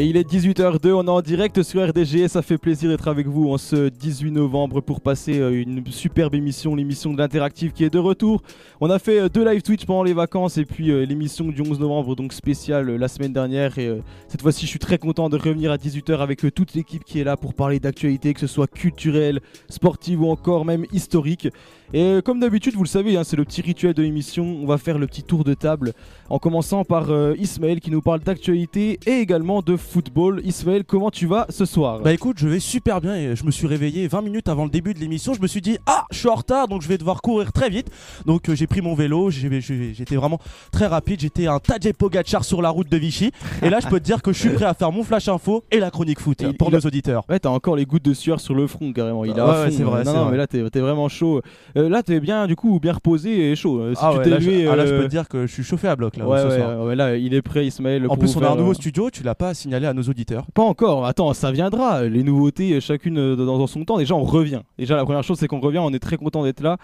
Et il est 18h02, on est en direct sur RDG, ça fait plaisir d'être avec vous en ce 18 novembre pour passer euh, une superbe émission, l'émission de l'interactive qui est de retour. On a fait euh, deux live Twitch pendant les vacances et puis euh, l'émission du 11 novembre, donc spéciale la semaine dernière. Et cette fois-ci, je suis très content de revenir à 18h avec toute l'équipe qui est là pour parler d'actualité, que ce soit culturelle, sportive ou encore même historique. Et comme d'habitude, vous le savez, hein, c'est le petit rituel de l'émission. On va faire le petit tour de table en commençant par Ismaël qui nous parle d'actualité et également de football. Ismaël, comment tu vas ce soir? Bah écoute, je vais super bien et je me suis réveillé 20 minutes avant le début de l'émission. Je me suis dit, ah, je suis en retard donc je vais devoir courir très vite. Donc euh, j'ai pris mon vélo, j'étais vraiment très rapide. J'étais un Tadej Pogacar sur la route de Vichy. Et là, je peux te dire que je suis prêt à faire mon flash info et la chronique foot pour nos auditeurs. Ouais, t'as encore les gouttes de sueur sur le front carrément. Il a ouais, c'est vrai. Non, non mais là, t'es vraiment chaud. Euh, là, t'es bien, du coup, bien reposé et chaud. Euh, ah, ouais, là, je, peux te dire que je suis chauffé à bloc là. Ouais, ouais, là, il est prêt, Ismaël. En plus, on a un nouveau studio, tu l'as pas signalé à nos auditeurs Pas encore, attends, ça viendra. Les nouveautés, chacune dans son temps. Déjà, on revient. Déjà, la première chose, c'est qu'on revient, on est très content d'être là.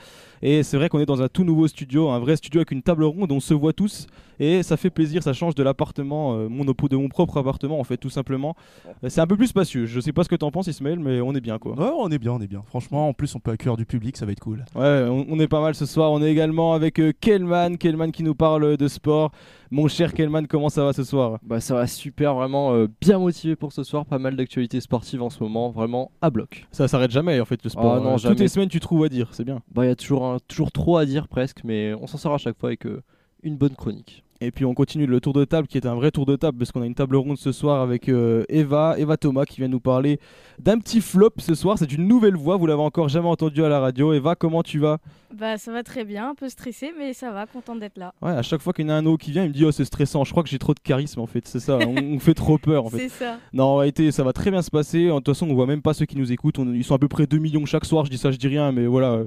Et c'est vrai qu'on est dans un tout nouveau studio, un vrai studio avec une table ronde, on se voit tous. Et ça fait plaisir, ça change de l'appartement, euh, mon de mon propre appartement en fait, tout simplement. C'est un peu plus spacieux. Je sais pas ce que t'en penses, Ismaël, mais on est bien quoi. Ouais, on est bien, on est bien. Franchement, en plus, on peut accueillir du public, ça va être cool. Ouais, on, est pas mal ce soir. On est également avec euh, Kelman, Kelman qui nous parle de sport. Mon cher Kelman, comment ça va ce soir? Bah ça va super, vraiment euh, bien motivé pour ce soir. Pas mal d'actualités sportives en ce moment, vraiment à bloc. Ça s'arrête jamais en fait le sport. Ah, non, Toutes les semaines tu trouves à dire, c'est bien. Bah il y a toujours, toujours trop à dire presque, mais on s'en sort à chaque fois avec euh, une bonne chronique. Et puis on continue le tour de table qui est un vrai tour de table parce qu'on a une table ronde ce soir avec euh, Eva, Eva Thomas qui vient nous parler d'un petit flop ce soir. C'est une nouvelle voix, vous l'avez encore jamais entendu à la radio. Eva, comment tu vas? Bah ça va très bien, un peu stressé mais ça va, content d'être là. Ouais, à chaque fois qu'il y en a un autre qui vient, il me dit oh c'est stressant. Je crois que j'ai trop de charisme en fait, c'est ça. on, fait trop peur en fait. C'est ça. Non, en réalité ça va très bien se passer. De toute façon on voit même pas ceux qui nous écoutent. ils sont à peu près 2 millions chaque soir. Je dis ça, je dis rien, mais voilà.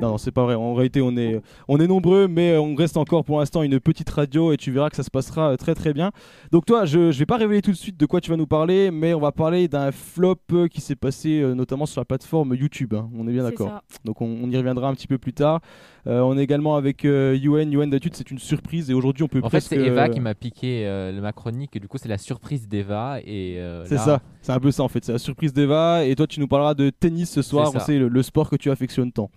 Non, non c'est pas vrai. En réalité on est, on est nombreux, mais on reste encore pour l'instant une petite radio et tu verras que ça se passe euh, très très bien. Donc toi, je, je vais pas révéler tout de suite de quoi tu vas nous parler, mais on va parler d'un flop euh, qui s'est passé euh, notamment sur la plateforme YouTube. Hein. On est bien d'accord. Donc on, y reviendra un petit peu plus tard. on est également avec UN. UN d'habitude c'est une surprise et aujourd'hui on peut en presque. fait c'est Eva qui m'a piqué le macronique et du coup c'est la surprise d'Eva et. c'est ça. C'est un peu ça en fait. C'est la surprise d'Eva et toi tu nous parleras de tennis ce soir. C'est le, le, sport que tu affectionnes tant.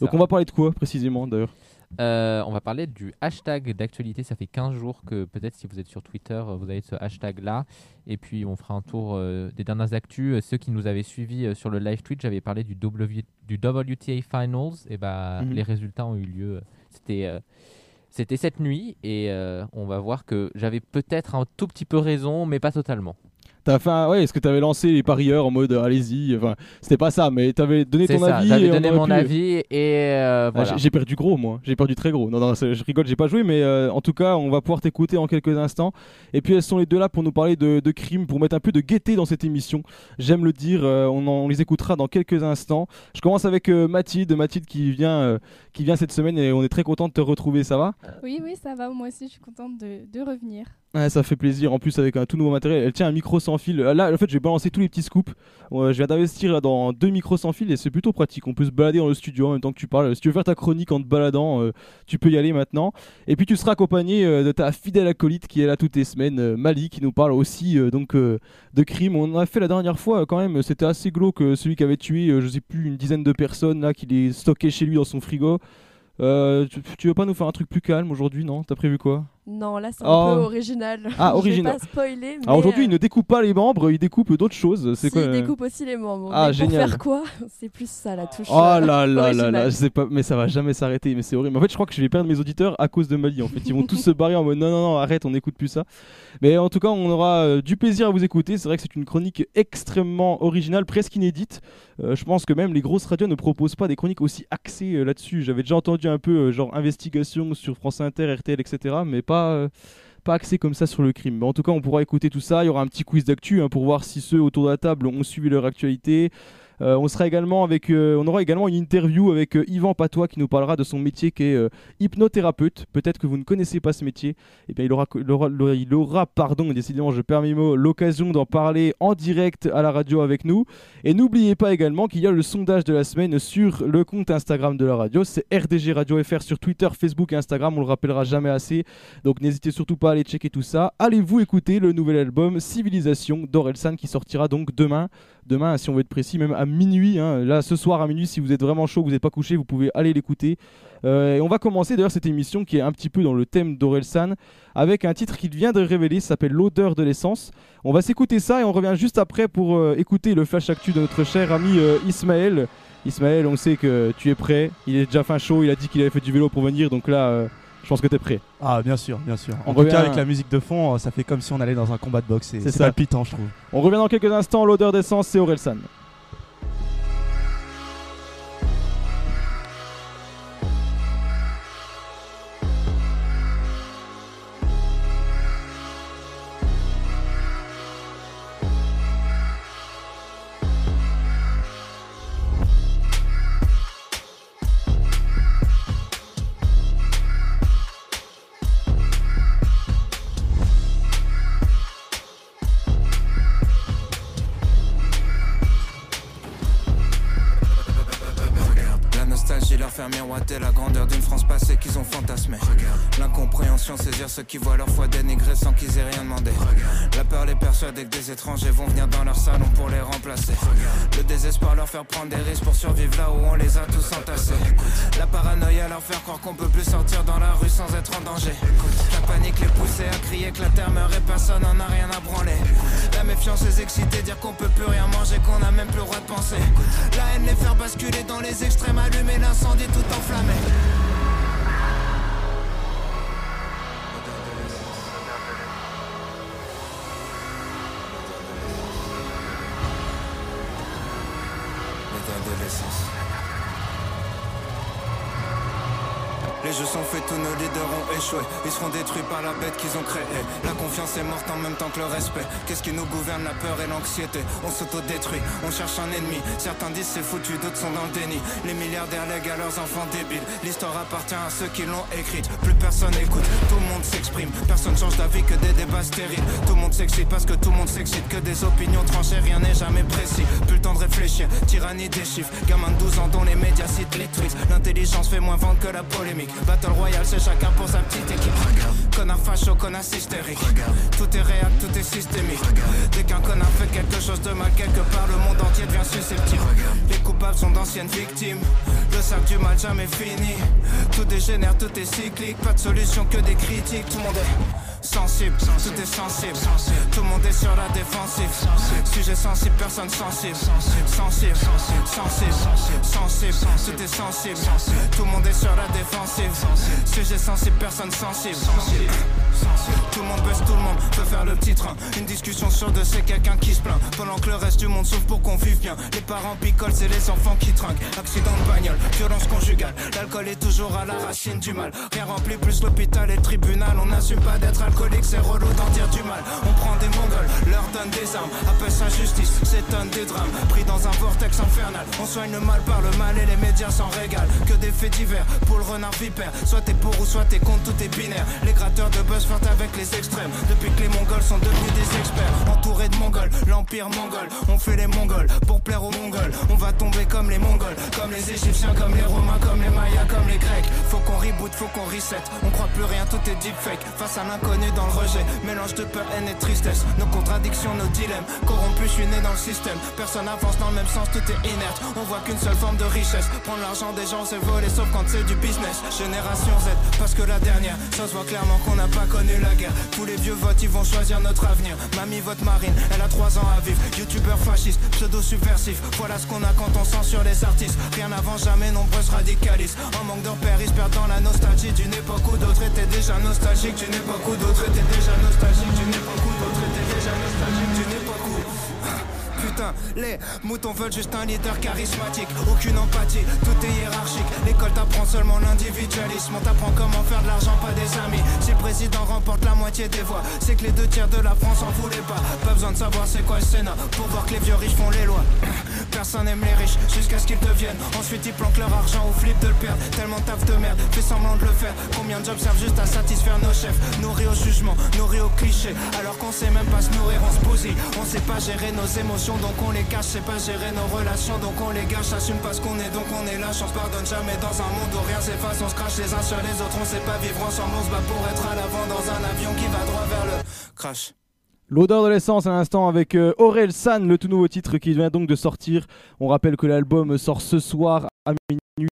Donc on va parler de quoi précisément d'ailleurs? Euh, on va parler du hashtag d'actualité. Ça fait 15 jours que peut-être si vous êtes sur Twitter, vous avez ce hashtag-là. Et puis on fera un tour euh, des dernières actus. Ceux qui nous avaient suivis euh, sur le live Twitch, j'avais parlé du, du WTA Finals. Et bah, mhm. les résultats ont eu lieu. C'était c'était cette nuit et on va voir que j'avais peut-être un tout petit peu raison, mais pas totalement. T'as fait ouais, est-ce que t'avais lancé les parieurs en mode allez-y, enfin, c'était pas ça, mais t'avais donné ton ça, avis. J'avais donné mon avis et euh, ah, voilà. j'ai perdu gros, moi. J'ai perdu très gros. Non, non, je rigole, j'ai pas joué, mais euh, en tout cas, on va pouvoir t'écouter en quelques instants. Et puis elles sont les deux là pour nous parler de, de crimes, pour mettre un peu de gaieté dans cette émission. J'aime le dire. Euh, on, on, les écoutera dans quelques instants. Je commence avec Mathilde, Mathilde qui vient, qui vient cette semaine et on est très content de te retrouver. Ça va? Oui, oui, ça va. Moi aussi, je suis contente de, de revenir. Ça fait plaisir. En plus, avec un tout nouveau matériel, elle tient un micro sans fil. Là, en fait, j'ai balancé tous les petits scoops. je viens d'investir dans deux micros sans fil et c'est plutôt pratique. On peut se balader dans le studio en même temps que tu parles. Si tu veux faire ta chronique en te baladant, euh, tu peux y aller maintenant. Et puis, tu seras accompagné euh, de ta fidèle acolyte qui est là toutes les semaines, euh, Mali, qui nous parle aussi donc de crimes. On a fait la dernière fois quand même. C'était assez glauque. Celui qui avait tué, je sais plus, une dizaine de personnes là, qui les stockait chez lui dans son frigo. Tu, tu, veux pas nous faire un truc plus calme aujourd'hui, non? T'as prévu quoi? Non, là c'est un oh. peu original. Ah, original. Je vais pas spoiler. Mais aujourd'hui, il euh, ne découpe pas les membres, il découpe d'autres choses. C'est quoi Il euh découpe aussi les membres. Ah, mais génial. Pour faire quoi? C'est plus ça la touche. Oh là là là là, je sais pas, mais ça va jamais s'arrêter. Mais c'est horrible. En fait, je crois que je vais perdre mes auditeurs à cause de Mali. En fait, ils vont tous se barrer en mode non, non, non, arrête, on n'écoute plus ça. Mais en tout cas, on aura euh, du plaisir à vous écouter. C'est vrai que c'est une chronique extrêmement originale, presque inédite. je pense que même les grosses radios ne proposent pas des chroniques aussi axées là-dessus. J'avais déjà entendu un peu genre investigation sur France Inter, RTL, etc. Mais pas pas axé comme ça sur le crime. En tout cas, on pourra écouter tout ça. Il y aura un petit quiz d'actu hein, pour voir si ceux autour de la table ont suivi leur actualité. Également avec, on aura également une interview avec Yvan Patois qui nous parlera de son métier qui est hypnothérapeute. Peut-être que vous ne connaissez pas ce métier. Eh bien il aura, il aura, décidément, je perds mots, l'occasion d'en parler en direct à la radio avec nous. Et n'oubliez pas également qu'il y a le sondage de la semaine sur le compte Instagram de la radio. C'est RDG Radio FR sur Twitter, Facebook et Instagram. On le rappellera jamais assez. Donc n'hésitez surtout pas à aller checker tout ça. Allez-vous écouter le nouvel album Civilisation d'Orelsan qui sortira donc demain. Demain, si on veut être précis, même à minuit. Hein. Là, ce soir à minuit, si vous êtes vraiment chaud, vous n'êtes pas couché, vous pouvez aller l'écouter. Euh, et on va commencer d'ailleurs cette émission qui est un petit peu dans le thème d'Orelsan avec un titre qu'il vient de révéler, s'appelle L'odeur de l'essence. On va s'écouter ça et on revient juste après pour euh, écouter le flash actu de notre cher ami euh, Ismaël. Ismaël, on sait que tu es prêt. Il est déjà fin chaud, il a dit qu'il avait fait du vélo pour venir, donc là, je pense que tu es prêt. Ah, bien sûr, bien sûr. En tout cas, avec la musique de fond, ça fait comme si on allait dans un combat de boxe. C'est palpitant, je trouve. On revient dans quelques instants. L'odeur d'essence, c'est Orelsan. Des étrangers vont venir dans leur salon pour les remplacer. Le désespoir leur faire prendre des risques pour survivre là où on les a tous entassés. La paranoïa leur faire croire qu'on peut plus sortir dans la rue sans être en danger. La panique les pousser à crier que la terre meurt personne n'en a rien à branler. La méfiance les exciter, dire qu'on peut plus rien manger, qu'on a même plus le droit de penser. La haine les faire basculer dans les extrêmes, allumer l'incendie tout enflammé. Ils seront détruits par la bête qu'ils ont créée. La confiance est morte en même temps que le respect. Qu'est-ce qui nous gouverne La peur et l'anxiété? On s'auto-détruit, on cherche un ennemi. Certains disent c'est foutu, d'autres sont dans le déni. Les milliardaires lèguent à leurs enfants débiles. L'histoire appartient à ceux qui l'ont écrite. Plus personne écoute, tout le monde s'exprime. Personne change d'avis que des débats stériles. Tout le monde s'excite parce que tout le monde s'excite. Que des opinions tranchées, rien n'est jamais précis. Plus le temps de réfléchir, tyrannie des chiffres. Gamin de 12 ans dont les médias citent les tweets. L'intelligence fait moins vendre que la polémique. Battle Royale, c'est chacun pour sa petite équipe. Connard facho, connard hystérique. Tout est réel, tout est systémique. Dès qu'un connard fait quelque chose de mal, quelque part, le monde entier devient susceptible. Les coupables sont d'anciennes victimes. Le sac du mal jamais fini. Tout dégénère, tout est cyclique. Pas de solution que des critiques. Tout le monde est sensible, tout est sensible. Tout le monde est sur la défensive. Sujet sensible, personne sensible. Sensible, sensible, sensible, tout est sensible. Tout le monde est sur la défensive. Sujet sensible, personne sensible. Tout le monde baisse, tout le monde peut faire le petit train. Une discussion sur deux, c'est quelqu'un qui se plaint. Pendant que le reste du monde souffre pour qu'on vive bien. Les parents picolent, c'est les enfants qui trinquent. Accident de bagnole, violence conjugale. L'alcool est toujours à la racine du mal. Rien rempli plus l'hôpital et le tribunal. On n'assume pas d'être alcoolique, c'est relou d'en dire du mal. On prend des mongols, leur donne des armes. Appelle ça justice, s'étonne des drames. Pris dans un vortex infernal. On soigne le mal par le mal et les médias s'en régalent. Que des faits divers pour le renard vipère. Soit t'es pour ou soit t'es contre, tout est binaire. Les gratteurs de buzz avec les extrêmes. Depuis que les Mongols sont devenus des experts. Entourés de Mongols, l'empire mongol. On fait les Mongols pour plaire aux Mongols. On va tomber comme les Mongols, comme les Égyptiens, comme les Romains, comme les Mayas, comme les Grecs. Faut qu'on reboot, faut qu'on reset. On croit plus rien, tout est deepfake. Face à l'inconnu dans le rejet. Mélange de peur, haine et tristesse. Nos contradictions, nos dilemmes. Corrompus, je suis né dans le système. Personne avance dans le même sens, tout est inerte. On voit qu'une seule forme de richesse. Prendre l'argent des gens, c'est voler, sauf quand c'est du business. Génération Z, parce que la dernière, ça se voit clairement qu'on n'a pas connu la guerre. Tous les vieux votes, ils vont choisir notre avenir. Mamie vote marine, elle a 3 ans à vivre. Youtubeur fasciste, pseudo subversif. Voilà ce qu'on a quand on censure les artistes. Rien avant jamais, nombreuses radicalistes. En manque de repères, ils dans la nostalgie d'une époque où d'autres étaient déjà nostalgiques. D'une époque où d'autres étaient déjà nostalgiques. Putain, les moutons veulent juste un leader charismatique, aucune empathie, tout est hiérarchique. L'école t'apprend seulement l'individualisme, on t'apprend comment faire de l'argent, pas des amis. Si le président remporte la moitié des voix, c'est que les deux tiers de la France en voulaient pas. Pas besoin de savoir c'est quoi le Sénat pour voir que les vieux riches font les lois. Personne aime les riches jusqu'à ce qu'ils deviennent. Ensuite ils planquent leur argent ou flippent de le perdre. Tellement taf de merde, fais semblant de le faire. Combien de jobs servent juste à satisfaire nos chefs? Nourris au jugement, nourris au cliché. Alors qu'on sait même pas se nourrir, on se bousille. On sait pas gérer nos émotions donc on les cache. C'est pas gérer nos relations donc on les gâche. Assume parce qu'on est donc on est lâche. On se pardonne jamais dans un monde où rien s'efface. On se crache les uns sur les autres. On sait pas vivre ensemble. On se bat pour être à l'avant dans un avion qui va droit vers le crash. L'odeur de l'essence à l'instant avec euh, Aurel San, le tout nouveau titre qui vient donc de sortir. On rappelle que l'album sort ce soir à minuit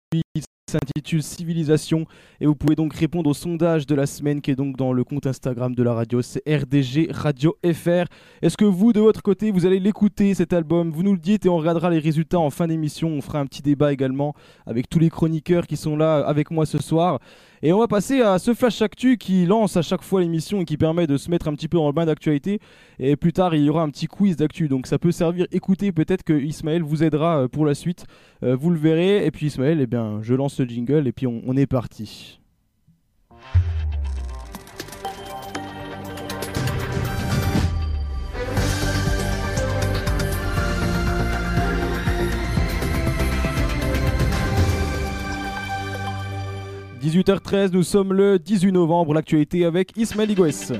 s'intitule Civilisation et vous pouvez donc répondre au sondage de la semaine qui est donc dans le compte Instagram de la radio, c'est RDG Radio FR. Est-ce que vous de votre côté vous allez l'écouter cet album? Vous nous le dites et on regardera les résultats en fin d'émission. On fera un petit débat également avec tous les chroniqueurs qui sont là avec moi ce soir. Et on va passer à ce flash actu qui lance à chaque fois l'émission et qui permet de se mettre un petit peu dans le bain d'actualité. Et plus tard, il y aura un petit quiz d'actu. Donc ça peut servir. Écoutez, peut-être que Ismaël vous aidera euh, pour la suite. Euh, vous le verrez. Et puis Ismaël, eh bien, je lance le jingle et puis on, on est parti. 18h13, nous sommes le 18 novembre, l'actualité avec Ismaël Igoues.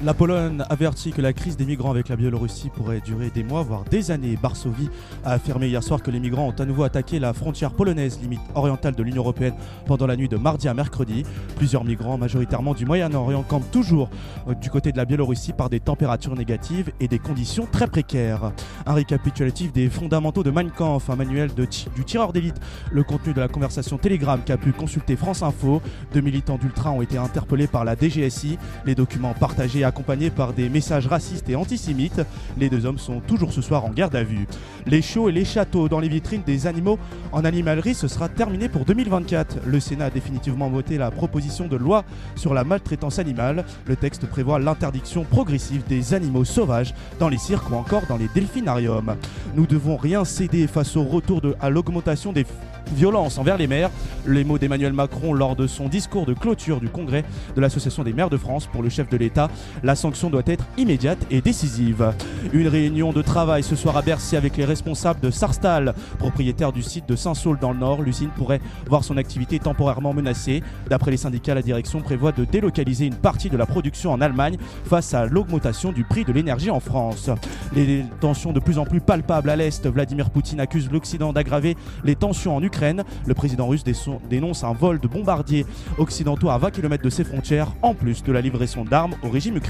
La Pologne avertit que la crise des migrants avec la Biélorussie pourrait durer des mois, voire des années. Varsovie a affirmé hier soir que les migrants ont à nouveau attaqué la frontière polonaise, limite orientale de l'Union Européenne, pendant la nuit de mardi à mercredi. Plusieurs migrants, majoritairement du Moyen-Orient, campent toujours euh, du côté de la Biélorussie par des températures négatives et des conditions très précaires. Un récapitulatif des fondamentaux de Mein Kampf, un manuel du tireur d'élite, le contenu de la conversation Telegram qu'a pu consulter France Info. Deux militants d'Ultra ont été interpellés par la DGSI. Les documents partagés accompagnés par des messages racistes et antisémites. Les deux hommes sont toujours ce soir en garde à vue. Les shows et les châteaux dans les vitrines des animaux en animalerie, ce sera terminé pour 2024. Le Sénat a définitivement voté la proposition de loi sur la maltraitance animale. Le texte prévoit l'interdiction progressive des animaux sauvages dans les cirques ou encore dans les delphinariums. Nous devons rien céder face au retour de, à l'augmentation des violences envers les maires. Les mots d'Emmanuel Macron lors de son discours de clôture du congrès de l'Association des maires de France pour le chef de l'État. La sanction doit être immédiate et décisive. Une réunion de travail ce soir à Bercy avec les responsables de Sarstal, propriétaire du site de Saint-Saul dans le Nord. L'usine pourrait voir son activité temporairement menacée. D'après les syndicats, la direction prévoit de délocaliser une partie de la production en Allemagne face à l'augmentation du prix de l'énergie en France. Les tensions de plus en plus palpables à l'Est, Vladimir Poutine accuse l'Occident d'aggraver les tensions en Ukraine. Le président russe dénonce un vol de bombardiers occidentaux à 20 km de ses frontières, en plus de la livraison d'armes au régime.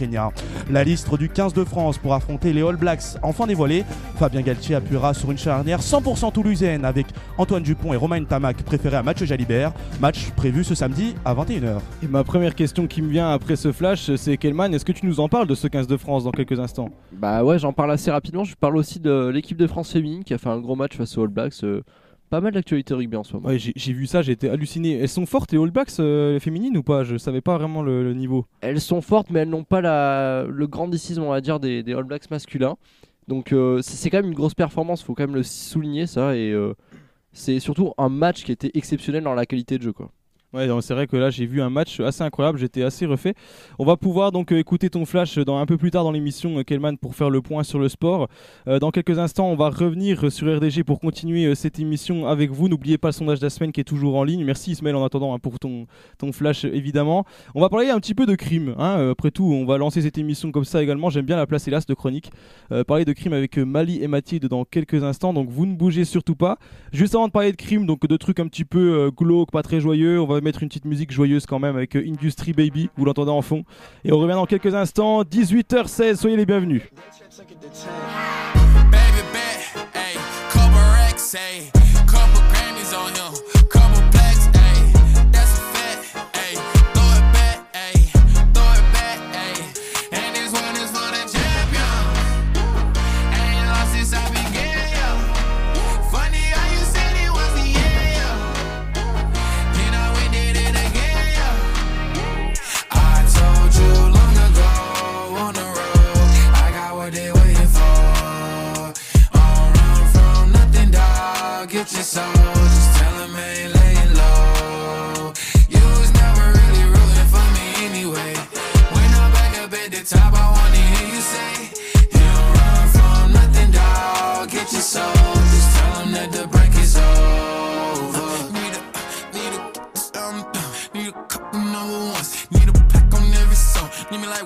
La liste du 15 de France pour affronter les All Blacks enfin dévoilée. Fabien Galtier appuiera sur une charnière 100% toulousaine avec Antoine Dupont et Romain Tamac préférés à match Jalibert. Match prévu ce samedi à 21h. Et ma première question qui me vient après ce flash, c'est Kelman, est-ce que tu nous en parles de ce 15 de France dans quelques instants? Bah ouais, j'en parle assez rapidement. Je parle aussi de l'équipe de France féminine qui a fait un gros match face aux All Blacks. Euh, pas mal d'actualité rugby en ce moment. Ouais, j'ai vu ça, j'ai été halluciné. Elles sont fortes les All Blacks euh, féminines ou pas? Je savais pas vraiment le, niveau. Elles sont fortes, mais elles n'ont pas la, le grand décisme, on va dire, des, All Blacks masculins. Donc euh, c'est quand même une grosse performance, faut quand même le souligner ça. Et euh, c'est surtout un match qui était exceptionnel dans la qualité de jeu. quoi. Ouais, c'est vrai que là j'ai vu un match assez incroyable, j'étais assez refait. On va pouvoir donc euh, écouter ton flash dans, un peu plus tard dans l'émission, euh, Kelman, pour faire le point sur le sport. Euh, dans quelques instants, on va revenir sur RDG pour continuer cette émission avec vous. N'oubliez pas le sondage de la semaine qui est toujours en ligne. Merci Ismaël en attendant hein, pour ton, ton flash évidemment. On va parler un petit peu de crime. Hein. Après tout, on va lancer cette émission comme ça également. J'aime bien la place hélas de chronique. parler de crime avec Mali et Mathilde dans quelques instants, donc vous ne bougez surtout pas. Juste avant de parler de crime, donc de trucs un petit peu glauques, pas très joyeux, on va mettre une petite musique joyeuse quand même avec euh, Industry Baby, vous l'entendez en fond. Et on revient dans quelques instants, 18h16, soyez les bienvenus.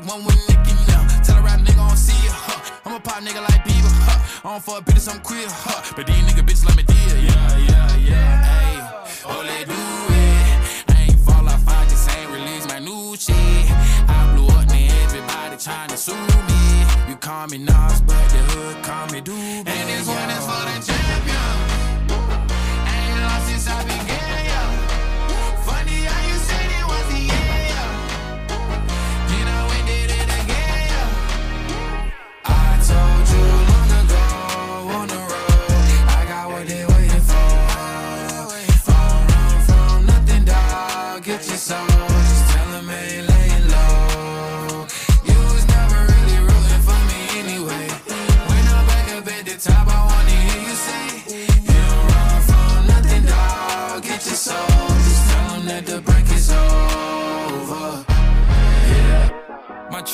One with Nicky now. Tell a rap nigga I don't see you, huh? I'm a pop nigga like Bieber, huh? I don't fuck bitches, I'm queer, huh? But these nigga bitches like me dear, yeah, yeah, yeah, ayy. Oh, they do it. I ain't fall off, I just ain't release my new shit. I blew up, man, everybody trying to sue me. You call me Nas, but the hood call me Doobie. And this one is for the champion.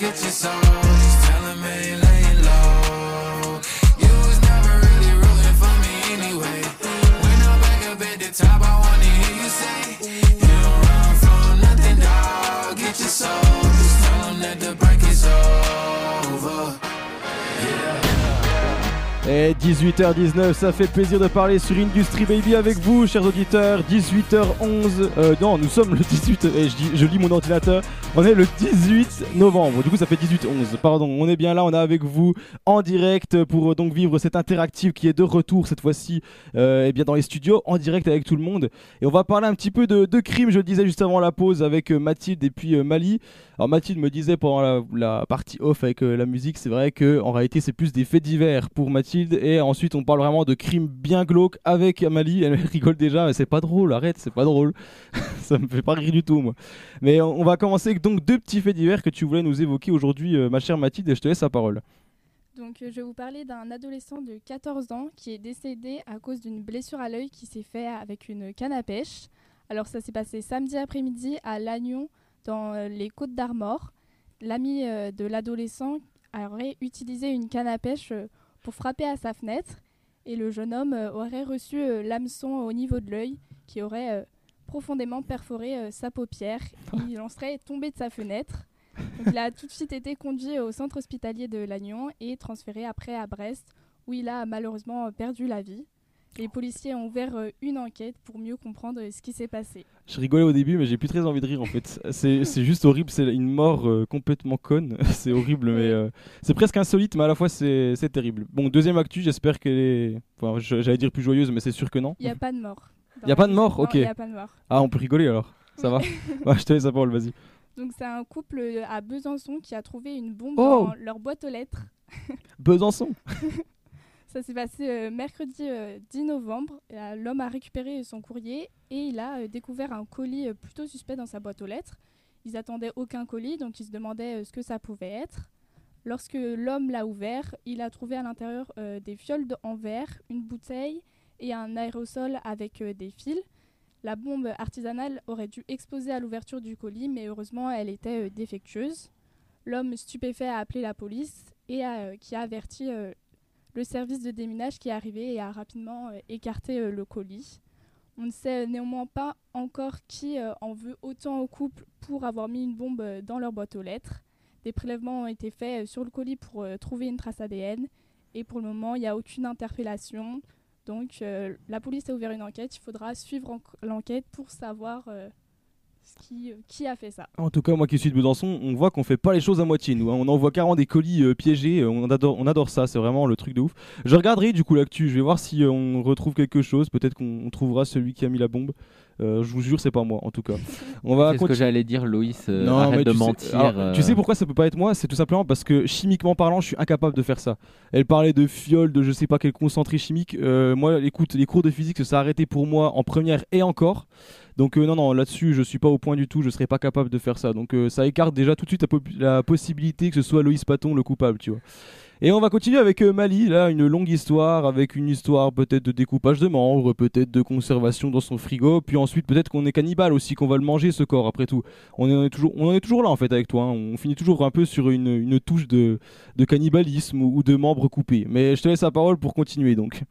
get you some. Et 18h19, ça fait plaisir de parler sur Industry Baby avec vous, chers auditeurs. 18h11, euh, non, nous sommes le 18, et je, lis mon ordinateur, on est le 18 novembre, du coup ça fait 18-11, pardon, on est bien là, on est avec vous en direct pour euh, donc vivre cette interactive qui est de retour cette fois-ci euh, eh bien dans les studios, en direct avec tout le monde. Et on va parler un petit peu de, de crime, je le disais juste avant la pause avec Mathilde et puis Mali. Alors Mathilde me disait pendant la, la partie off avec la musique, c'est vrai que en réalité c'est plus des faits divers pour Mathilde et ensuite on parle vraiment de crimes bien glauques avec Mali. Elle rigole déjà, mais c'est pas drôle, arrête, c'est pas drôle. Ça me fait pas rire du tout moi. Mais on, va commencer donc deux petits faits divers que tu voulais nous évoquer aujourd'hui, euh, ma chère Mathilde, et je te laisse la parole. Donc, euh, je vais vous parler d'un adolescent de 14 ans qui est décédé à cause d'une blessure à l'œil qui s'est fait avec une canne à pêche. Alors, ça s'est passé samedi après-midi à Lannion, dans euh, les Côtes d'Armor. L'ami de l'adolescent aurait utilisé une canne à pêche pour frapper à sa fenêtre et le jeune homme euh, aurait reçu euh, l'hameçon au niveau de l'œil qui aurait euh, profondément perforé sa paupière. Il en serait tombé de sa fenêtre. Donc, il a tout de suite été conduit au centre hospitalier de Lannion et transféré après à Brest, où il a malheureusement perdu la vie. Les policiers ont ouvert euh, une enquête pour mieux comprendre euh, ce qui s'est passé. Je rigolais au début, mais j'ai plus très envie de rire en fait. C'est juste horrible, c'est une mort euh, complètement conne. c'est horrible, mais euh, c'est presque insolite, mais à la fois c'est terrible. Bon, deuxième actu, j'espère qu'elle est. Enfin, j'allais dire plus joyeuse, mais c'est sûr que non. Il n'y a pas de mort. dans Y a pas de mort? Ok. Il n'y a pas de mort. Ah, on peut rigoler alors. Ça va Ouais, Je te laisse la parole, vas-y. Donc c'est un couple à Besançon qui a trouvé une bombe Oh dans leur boîte aux lettres. Besançon? Ça s'est passé euh, mercredi euh, 10 novembre. Et, euh, L'homme a récupéré son courrier et il a euh, découvert un colis euh, plutôt suspect dans sa boîte aux lettres. Ils attendaient aucun colis, donc ils se demandaient euh, ce que ça pouvait être. Lorsque l'homme l'a ouvert, il a trouvé à l'intérieur euh, des fioles en verre, une bouteille et un aérosol avec euh, des fils. La bombe artisanale aurait dû exploser à l'ouverture du colis, mais heureusement elle était euh, défectueuse. L'homme stupéfait a appelé la police et a, euh, qui a averti euh, le service de déminage qui est arrivé et a rapidement euh, écarté euh, le colis. On ne sait néanmoins pas encore qui euh, en veut autant au couple pour avoir mis une bombe euh, dans leur boîte aux lettres. Des prélèvements ont été faits euh, sur le colis pour euh, trouver une trace ADN. Et pour le moment, il n'y a aucune interpellation. Donc euh, la police a ouvert une enquête. Il faudra suivre en- l'enquête pour savoir euh, qui, euh, qui a fait ça. En tout cas, moi qui suis de Besançon, on voit qu'on fait pas les choses à moitié, nous. hein. On envoie carrément des colis euh, piégés. euh, on, adore, on adore ça, c'est vraiment le truc de ouf. Je regarderai du coup l'actu, je vais voir si euh, on retrouve quelque chose. Peut-être qu'on on trouvera celui qui a mis la bombe. Euh, je vous jure, c'est pas moi en tout cas. On va C'est ce que j'allais dire, Loïs. euh, Non, arrête mais de tu sais- mentir. alors, Tu sais pourquoi ça peut pas être moi? C'est tout simplement parce que chimiquement parlant, je suis incapable de faire ça. Elle parlait de fiole, de je sais pas quel concentré chimique. Euh, moi, écoute, les cours de physique, ça s'est arrêté pour moi en première et encore. Donc euh, non, non, là-dessus, je suis pas au point du tout. Je serais pas capable de faire ça. Donc euh, ça écarte déjà tout de suite la, po- la possibilité que ce soit Loïs Paton le coupable, tu vois. Et on va continuer avec euh, Mali, là, une longue histoire, avec une histoire peut-être de découpage de membres, peut-être de conservation dans son frigo, puis ensuite peut-être qu'on est cannibale aussi, qu'on va le manger ce corps après tout. On en est toujours, on est toujours là en fait avec toi, hein. on finit toujours un peu sur une, une touche de, de cannibalisme ou, de membres coupés. Mais je te laisse la parole pour continuer donc.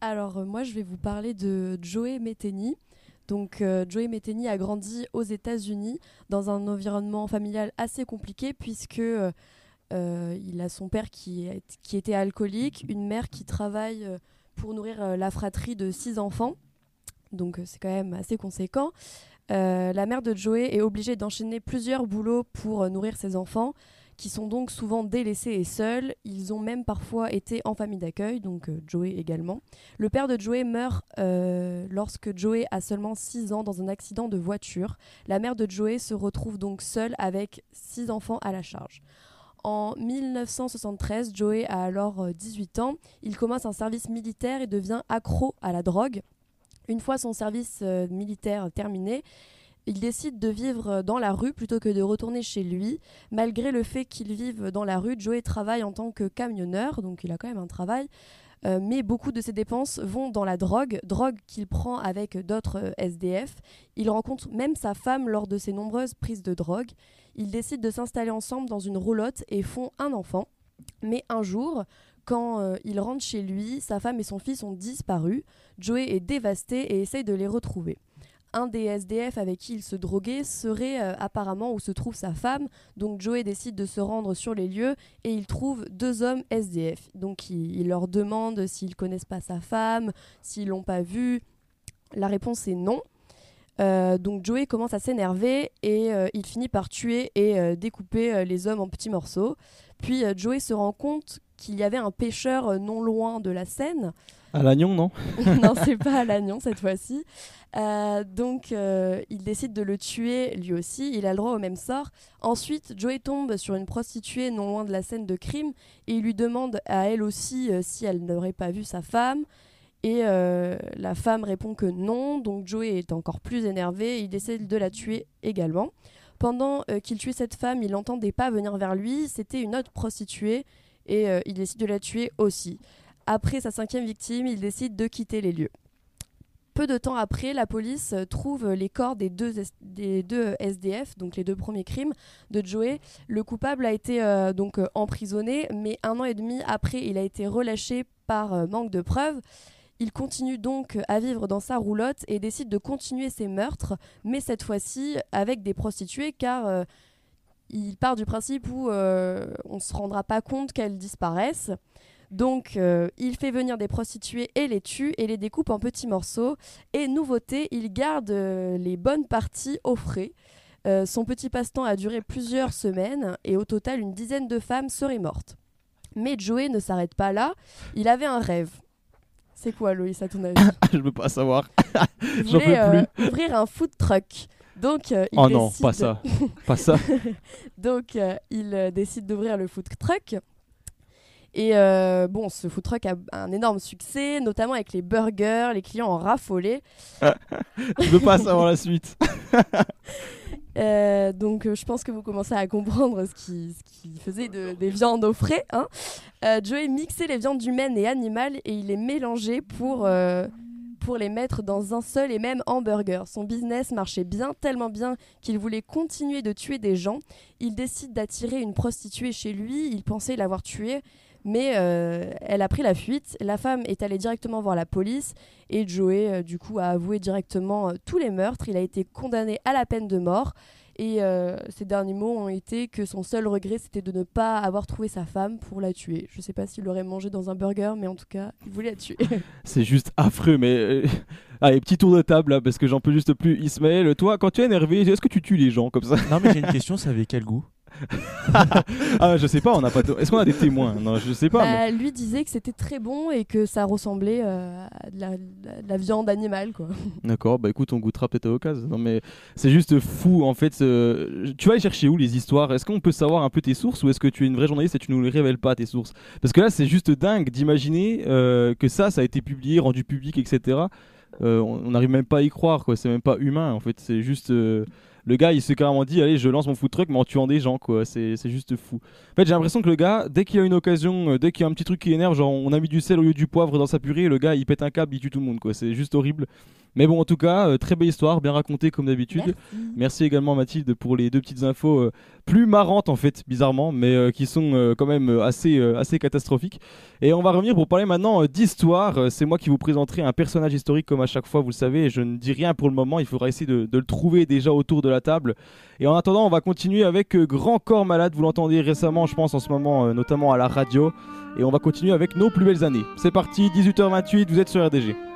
Alors, moi, je vais vous parler de Joey Metheny. Donc, euh, Joey Metheny a grandi aux États-Unis dans un environnement familial assez compliqué puisque euh, euh, il a son père qui, était alcoolique, une mère qui travaille pour nourrir la fratrie de six enfants. Donc, c'est quand même assez conséquent. La mère de Joey est obligée d'enchaîner plusieurs boulots pour nourrir ses enfants qui sont donc souvent délaissés et seuls. Ils ont même parfois été en famille d'accueil, donc euh, Joey également. Le père de Joey meurt euh, lorsque Joey a seulement 6 ans dans un accident de voiture. La mère de Joey se retrouve donc seule avec 6 enfants à la charge. En 1973, Joey a alors euh, 18 ans. Il commence un service militaire et devient accro à la drogue. Une fois son service euh, militaire terminé, il décide de vivre dans la rue plutôt que de retourner chez lui. Malgré le fait qu'il vive dans la rue, Joey travaille en tant que camionneur, donc il a quand même un travail. Euh, mais beaucoup de ses dépenses vont dans la drogue, drogue qu'il prend avec d'autres euh, SDF. Il rencontre même sa femme lors de ses nombreuses prises de drogue. Ils décident de s'installer ensemble dans une roulotte et font un enfant. Mais un jour, quand euh, il rentre chez lui, sa femme et son fils ont disparu. Joey est dévasté et essaye de les retrouver un des SDF avec qui il se droguait serait euh, apparemment où se trouve sa femme. Donc Joey décide de se rendre sur les lieux et il trouve deux hommes SDF. Donc il, leur demande s'ils connaissent pas sa femme, s'ils l'ont pas vue. La réponse est non. Euh, donc Joey commence à s'énerver et euh, il finit par tuer et découper les hommes en petits morceaux. Puis Joey se rend compte qu'il y avait un pêcheur non loin de la scène À l'agnon, non non, c'est pas à l'agnon cette fois-ci. Euh, donc, euh, il décide de le tuer lui aussi. Il a le droit au même sort. Ensuite, Joey tombe sur une prostituée non loin de la scène de crime et il lui demande à elle aussi euh, si elle n'aurait pas vu sa femme. Et la femme répond que non. Donc, Joey est encore plus énervé. Il décide de la tuer également. Pendant qu'il tuait cette femme, il entend des pas venir vers lui. C'était une autre prostituée et il décide de la tuer aussi. Après sa cinquième victime, il décide de quitter les lieux. Peu de temps après, la police trouve les corps des deux, des deux SDF, donc les deux premiers crimes de Joey. Le coupable a été euh, donc euh, emprisonné, mais un an et demi après, il a été relâché par euh, manque de preuves. Il continue donc à vivre dans sa roulotte et décide de continuer ses meurtres, mais cette fois-ci avec des prostituées, car il part du principe où on ne se rendra pas compte qu'elles disparaissent. Donc, euh, il fait venir des prostituées et les tue et les découpe en petits morceaux. Et nouveauté, il garde euh, les bonnes parties au frais. Euh, son petit passe-temps a duré plusieurs semaines et au total, une dizaine de femmes seraient mortes. Mais Joey ne s'arrête pas là. Il avait un rêve. C'est quoi, Loïs, à ton avis Je veux pas savoir. Il voulait euh, ouvrir un food truck. Donc, euh, il Oh non, pas ça. Pas ça. Donc, euh, il décide d'ouvrir le food truck. Et euh, bon, ce food truck a un énorme succès, notamment avec les burgers, les clients en raffolaient. Je veux pas savoir la suite. Euh, donc, euh, je pense que vous commencez à comprendre ce qu'il faisait de, des viandes au frais. Hein. Euh, Joey mixait les viandes humaines et animales et il les mélangeait pour, pour les mettre dans un seul et même hamburger. Son business marchait bien, tellement bien qu'il voulait continuer de tuer des gens. Il décide d'attirer une prostituée chez lui. Il pensait l'avoir tuée, Mais euh, elle a pris la fuite. La femme est allée directement voir la police et Joey, euh, du coup, a avoué directement euh, tous les meurtres. Il a été condamné à la peine de mort. Et euh, ses derniers mots ont été que son seul regret, c'était de ne pas avoir trouvé sa femme pour la tuer. Je sais pas s'il l'aurait mangé dans un burger, mais en tout cas, il voulait la tuer. C'est juste affreux, mais. Allez, petit tour de table là, parce que j'en peux juste plus. Ismaël, toi, quand tu es énervé, est-ce que tu tues les gens comme ça? Non, mais j'ai une question, ça avait quel goût? Ah, je sais pas, on n'a pas. de- Est-ce qu'on a des témoins? Non, je sais pas. mais- Bah, lui disait que c'était très bon et que ça ressemblait euh, à de la, de la viande animale, quoi. D'accord, bah écoute, on goûtera peut-être à l'occasion. Non, mais c'est juste fou en fait. euh, Tu vas aller chercher où les histoires? Est-ce qu'on peut savoir un peu tes sources ou est-ce que tu es une vraie journaliste et tu nous les révèles pas tes sources? Parce que là, c'est juste dingue d'imaginer euh, que ça, ça a été publié, rendu public, etc. Euh, on on n'arrive même pas à y croire, quoi. C'est même pas humain en fait. C'est juste. Le gars, il s'est carrément dit, allez, je lance mon food truck, mais en tuant des gens, quoi. C'est juste fou. En fait, j'ai l'impression que le gars, dès qu'il a une occasion, euh, dès qu'il y a un petit truc qui énerve, genre on a mis du sel au lieu du poivre dans sa purée, le gars, il pète un câble, il tue tout le monde, quoi. C'est juste horrible. Mais bon, en tout cas, euh, très belle histoire, bien racontée comme d'habitude. Merci. également Mathilde pour les deux petites infos euh, plus marrantes en fait, bizarrement, mais euh, qui sont quand même assez, assez catastrophiques. Et on va revenir pour parler maintenant d'histoire. C'est moi qui vous présenterai un personnage historique comme à chaque fois, vous le savez. Je ne dis rien pour le moment, il faudra essayer de, de le trouver déjà autour de la table. Et en attendant, on va continuer avec Grand Corps Malade. Vous l'entendez récemment, je pense, en ce moment, notamment à la radio. Et on va continuer avec nos plus belles années. C'est parti, 18h28, vous êtes sur RDG.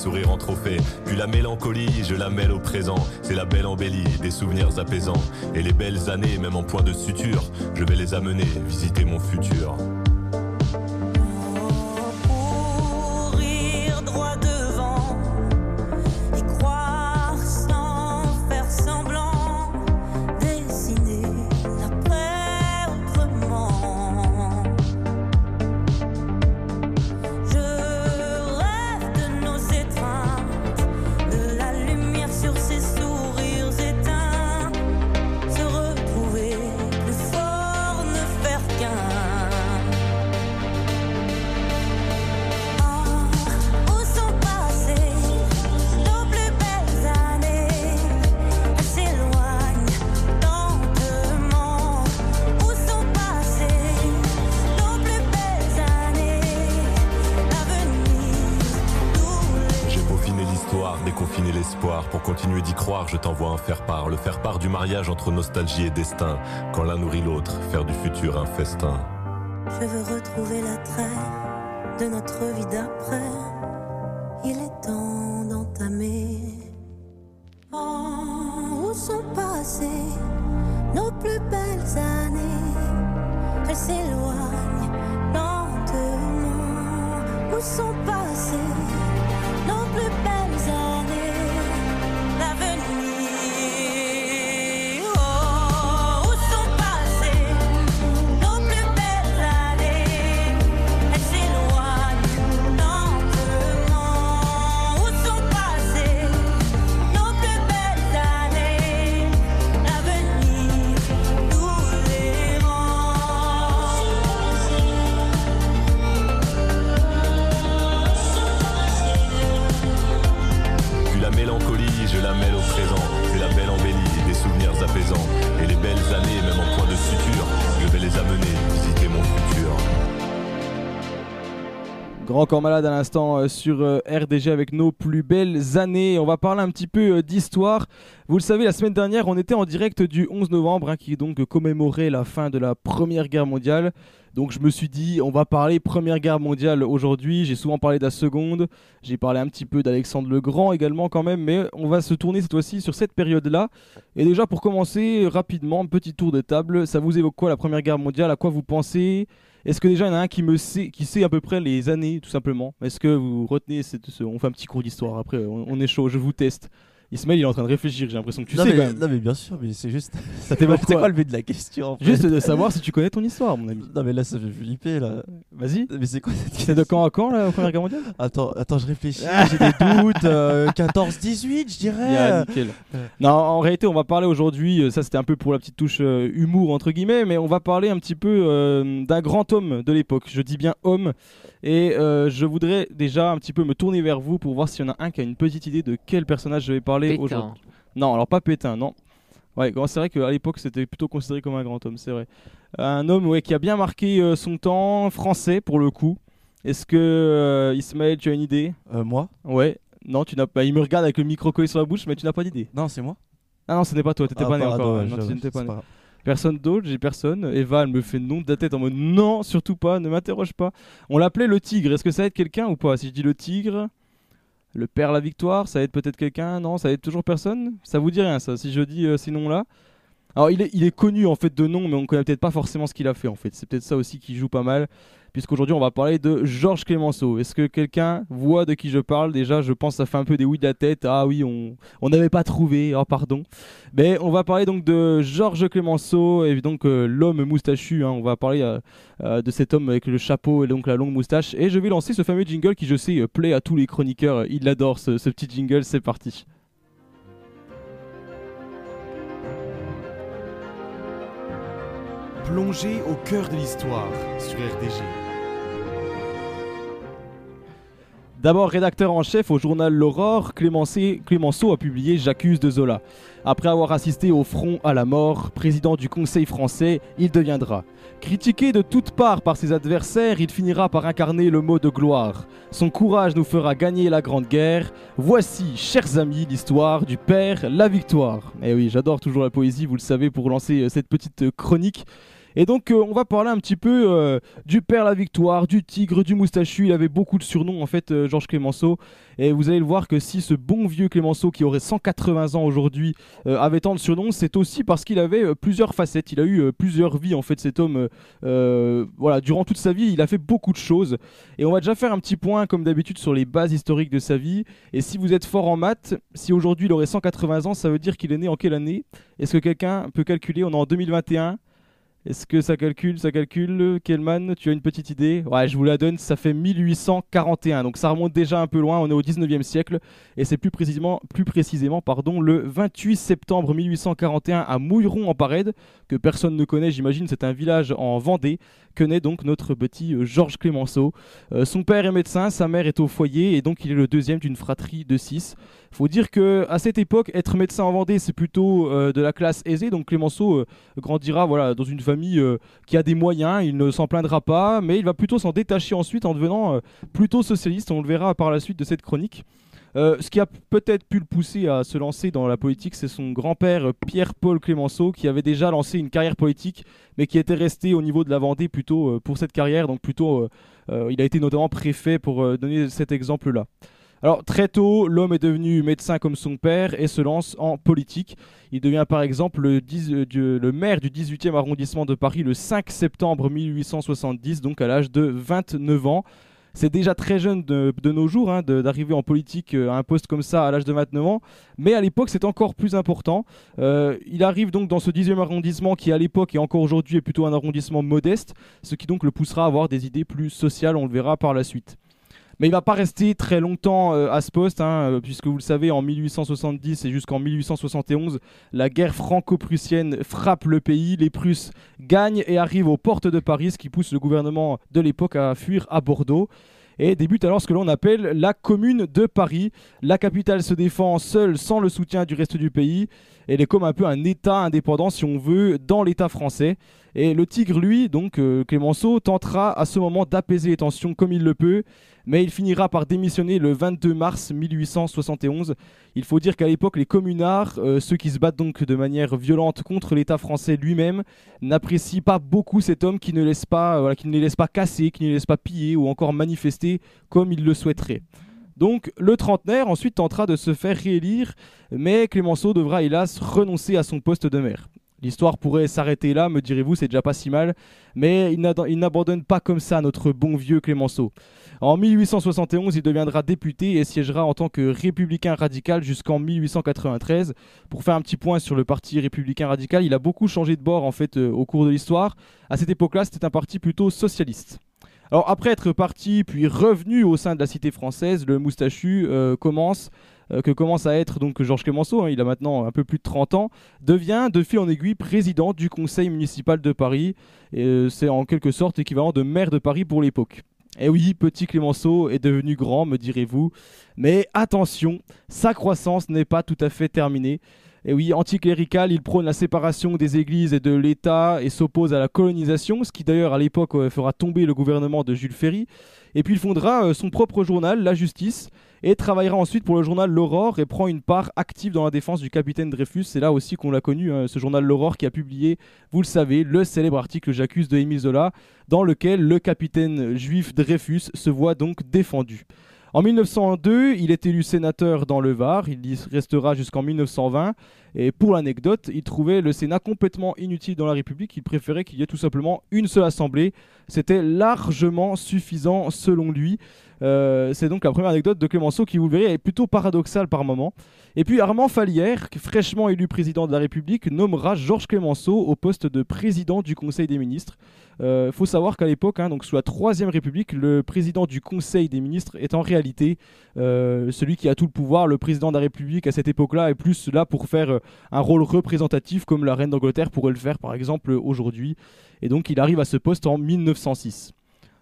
Sourires en trophée. Puis la mélancolie, je la mêle au présent. C'est la belle embellie, des souvenirs apaisants. Et les belles années, même en point de suture, je vais les amener visiter mon futur. Entre nostalgie et destin. Quand l'un nourrit l'autre, faire du futur un festin. Je veux retrouver l'attrait de notre vie d'après. Il est temps d'entamer. Oh, où sont passées Corps Malade à l'instant euh, sur euh, RDG avec nos plus belles années. On va parler un petit peu euh, d'histoire. Vous le savez, la semaine dernière, on était en direct du 11 novembre, hein, qui donc commémorait la fin de la Première Guerre mondiale. Donc je me suis dit, on va parler Première Guerre mondiale aujourd'hui. J'ai souvent parlé de la Seconde. J'ai parlé un petit peu d'Alexandre le Grand également quand même. Mais on va se tourner cette fois-ci sur cette période-là. Et déjà pour commencer, rapidement, petit tour de table. Ça vous évoque quoi la Première Guerre mondiale? À quoi vous pensez? Est-ce que déjà il y en a un qui me sait, qui sait à peu près les années, tout simplement? Est-ce que vous retenez cette, ce- On fait un petit cours d'histoire après, on est chaud, je vous teste. Ismaël il est en train de réfléchir, j'ai l'impression que tu non, sais mais, quand même. non, mais bien sûr, mais c'est juste. Ça t'évoque C'est quoi le but de la question en fait Juste de savoir si tu connais ton histoire, mon ami. Non, mais là, ça fait flipper là. Vas-y. Mais c'est quoi cette C'est de quand à quand la Première Guerre mondiale? Attends, attends, je réfléchis. J'ai des doutes. euh, 14-18, je dirais. Yeah, nickel. Non, en réalité, on va parler aujourd'hui, euh, ça c'était un peu pour la petite touche euh, humour entre guillemets, mais on va parler un petit peu euh, d'un grand homme de l'époque. Je dis bien homme. Et euh, je voudrais déjà un petit peu me tourner vers vous pour voir s'il y en a un qui a une petite idée de quel personnage je vais parler Aujourd'hui. Non, alors pas Pétain, non. Ouais, c'est vrai qu'à l'époque c'était plutôt considéré comme un grand homme, c'est vrai. Un homme ouais, qui a bien marqué euh, son temps, français pour le coup. Est-ce que euh, Ismaël, tu as une idée? Euh, moi? Ouais. Non, tu n'as pas. Il me regarde avec le micro collé sur la bouche, mais tu n'as pas d'idée. Non, c'est moi? Ah non, ce n'est pas toi, t'étais Ah, pas né encore. ouais, Non, je- tu n'étais pas né. Personne d'autre, j'ai personne. Eva, elle me fait non de la tête en mode non, surtout pas, ne m'interroge pas. On l'appelait le tigre. Est-ce que ça aide quelqu'un ou pas? Si je dis le tigre, le père la victoire, ça aide peut-être quelqu'un Non, ça aide toujours personne? Ça vous dit rien ça Si je dis euh, ces noms-là? Alors il est, connu en fait de nom, mais on connaît peut-être pas forcément ce qu'il a fait en fait. C'est peut-être ça aussi qui joue pas mal, puisqu'aujourd'hui on va parler de Georges Clémenceau. Est-ce que quelqu'un voit de qui je parle? Déjà, je pense que ça fait un peu des oui de la tête. Ah oui, on n'avait pas trouvé. Oh pardon. Mais on va parler donc de Georges Clémenceau et donc euh, l'homme moustachu. hein. On va parler euh, euh, de cet homme avec le chapeau et donc la longue moustache. Et je vais lancer ce fameux jingle qui, je sais, plaît à tous les chroniqueurs. Ils l'adorent ce, ce petit jingle. C'est parti. Plongée au cœur de l'histoire sur RDG. D'abord rédacteur en chef au journal L'Aurore, Clémenceau a publié J'accuse de Zola. Après avoir assisté au front à la mort, président du Conseil français, il deviendra. Critiqué de toutes parts par ses adversaires, il finira par incarner le mot de gloire. Son courage nous fera gagner la Grande Guerre. Voici, chers amis, l'histoire du père, la victoire. Et oui, j'adore toujours la poésie, vous le savez, pour lancer euh, cette petite euh, chronique. Et donc euh, on va parler un petit peu euh, du père la victoire, du tigre, du moustachu. Il avait beaucoup de surnoms en fait, euh, Georges Clémenceau. Et vous allez le voir que si ce bon vieux Clémenceau qui aurait 180 ans aujourd'hui avait tant de surnoms, c'est aussi parce qu'il avait plusieurs facettes. Il a eu plusieurs vies en fait. Cet homme, voilà, durant toute sa vie, il a fait beaucoup de choses. Et on va déjà faire un petit point comme d'habitude sur les bases historiques de sa vie. Et si vous êtes fort en maths, si aujourd'hui il aurait 180 ans, ça veut dire qu'il est né en quelle année? Est-ce que quelqu'un peut calculer? On est en 2021. Est-ce que ça calcule, ça calcule Kelman, tu as une petite idée? Ouais, je vous la donne, ça fait 1841. Donc ça remonte déjà un peu loin, on est au 19e siècle et c'est plus précisément plus précisément pardon, le 28 septembre 1841 à Mouilleron en Parède que personne ne connaît, j'imagine, c'est un village en Vendée que naît donc notre petit euh, Georges Clémenceau. Euh, son père est médecin, sa mère est au foyer et donc il est le deuxième d'une fratrie de six. Faut dire que à cette époque, être médecin en Vendée, c'est plutôt euh, de la classe aisée. Donc Clémenceau euh, grandira voilà dans une euh, qui a des moyens. Il ne s'en plaindra pas, mais il va plutôt s'en détacher ensuite en devenant euh, plutôt socialiste. On le verra par la suite de cette chronique. Euh, ce qui a peut-être pu le pousser à se lancer dans la politique, c'est son grand-père Pierre-Paul Clémenceau, qui avait déjà lancé une carrière politique, mais qui était resté au niveau de la Vendée plutôt pour cette carrière. Donc plutôt, il a été notamment préfet pour donner cet exemple-là. Alors très tôt, l'homme est devenu médecin comme son père et se lance en politique. Il devient par exemple le, 10 euh, maire du 18e arrondissement de Paris le 5 septembre 1870, donc à l'âge de 29 ans. C'est déjà très jeune de, nos jours hein, d'arriver en politique euh, à un poste comme ça à l'âge de 29 ans, mais à l'époque c'est encore plus important. Euh, il arrive donc dans ce 10e arrondissement qui à l'époque et encore aujourd'hui est plutôt un arrondissement modeste, ce qui donc le poussera à avoir des idées plus sociales, on le verra par la suite. Mais il va pas rester très longtemps euh, à ce poste, hein, euh, puisque vous le savez, en 1870 et jusqu'en 1871, la guerre franco-prussienne frappe le pays. Les Prusses gagnent et arrivent aux portes de Paris, ce qui pousse le gouvernement de l'époque à fuir à Bordeaux. Et débute alors ce que l'on appelle la Commune de Paris. La capitale se défend seule sans le soutien du reste du pays. Elle est comme un peu un État indépendant, si on veut, dans l'État français. Et le tigre, lui, donc euh, Clémenceau, tentera à ce moment d'apaiser les tensions comme il le peut. mais il finira par démissionner le 22 mars 1871. Il faut dire qu'à l'époque, les communards, euh, ceux qui se battent donc de manière violente contre l'État français lui-même, n'apprécient pas beaucoup cet homme qui ne, euh, qui ne les laisse pas casser, qui ne les laisse pas piller ou encore manifester comme il le souhaiterait. Donc le trentenaire ensuite tentera de se faire réélire, mais Clémenceau devra hélas renoncer à son poste de maire. L'histoire pourrait s'arrêter là, me direz-vous, c'est déjà pas si mal, mais il n'abandonne pas comme ça notre bon vieux Clémenceau. En 1871, il deviendra député et siégera en tant que républicain radical jusqu'en 1893. Pour faire un petit point sur le parti républicain radical, il a beaucoup changé de bord en fait euh, au cours de l'histoire. À cette époque-là, c'était un parti plutôt socialiste. Alors après être parti puis revenu au sein de la cité française, le moustachu euh, euh, que commence à être donc Georges Clémenceau, hein, il a maintenant un peu plus de 30 ans, devient de fil en aiguille président du conseil municipal de Paris. Euh, c'est en quelque sorte équivalent de maire de Paris pour l'époque. Et oui, petit Clémenceau est devenu grand, me direz-vous. Mais attention, sa croissance n'est pas tout à fait terminée. Et oui, anticlérical, il prône la séparation des églises et de l'État et s'oppose à la colonisation, ce qui d'ailleurs à l'époque euh, fera tomber le gouvernement de Jules Ferry. Et puis il fondera euh, son propre journal, La Justice, et travaillera ensuite pour le journal L'Aurore et prend une part active dans la défense du capitaine Dreyfus. C'est là aussi qu'on l'a connu, hein, ce journal L'Aurore qui a publié, vous le savez, le célèbre article J'accuse de Émile Zola, dans lequel le capitaine juif Dreyfus se voit donc défendu. En 1902, il est élu sénateur dans le Var, il y restera jusqu'en 1920, et pour l'anecdote, il trouvait le Sénat complètement inutile dans la République, il préférait qu'il y ait tout simplement une seule assemblée, c'était largement suffisant selon lui. Euh, c'est donc la première anecdote de Clémenceau qui, vous verrez, est plutôt paradoxale par moment. Et puis Armand Falière, fraîchement élu président de la République, nommera Georges Clémenceau au poste de président du Conseil des ministres. Il faut savoir qu'à l'époque, hein, donc sous la Troisième République, le président du Conseil des ministres est en réalité euh, celui qui a tout le pouvoir. Le président de la République à cette époque-là est plus là pour faire euh, un rôle représentatif comme la reine d'Angleterre pourrait le faire par exemple aujourd'hui. Et donc il arrive à ce poste en 1906.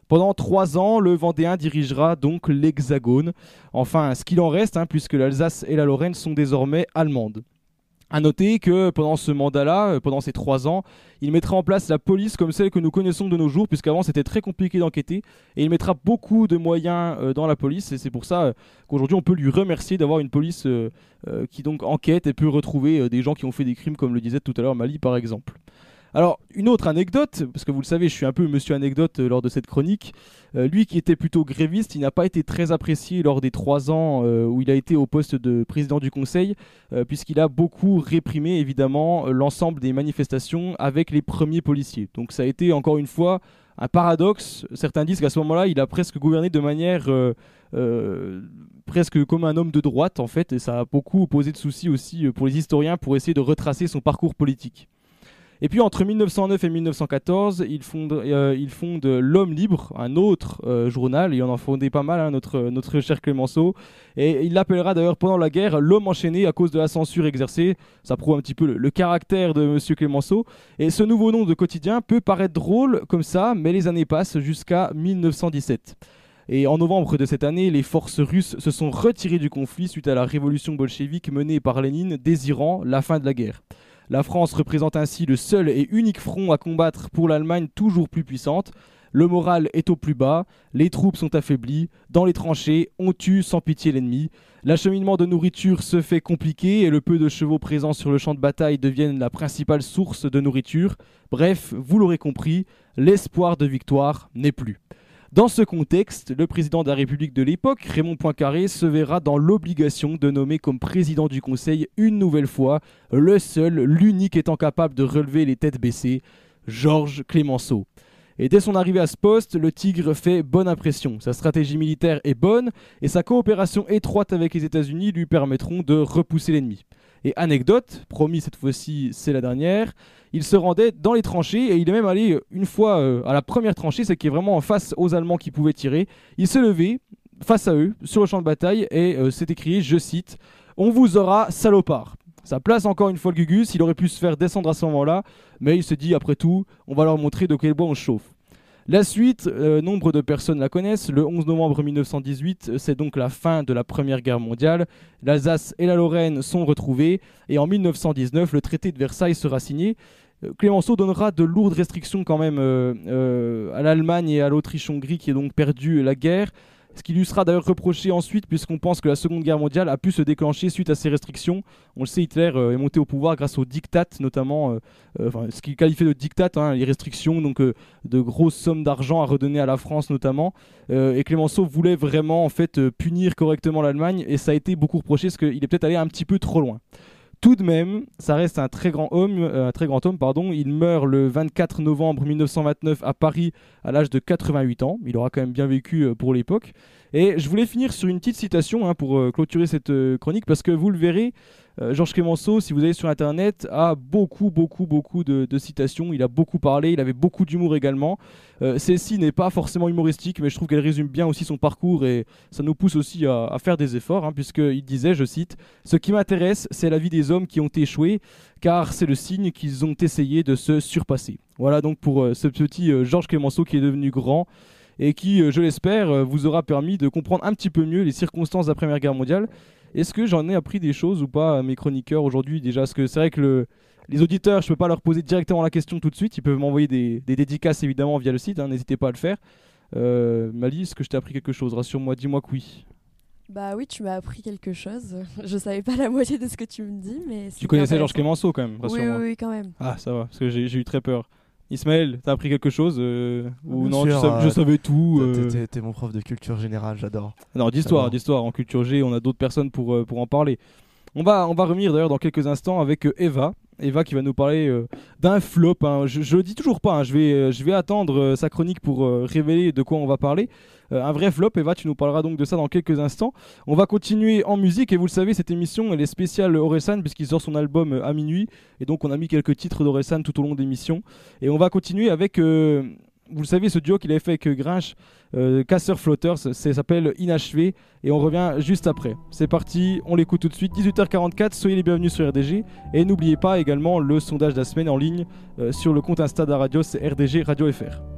Pendant trois ans, le Vendéen dirigera donc l'Hexagone. Enfin, ce qu'il en reste, hein, puisque l'Alsace et la Lorraine sont désormais allemandes. A noter que pendant ce mandat-là, euh, pendant ces trois ans, il mettra en place la police comme celle que nous connaissons de nos jours, puisqu'avant c'était très compliqué d'enquêter, et il mettra beaucoup de moyens euh, dans la police, et c'est pour ça euh, qu'aujourd'hui on peut lui remercier d'avoir une police qui donc enquête et peut retrouver des gens qui ont fait des crimes, comme le disait tout à l'heure Mali par exemple. Alors, une autre anecdote, parce que vous le savez, je suis un peu monsieur anecdote euh, lors de cette chronique. Euh, lui qui était plutôt gréviste, il n'a pas été très apprécié lors des trois ans euh, où il a été au poste de président du Conseil, puisqu'il a beaucoup réprimé évidemment l'ensemble des manifestations avec les premiers policiers. Donc ça a été encore une fois un paradoxe. Certains disent qu'à ce moment-là, il a presque gouverné de manière presque comme un homme de droite en fait, et ça a beaucoup posé de soucis aussi pour les historiens pour essayer de retracer son parcours politique. Et puis entre 1909 et 1914, il fonde, euh, il fonde L'Homme Libre, un autre euh, journal, on en fondait pas mal, hein, notre, notre cher Clémenceau. Et il l'appellera d'ailleurs pendant la guerre L'Homme enchaîné à cause de la censure exercée. Ça prouve un petit peu le, le caractère de Monsieur Clémenceau. Et ce nouveau nom de quotidien peut paraître drôle comme ça, mais les années passent jusqu'à 1917. Et en novembre de cette année, les forces russes se sont retirées du conflit suite à la révolution bolchevique menée par Lénine, désirant la fin de la guerre. La France représente ainsi le seul et unique front à combattre pour l'Allemagne toujours plus puissante. Le moral est au plus bas, les troupes sont affaiblies, dans les tranchées, on tue sans pitié l'ennemi. L'acheminement de nourriture se fait compliqué et le peu de chevaux présents sur le champ de bataille deviennent la principale source de nourriture. Bref, vous l'aurez compris, l'espoir de victoire n'est plus. Dans ce contexte, le président de la République de l'époque, Raymond Poincaré, se verra dans l'obligation de nommer comme président du Conseil une nouvelle fois le seul, l'unique étant capable de relever les têtes baissées, Georges Clémenceau. Et dès son arrivée à ce poste, le Tigre fait bonne impression. Sa stratégie militaire est bonne et sa coopération étroite avec les États-Unis lui permettront de repousser l'ennemi. Et anecdote, promis cette fois-ci, c'est la dernière, il se rendait dans les tranchées et il est même allé une fois euh, à la première tranchée, c'est qui est vraiment en face aux Allemands qui pouvaient tirer. Il se levait face à eux sur le champ de bataille et euh, c'est écrit, je cite, On vous aura salopard. Ça place encore une fois le Gugus, il aurait pu se faire descendre à ce moment-là, mais il se dit après tout, on va leur montrer de quel bois on chauffe. La suite, euh, nombre de personnes la connaissent. Le 11 novembre 1918, c'est donc la fin de la Première Guerre mondiale. L'Alsace et la Lorraine sont retrouvées. Et en 1919, le traité de Versailles sera signé. Euh, Clémenceau donnera de lourdes restrictions quand même euh, à l'Allemagne et à l'Autriche-Hongrie qui a donc perdu la guerre. Ce qui lui sera d'ailleurs reproché ensuite, puisqu'on pense que la Seconde Guerre mondiale a pu se déclencher suite à ces restrictions. On le sait, Hitler euh, est monté au pouvoir grâce au diktat, notamment, euh, euh, ce qu'il qualifiait de diktat, hein, les restrictions, donc de grosses sommes d'argent à redonner à la France notamment. Et Clémenceau voulait vraiment en fait punir correctement l'Allemagne, et ça a été beaucoup reproché parce qu'il est peut-être allé un petit peu trop loin. Tout de même, ça reste un très grand homme, euh, un très grand homme, pardon. Il meurt le 24 novembre 1929 à Paris à l'âge de 88 ans. Il aura quand même bien vécu euh, pour l'époque. Et je voulais finir sur une petite citation hein, pour euh, clôturer cette euh, chronique parce que vous le verrez, euh, Georges Clémenceau, si vous allez sur internet, a beaucoup, beaucoup, beaucoup de, citations. Il a beaucoup parlé, il avait beaucoup d'humour également. Celle-ci n'est pas forcément humoristique, mais je trouve qu'elle résume bien aussi son parcours et ça nous pousse aussi à, faire des efforts, hein, puisqu'il disait, je cite, Ce qui m'intéresse, c'est la vie des hommes qui ont échoué, car c'est le signe qu'ils ont essayé de se surpasser. Voilà donc pour ce petit Georges Clémenceau qui est devenu grand et qui, euh, je l'espère, euh, vous aura permis de comprendre un petit peu mieux les circonstances de la Première Guerre mondiale. Est-ce que j'en ai appris des choses ou pas à mes chroniqueurs aujourd'hui déjà? Parce que c'est vrai que le- les auditeurs, je peux pas leur poser directement la question tout de suite. Ils peuvent m'envoyer des, des dédicaces évidemment via le site. hein, N'hésitez pas à le faire. Euh, Mali, est-ce que je t'ai appris quelque chose? Rassure-moi, dis-moi que oui. Bah oui, tu m'as appris quelque chose. Je savais pas la moitié de ce que tu me dis, mais. Tu connaissais Georges. Clémenceau quand même, Oui, rassure-moi. oui, oui, quand même. Ah, ça va, parce que j'ai eu très peur. Ismaël, t'as appris quelque chose euh, Ou non, sûr, tu sa- je euh, savais tout. t'es- euh. t'es- mon prof de culture générale, j'adore. Non, d'histoire, d'histoire. En culture G, on a d'autres personnes pour, euh, pour en parler. On va, on va revenir d'ailleurs dans quelques instants avec euh, Eva. Eva qui va nous parler euh, d'un flop. hein. Je, le dis toujours pas. hein. Je, vais, euh, je vais attendre euh, sa chronique pour révéler de quoi on va parler. Un vrai flop. Eva, tu nous parleras donc de ça dans quelques instants. On va continuer en musique. Et vous le savez, cette émission, elle est spéciale Orelsan puisqu'il sort son album à minuit. Et donc, on a mis quelques titres d'Orelsan tout au long de l'émission. Et on va continuer avec. Vous le savez, ce duo qu'il avait fait avec Grinch, euh, Casseur Flotters, ça s'appelle Inachevé et on revient juste après. C'est parti, on l'écoute tout de suite, 18h44, soyez les bienvenus sur RDG et n'oubliez pas également le sondage de la semaine en ligne euh, sur le compte Insta de radio, c'est RDG Radio FR.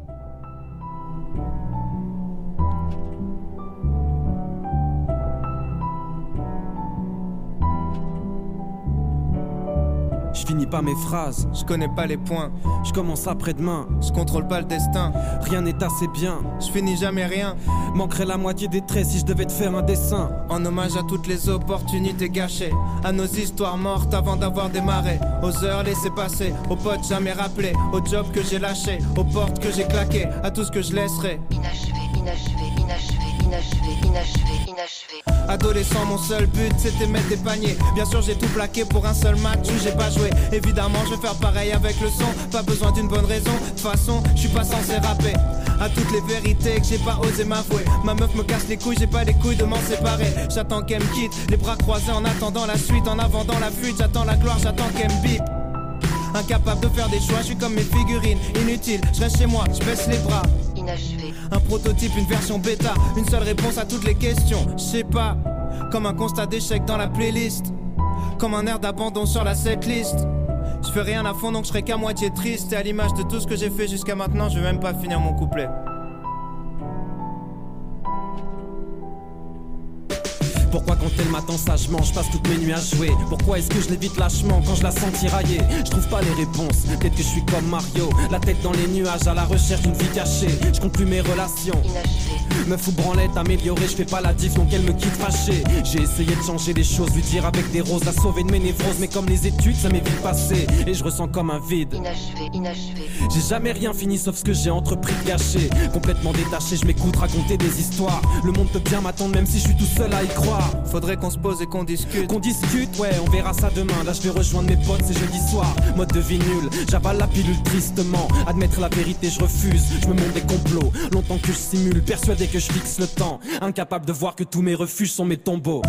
Je finis pas mes phrases, Je connais pas les points, je commence après-demain. je contrôle pas le destin, Rien n'est assez bien. je finis jamais rien. Manquerait la moitié des traits si je devais te faire un dessin. En hommage à toutes les opportunités gâchées, à nos histoires mortes avant d'avoir démarré, aux heures laissées passer, aux potes jamais rappelés, aux jobs que j'ai lâchés, aux portes que j'ai claquées, à tout ce que je laisserai. Inachevé, inachevé, inachevé, inachevé, inachevé, inachevé. Adolescent, mon seul but c'était mettre des paniers. Bien sûr, j'ai tout plaqué pour un seul match où j'ai pas joué. Évidemment, je vais faire pareil avec le son. Pas besoin d'une bonne raison. De toute façon, je suis pas censé rapper. À toutes les vérités que j'ai pas osé m'avouer. Ma meuf me casse les couilles, j'ai pas les couilles de m'en séparer. J'attends qu'elle me quitte, les bras croisés en attendant la suite. En avant dans la fuite, j'attends la gloire, j'attends qu'elle me bip. Incapable de faire des choix, je suis comme mes figurines, inutile. Je reste chez moi, je baisse les bras. Inachevé, Un prototype, une version bêta, une seule réponse à toutes les questions. Je sais pas, comme un constat d'échec dans la playlist, comme un air d'abandon sur la setlist. Je fais rien à fond donc je serai qu'à moitié triste. Et à l'image de tout ce que j'ai fait jusqu'à maintenant, je vais même pas finir mon couplet. Pourquoi quand elle m'attend sagement, je passe toutes mes nuits à jouer Pourquoi est-ce que je l'évite lâchement quand je la sens tirailler Je trouve pas les réponses, peut-être que je suis comme Mario. La tête dans les nuages à la recherche d'une vie cachée. Je compte plus mes relations. Me fous branlette, améliorée, je fais pas la diff donc elle me quitte fâchée. J'ai essayé de changer les choses, lui dire avec des roses, la sauver de mes névroses. Mais comme les études ça m'est vite passé et je ressens comme un vide. Inachevé, inachevé. J'ai jamais rien fini sauf ce que j'ai entrepris de gâcher. Complètement détaché, je m'écoute raconter des histoires. Le monde peut bien m'attendre même si je suis tout seul à y croire Faudrait qu'on se pose et qu'on discute. Qu'on discute, ouais, on verra ça demain. Là, je vais rejoindre mes potes, c'est jeudi soir. Mode de vie nul, j'avale la pilule tristement. Admettre la vérité, je refuse. Je me montre des complots. Longtemps que je simule, persuadé que je fixe le temps. Incapable de voir que tous mes refuges sont mes tombeaux.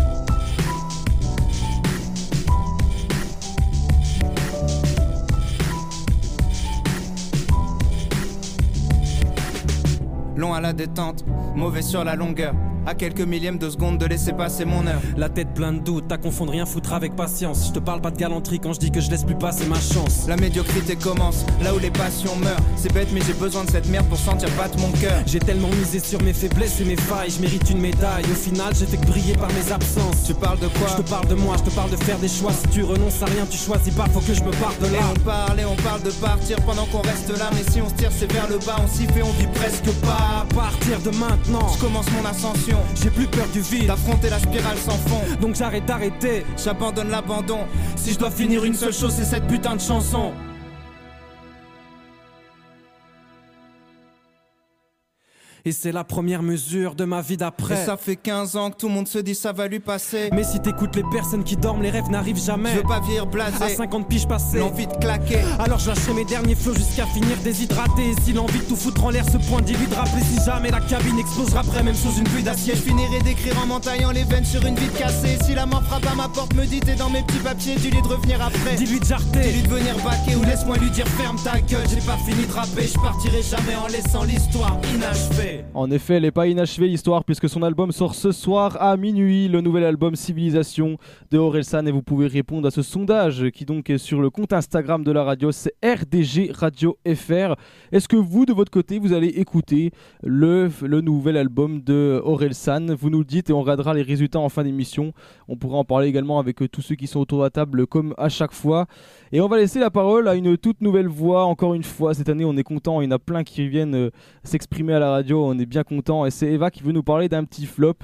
Long à la détente, mauvais sur la longueur. À quelques millièmes de seconde de laisser passer mon heure. La tête pleine de doutes, t'as confondre rien foutre avec patience. Je te parle pas de galanterie quand je dis que je laisse plus passer ma chance. La médiocrité commence, là où les passions meurent. C'est bête, mais j'ai besoin de cette merde pour sentir battre mon cœur. J'ai tellement misé sur mes faiblesses et mes failles, je mérite une médaille. Au final, j'ai fait que briller par mes absences. Tu parles de quoi? Je te parle de moi, je te parle de faire des choix. Si tu renonces à rien, tu choisis pas, faut que je me parte de Et là. on parle et on parle de partir pendant qu'on reste là. Mais si on se tire, c'est vers le bas, on s'y fait, on vit presque pas. À partir de maintenant, Je commence mon ascension. j'ai plus peur du vide. D'affronter la spirale sans fond. Donc j'arrête d'arrêter. J'abandonne l'abandon. Si je dois finir une seule chose, c'est cette putain de chanson. Et c'est la première mesure de ma vie Et d'après. ça fait 15 ans que tout le monde se dit ça va lui passer. Mais si t'écoutes les personnes qui dorment, les rêves n'arrivent jamais. Je veux pas vieillir À blasé. 50 piges passées. L'envie de claquer. Alors je lâcherai mes derniers flots jusqu'à finir déshydraté. Et si l'envie de tout foutre en l'air se point de rappeler si jamais la cabine explosera après, même sous une pluie d'acier. Je finirai d'écrire en m'entaillant les veines sur une vide cassée. Si la mort frappe à ma porte, me dit t'es dans mes petits papiers, dis-lui de revenir après. Dis-lui de jarter. Dis-lui de venir baquer ou laisse-moi lui dire ferme ta gueule. J'ai pas fini de rapper, je partirai jamais en laissant l'histoire inachevée. En effet, elle n'est pas inachevée l'histoire puisque son album sort ce soir à minuit, le nouvel album Civilisation de Orelsan et vous pouvez répondre à ce sondage qui donc est sur le compte Instagram de la radio, c'est RDG Radio FR. Est-ce que vous de votre côté vous allez écouter le, le nouvel album de Orelsan? Vous nous le dites et on regardera les résultats en fin d'émission. On pourra en parler également avec euh, tous ceux qui sont autour de la table comme à chaque fois. Et on va laisser la parole à une toute nouvelle voix encore une fois. Cette année on est content, il y en a plein qui viennent euh, s'exprimer à la radio, on est bien content et c'est Eva qui veut nous parler d'un petit flop,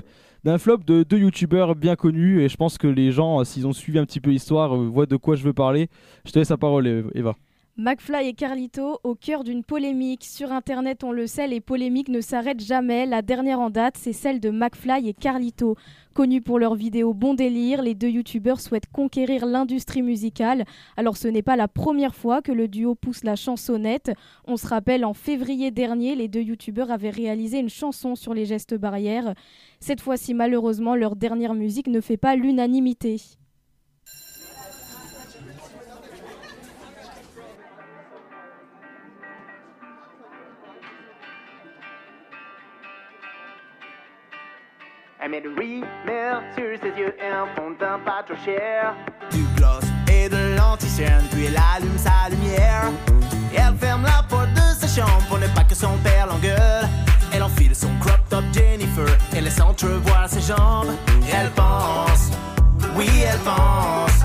d'un flop de deux youtubeurs bien connus et je pense que les gens, euh, s'ils ont suivi un petit peu l'histoire, euh, voient de quoi je veux parler. Je te laisse la parole Eva. McFly et Carlito au cœur d'une polémique. Sur Internet, on le sait, les polémiques ne s'arrêtent jamais. La dernière en date, c'est celle de McFly et Carlito. Connus pour leurs vidéos Bon Délire, les deux youtubeurs souhaitent conquérir l'industrie musicale. Alors ce n'est pas la première fois que le duo pousse la chansonnette. On se rappelle, en février dernier, les deux youtubeurs avaient réalisé une chanson sur les gestes barrières. Cette fois-ci, malheureusement, leur dernière musique ne fait pas l'unanimité. Elle met du rímel sur ses yeux et un fond d'un pas trop cher. du gloss et de l'anticerne, puis elle allume sa lumière. Et elle ferme la porte de sa chambre pour ne pas que son père l'engueule. Elle enfile son crop top Jennifer et laisse entrevoir ses jambes. Elle pense, oui elle pense,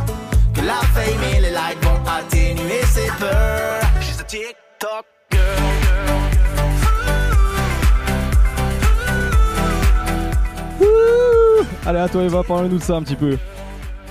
que la fame et les likes vont atténuer ses peurs. She's a TikTok girl. Allez à toi Eva, parle-nous de ça un petit peu.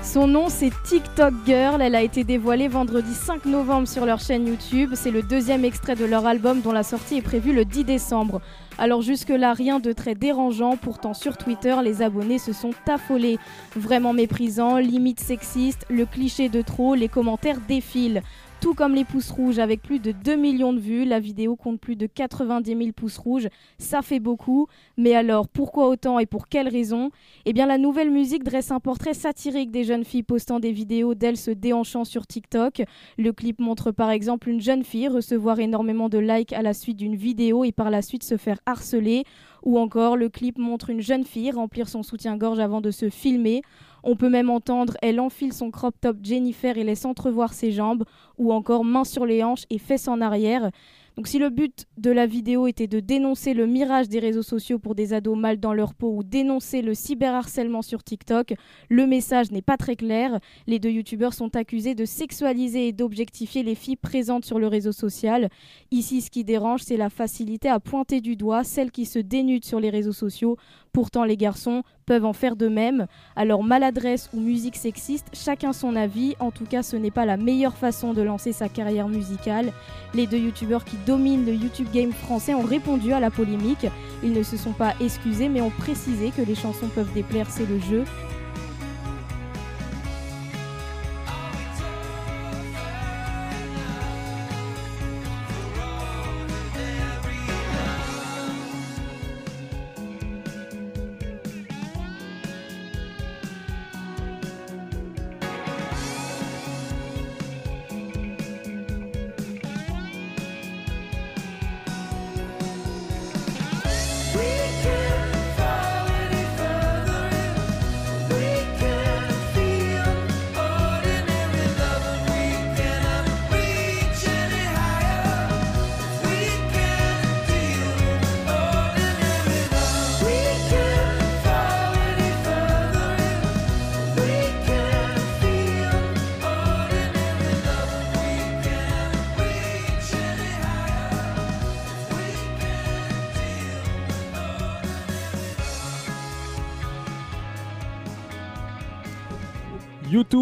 Son nom c'est TikTok Girl, elle a été dévoilée vendredi 5 novembre sur leur chaîne YouTube. C'est le deuxième extrait de leur album dont la sortie est prévue le 10 décembre. Alors jusque-là, rien de très dérangeant, pourtant sur Twitter, les abonnés se sont affolés. Vraiment méprisant, limite sexiste, le cliché de trop, les commentaires défilent. Tout comme les pouces rouges, avec plus de 2 millions de vues, la vidéo compte plus de 90 000 pouces rouges. Ça fait beaucoup. Mais alors, pourquoi autant et pour quelles raisons Eh bien, la nouvelle musique dresse un portrait satirique des jeunes filles postant des vidéos d'elles se déhanchant sur TikTok. Le clip montre par exemple une jeune fille recevoir énormément de likes à la suite d'une vidéo et par la suite se faire harceler. Ou encore, le clip montre une jeune fille remplir son soutien-gorge avant de se filmer. On peut même entendre elle enfile son crop top Jennifer et laisse entrevoir ses jambes, ou encore main sur les hanches et fesses en arrière. Donc si le but de la vidéo était de dénoncer le mirage des réseaux sociaux pour des ados mal dans leur peau ou dénoncer le cyberharcèlement sur TikTok, le message n'est pas très clair. Les deux youtubeurs sont accusés de sexualiser et d'objectifier les filles présentes sur le réseau social. Ici, ce qui dérange, c'est la facilité à pointer du doigt celles qui se dénudent sur les réseaux sociaux. Pourtant, les garçons peuvent en faire de même. Alors, maladresse ou musique sexiste, chacun son avis. En tout cas, ce n'est pas la meilleure façon de lancer sa carrière musicale. Les deux youtubeurs qui dominent le YouTube game français ont répondu à la polémique. Ils ne se sont pas excusés, mais ont précisé que les chansons peuvent déplaire, c'est le jeu.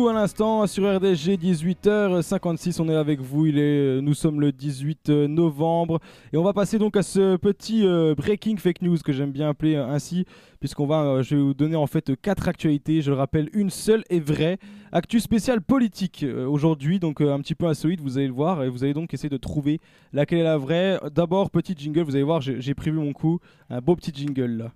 À l'instant sur RDG 18h56 on est avec vous. Il est nous sommes le 18 novembre. Et on va passer donc à ce petit euh, breaking fake news que j'aime bien appeler euh, ainsi puisqu'on va euh, je vais vous donner en fait quatre actualités. Je le rappelle une seule est vraie. Actu spéciale politique euh, aujourd'hui. Donc euh, un petit peu insolite vous allez le voir. Et vous allez donc essayer de trouver laquelle est la vraie. D'abord petit jingle. Vous allez voir j'ai prévu mon coup. Un beau petit jingle là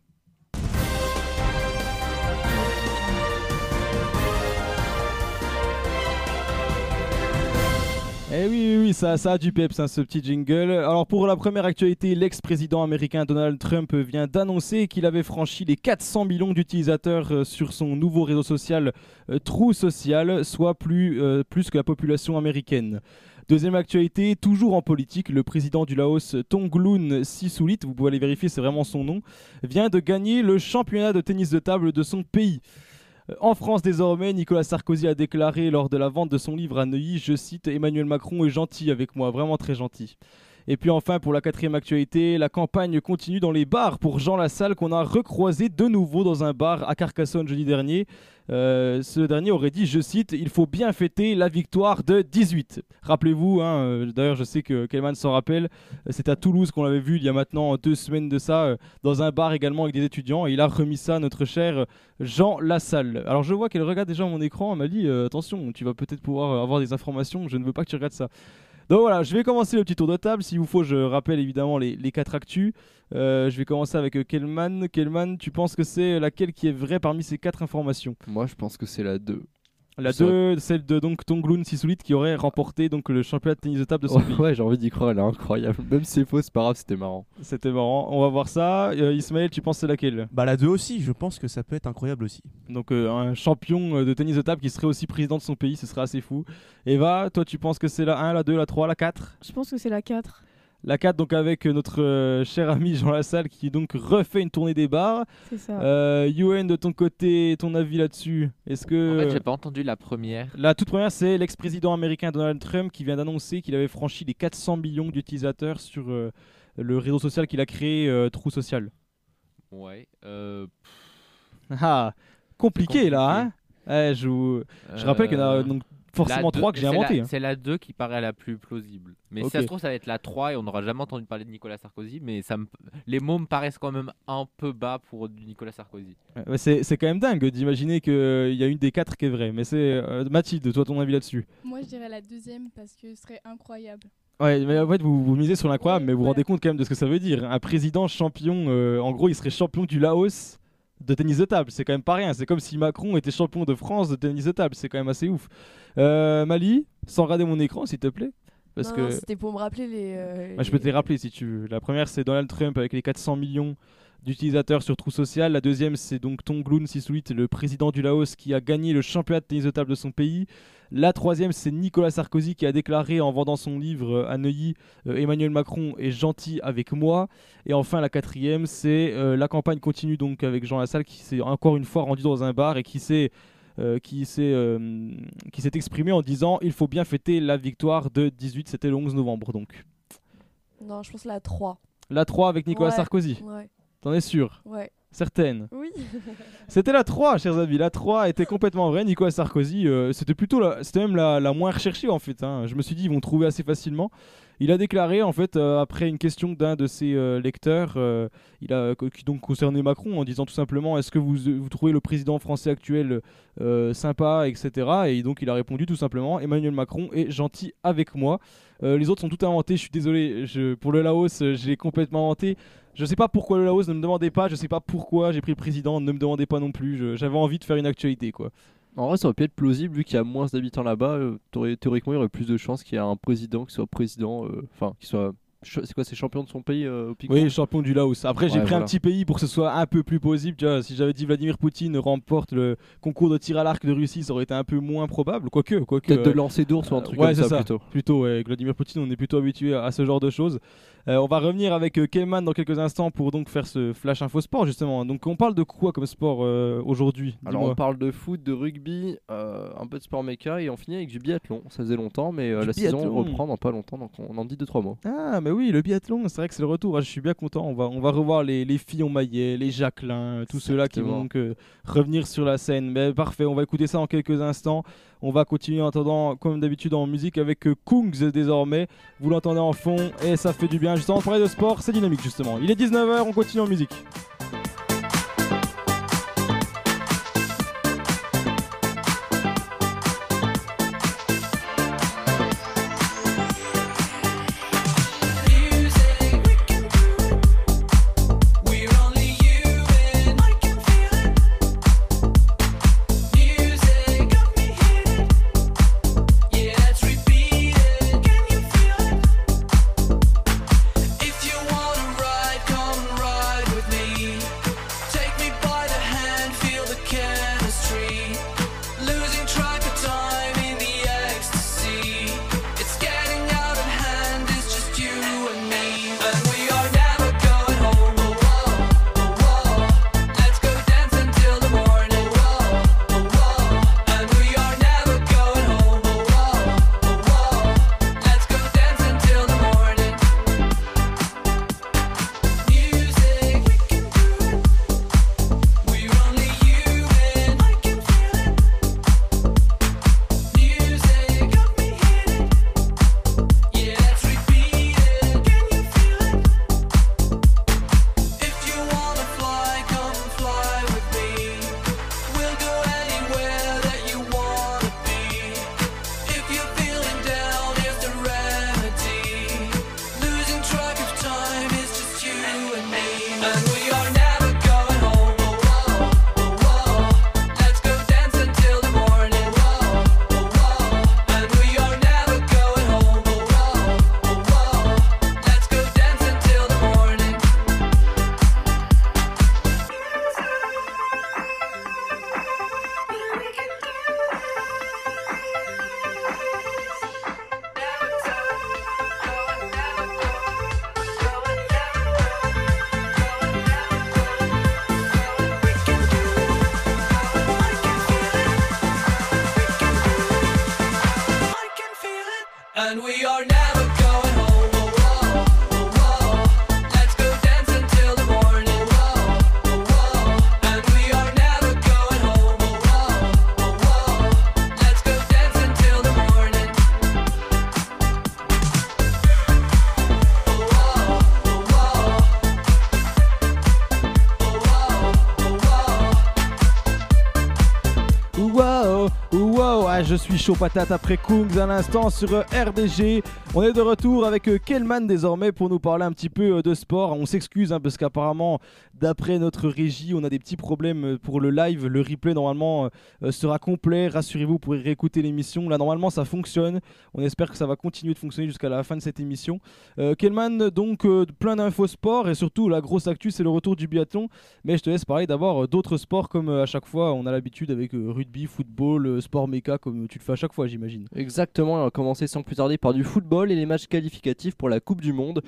Eh oui, oui, ça a du peps, hein, ce petit jingle. Alors pour la première actualité, l'ex-président américain Donald Trump vient d'annoncer qu'il avait franchi les 400 millions d'utilisateurs euh, sur son nouveau réseau social euh, True Social, soit plus, euh, plus que la population américaine. Deuxième actualité, toujours en politique, le président du Laos, Tongloun Sisulit, vous pouvez aller vérifier, c'est vraiment son nom, vient de gagner le championnat de tennis de table de son pays. Euh, En France désormais, Nicolas Sarkozy a déclaré lors de la vente de son livre à Neuilly, je cite, Emmanuel Macron est gentil avec moi, vraiment très gentil. Et puis enfin, pour la quatrième actualité, la campagne continue dans les bars pour Jean Lassalle qu'on a recroisé de nouveau dans un bar à Carcassonne jeudi dernier. Euh, ce dernier aurait dit, je cite, il faut bien fêter la victoire de 18. Rappelez-vous, hein, euh, d'ailleurs je sais que Kelman s'en rappelle, euh, c'est à Toulouse qu'on l'avait vu il y a maintenant deux semaines de ça, dans un bar également avec des étudiants, il a remis ça à notre cher Jean Lassalle. Alors je vois qu'elle regarde déjà mon écran, elle m'a dit, attention, tu vas peut-être pouvoir avoir des informations, je ne veux pas que tu regardes ça. Donc voilà, je vais commencer le petit tour de table. S'il vous faut, je rappelle évidemment les, les quatre actus. Euh, je vais commencer avec euh, Kelman. Kelman, tu penses que c'est laquelle qui est vraie parmi ces quatre informations? Moi, je pense que c'est la 2. La 2, celle de donc Tongloun Sisulit qui aurait remporté donc le championnat de tennis de table de son pays. Ouais, j'ai envie d'y croire, elle est incroyable. Même si c'est faux, c'est pas grave, c'était marrant. C'était marrant. On va voir ça. Euh, Ismaël, tu penses c'est laquelle? Bah la 2 aussi, je pense que ça peut être incroyable aussi. Donc euh, un champion euh, de tennis de table qui serait aussi président de son pays, ce serait assez fou. Eva, toi tu penses que c'est la 1, la 2, la 3, la 4 Je pense que c'est la 4. La 4 donc avec euh, notre euh, cher ami Jean Lassalle qui donc refait une tournée des bars. C'est ça. Euh, de ton côté, ton avis là-dessus? Est-ce que En fait, j'ai pas entendu la première. La toute première, c'est l'ex-président américain Donald Trump qui vient d'annoncer qu'il avait franchi les 400 millions d'utilisateurs sur euh, le réseau social qu'il a créé, euh, True Social. Ouais. Euh, Ah, compliqué, là, hein? Ouais, je, vous- je rappelle qu'il y en a donc forcément la deux- trois que j'ai c'est la- inventé. hein. C'est la 2 qui paraît la plus plausible. Mais si ça se trouve, ça va être la 3 et on n'aura jamais entendu parler de Nicolas Sarkozy. Mais ça me... les mots me paraissent quand même un peu bas pour du Nicolas Sarkozy. Ouais, c'est c'est quand même dingue d'imaginer qu'il y a une des quatre qui est vraie. Mais c'est. euh, Mathilde, toi, ton avis là-dessus? Moi, je dirais la deuxième parce que ce serait incroyable. Ouais, mais en fait, vous, vous misez sur l'incroyable, mais vous vous rendez compte quand même de ce que ça veut dire. Un président champion, euh, en gros, il serait champion du Laos de tennis de table. C'est quand même pas rien. C'est comme si Macron était champion de France de tennis de table. C'est quand même assez ouf. Euh, Mali, sans regarder mon écran, s'il te plaît. Parce non, que. c'était pour me rappeler les. euh, Bah, je peux te les rappeler si tu veux. La première, c'est Donald Trump avec les 400 millions d'utilisateurs sur True Social. La deuxième, c'est donc Tongloun Sisulit, le président du Laos, qui a gagné le championnat de tennis de table de son pays. La troisième, c'est Nicolas Sarkozy qui a déclaré en vendant son livre euh, à Neuilly euh, Emmanuel Macron est gentil avec moi. Et enfin, la quatrième, c'est euh, la campagne continue donc avec Jean Lassalle qui s'est encore une fois rendu dans un bar et qui s'est qui s'est qui s'est exprimé en disant il faut bien fêter la victoire de 18 c'était le 11 novembre donc Non, je pense la 3. la 3 avec Nicolas Ouais, Sarkozy ouais. T'en es sûr Ouais. Certaine Oui. C'était la 3, chers amis. La 3 était complètement vraie. Nicolas Sarkozy, euh, c'était plutôt la, c'était même la, la moins recherchée en fait. hein. Je me suis dit, ils vont trouver assez facilement. Il a déclaré en fait, euh, après une question d'un de ses euh, lecteurs, il a, qui donc concernait Macron, en disant tout simplement Est-ce que vous, vous trouvez le président français actuel sympa, etc. Et donc il a répondu tout simplement Emmanuel Macron est gentil avec moi. Les autres sont tout inventés. Je suis désolé, je, pour le Laos, euh, j'ai complètement inventé. Je sais pas pourquoi le Laos, ne me demandez pas. Je sais pas pourquoi j'ai pris le président, ne me demandez pas non plus. J'avais envie de faire une actualité quoi. En vrai, ça aurait pu être plausible vu qu'il y a moins d'habitants là-bas. euh, théoriquement, il y aurait plus de chances qu'il y ait un président qui soit président. euh, Enfin, qui soit. C'est quoi, c'est champion de son pays euh, au Oui, champion du Laos. Après, j'ai pris un petit pays pour que ce soit un peu plus plausible. Tu vois, si j'avais dit Vladimir Poutine remporte le concours de tir à l'arc de Russie, ça aurait été un peu moins probable. Quoique, quoique. Peut-être de euh, lancer d'ours ou un truc ouais, comme c'est ça, plutôt. Plutôt, ouais. Avec Vladimir Poutine, on est plutôt habitué à, à ce genre de choses. Euh, on va revenir avec euh, Kelman dans quelques instants pour donc faire ce flash info sport justement. Donc on parle de quoi comme sport euh, aujourd'hui? Alors on parle de foot, de rugby, euh, un peu de sport méca et on finit avec du biathlon. Ça faisait longtemps mais la saison reprend dans pas longtemps donc on en dit 2-3 mots. Ah, mais oui, le biathlon, c'est vrai que c'est le retour. Ah, je suis bien content. On va, on va revoir les, les Fillon Maillet, les Jacquelin, euh, tous ceux-là qui vont donc revenir sur la scène. Mais parfait, on va écouter ça en quelques instants. On va continuer en attendant, comme d'habitude, en musique avec euh, Kungs désormais. Vous l'entendez en fond et ça fait du bien. Justement, on parlait de sport, c'est dynamique justement. Il est 19h, on continue en musique. Je suis chaud patate après Kungs à l'instant sur euh, RDG. On est de retour avec euh, Kelman désormais pour nous parler un petit peu euh, de sport. On s'excuse hein, parce qu'apparemment, d'après notre régie, on a des petits problèmes euh, pour le live. Le replay normalement euh, sera complet. Rassurez-vous, vous pourrez réécouter l'émission. Là, normalement, ça fonctionne. On espère que ça va continuer de fonctionner jusqu'à la fin de cette émission. Euh, Kelman, donc plein d'infos sport et surtout la grosse actu, c'est le retour du biathlon. Mais je te laisse parler euh, d'autres sports comme à chaque fois on a l'habitude avec rugby, football, sport méca comme tu le fais à chaque fois, j'imagine. Exactement, on va commencer sans plus tarder par du football et les matchs qualificatifs pour la Coupe du Monde.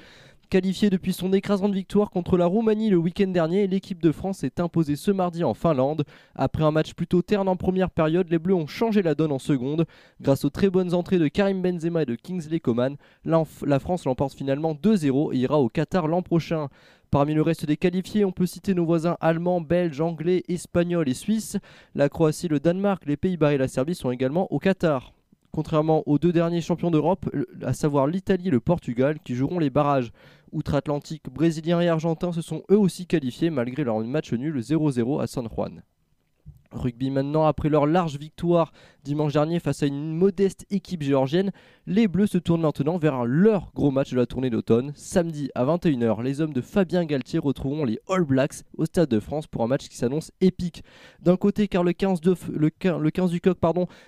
Qualifiée depuis son écrasante victoire contre la Roumanie le week-end dernier, l'équipe de France s'est imposée ce mardi en Finlande. Après un match plutôt terne en première période, les Bleus ont changé la donne en seconde. Grâce aux très bonnes entrées de Karim Benzema et de Kingsley Coman, la France l'emporte finalement 2-0 et ira au Qatar l'an prochain. Parmi le reste des qualifiés, on peut citer nos voisins allemands, belges, anglais, espagnols et suisses. La Croatie, le Danemark, les Pays-Bas et la Serbie sont également au Qatar. Contrairement aux deux derniers champions d'Europe, à savoir l'Italie et le Portugal, qui joueront les barrages outre-Atlantique, brésiliens et argentins se sont eux aussi qualifiés malgré leur match nul 0-0 à San Juan. Rugby maintenant, après leur large victoire dimanche dernier face à une modeste équipe géorgienne, les Bleus se tournent maintenant vers leur gros match de la tournée d'automne. Samedi à 21h, les hommes de Fabien Galtier retrouveront les All Blacks au Stade de France pour un match qui s'annonce épique. D'un côté car le 15, de f- le 15 le 15 du coq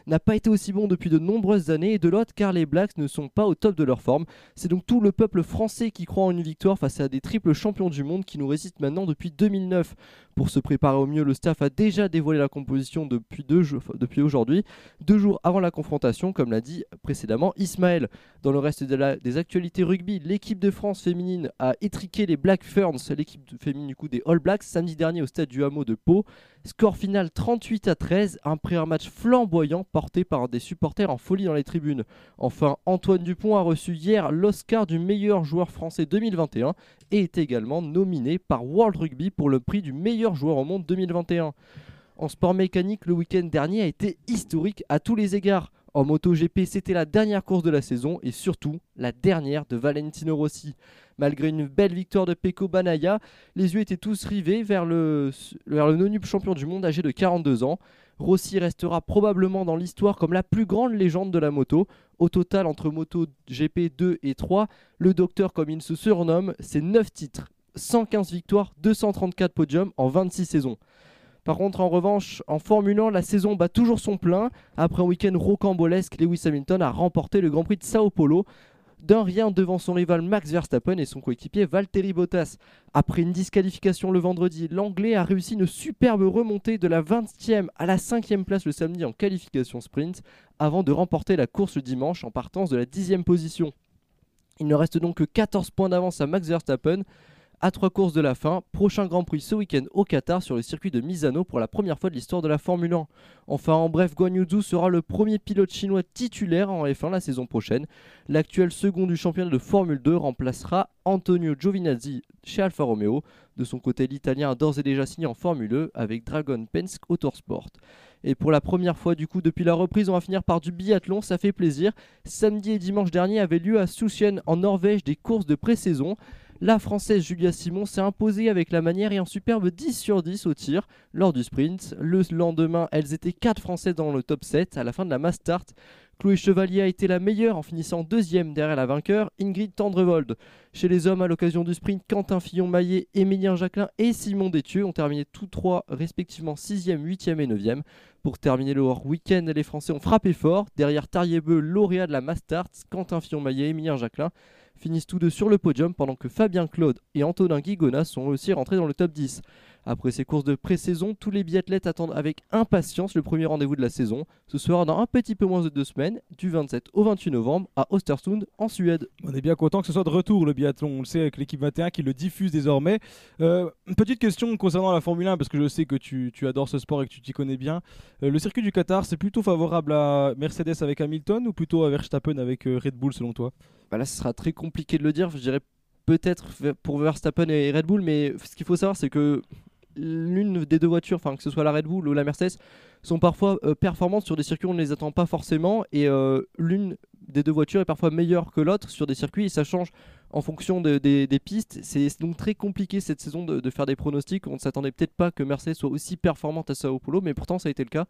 n'a pas été aussi bon depuis de nombreuses années et de l'autre car les Blacks ne sont pas au top de leur forme. C'est donc tout le peuple français qui croit en une victoire face à des triples champions du monde qui nous résistent maintenant depuis 2009. Pour se préparer au mieux, le staff a déjà dévoilé la composition depuis, aujourd'hui, deux jours avant la confrontation, comme l'a dit précédemment Ismaël. Dans le reste des actualités rugby, l'équipe de France féminine a étriqué les Black Ferns, l'équipe féminine du coup des All Blacks, samedi dernier au stade du Hameau de Pau. Score final 38 à 13, après un match flamboyant porté par des supporters en folie dans les tribunes. Enfin, Antoine Dupont a reçu hier l'Oscar du meilleur joueur français 2021 et est également nominé par World Rugby pour le prix du meilleur joueur au monde 2021. En sport mécanique, le week-end dernier a été historique à tous les égards. En MotoGP, c'était la dernière course de la saison et surtout la dernière de Valentino Rossi. Malgré une belle victoire de Pecco Banaya, les yeux étaient tous rivés vers le, vers le champion du monde âgé de 42 ans. Rossi restera probablement dans l'histoire comme la plus grande légende de la moto. Au total, entre Moto GP 2 et 3, le docteur, comme il se surnomme, c'est 9 titres, 115 victoires, 234 podiums en 26 saisons. Par contre, en revanche, en Formule 1, la saison bat toujours son plein. Après un week-end rocambolesque, Lewis Hamilton a remporté le Grand Prix de Sao Paulo d'un rien devant son rival Max Verstappen et son coéquipier Valtteri Bottas. Après une disqualification le vendredi, l'Anglais a réussi une superbe remontée de la 20e à la 5e place le samedi en qualification sprint avant de remporter la course le dimanche en partance de la 10e position. Il ne reste donc que 14 points d'avance à Max Verstappen à trois courses de la fin. Prochain Grand Prix ce week-end au Qatar sur le circuit de Misano pour la première fois de l'histoire de la Formule 1. Enfin, en bref, Guan sera le premier pilote chinois titulaire en F1 la saison prochaine. L'actuel second du championnat de Formule 2 remplacera Antonio Giovinazzi chez Alfa Romeo. De son côté, l'Italien a d'ores et déjà signé en Formule 2 avec Dragon Penske Autosport. Et pour la première fois du coup depuis la reprise, on va finir par du biathlon, ça fait plaisir. Samedi et dimanche dernier avait lieu à Sushen en Norvège des courses de pré-saison. La Française Julia Simon s'est imposée avec la manière et un superbe 10 sur 10 au tir lors du sprint. Le lendemain, elles étaient 4 Françaises dans le top 7 à la fin de la mass start. Chloé Chevalier a été la meilleure en finissant deuxième derrière la vainqueur, Ingrid Tendrevold. Chez les hommes, à l'occasion du sprint, Quentin Fillon-Maillet, Émilien Jacquelin et Simon Détieux ont terminé tous trois respectivement 6e, 8e et 9e. Pour terminer leur week-end, les Français ont frappé fort. Derrière Tariebeu, lauréat de la mass start, Quentin Fillon-Maillet et Émilien Jacquelin finissent tous deux sur le podium pendant que Fabien Claude et Antonin Guigona sont aussi rentrés dans le top 10. Après ces courses de pré-saison, tous les biathlètes attendent avec impatience le premier rendez-vous de la saison. Ce sera dans un petit peu moins de deux semaines, du 27 au 28 novembre, à Östersund, en Suède. On est bien content que ce soit de retour le biathlon, on le sait avec l'équipe 21 qui le diffuse désormais. Euh, une petite question concernant la Formule 1 parce que je sais que tu, tu adores ce sport et que tu t'y connais bien. Euh, le circuit du Qatar, c'est plutôt favorable à Mercedes avec Hamilton ou plutôt à Verstappen avec euh, Red Bull selon toi? Bah là, ce sera très compliqué de le dire. Je dirais peut-être pour Verstappen et Red Bull, mais ce qu'il faut savoir, c'est que l'une des deux voitures, que ce soit la Red Bull ou la Mercedes, sont parfois euh, performantes sur des circuits où on ne les attend pas forcément, et euh, l'une des deux voitures est parfois meilleure que l'autre sur des circuits, et ça change en fonction de- des, pistes. C'est donc très compliqué cette saison de, de faire des pronostics. On ne s'attendait peut-être pas que Mercedes soit aussi performante à Sao Paulo, mais pourtant ça a été le cas.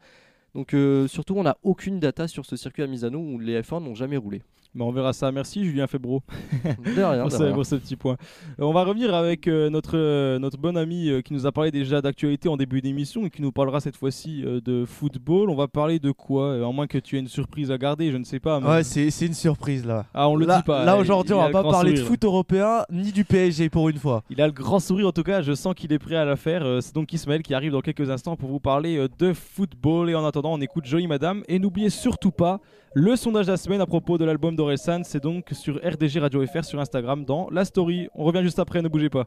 Donc euh, surtout, on n'a aucune data sur ce circuit à Misano où les F1 n'ont jamais roulé. Bah, on verra ça. Merci Julien Febro. De rien, pour, de ce, rien. pour ce petit point. Euh, on va revenir avec euh, notre, euh, notre bon ami euh, qui nous a parlé déjà d'actualité en début d'émission et qui nous parlera cette fois-ci euh, de football. On va parler de quoi Euh, À moins que tu aies une surprise à garder, je ne sais pas. mais- Ouais, c'est c'est une surprise là. Ah, on le là, dit pas. Là aujourd'hui, on va pas parler de foot européen ni du PSG pour une fois. Il a le grand sourire en tout cas, je sens qu'il est prêt à la faire. Euh, C'est donc Ismaël qui arrive dans quelques instants pour vous parler euh, de football. Et en attendant, on écoute Jolie Madame. Et n'oubliez surtout pas le sondage de la semaine à propos de l'album d'Orelsan. C'est donc sur RDG Radio FR sur Instagram dans la story. On revient juste après, ne bougez pas.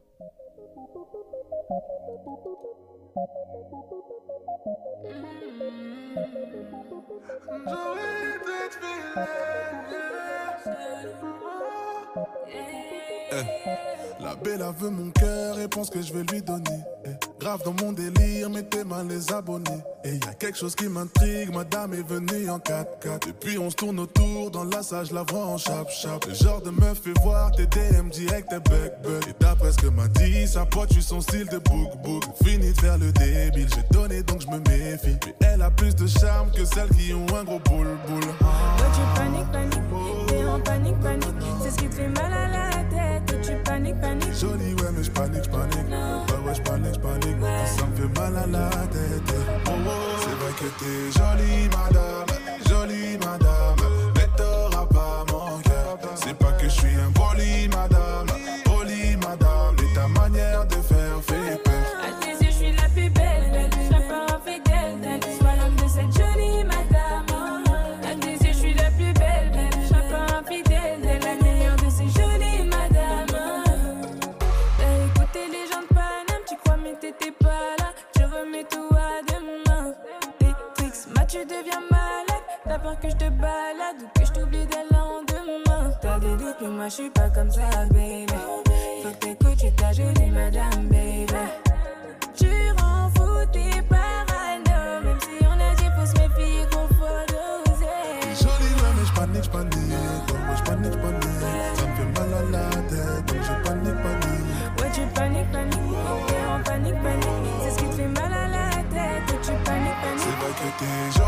La belle elle veut mon cœur et pense que je vais lui donner. Eh, Grave dans mon délire, mettez mal les abonnés. Et y a quelque chose qui m'intrigue, madame est venue en 4x4. Et puis on se tourne autour, dans la je la vois en chap-chap. Le genre de meuf fait voir tes DM direct, tes bug bug. Et d'après ce que m'a dit, sa pote, tu son style de book book. Fini de faire le débile, j'ai donné donc je me méfie. Mais elle a plus de charme que celles qui ont un gros boule boule. Toi tu paniques, paniques, t'es en panique, panique. C'est ce qui te fait mal à la Toi tu paniques, paniques. Jolie, ouais, mais je panique, je panique. Ouais, ouais, je panique, je panique. Ça me fait mal à la tête. Oh, oh. C'est vrai que t'es jolie, madame. Jolie, madame. que je te balade ou que je t'oublie dès le lendemain. T'as des doutes, mais moi je suis pas comme ça, baby. Faut que t'écoutes, tu t'as jolie madame, baby. Tu rends fou tes parano, même si on a dit faut se méfier qu'on faut doser. Jolie là, mais j'panique, j'panique. Donc moi j'panique, panique. Ça me fait mal à la tête, donc je panique, panique. Ouais, tu paniques, panique. T'es en panique, panique. C'est ce qui te fait mal à la tête, donc tu paniques, panique. C'est pas que t'es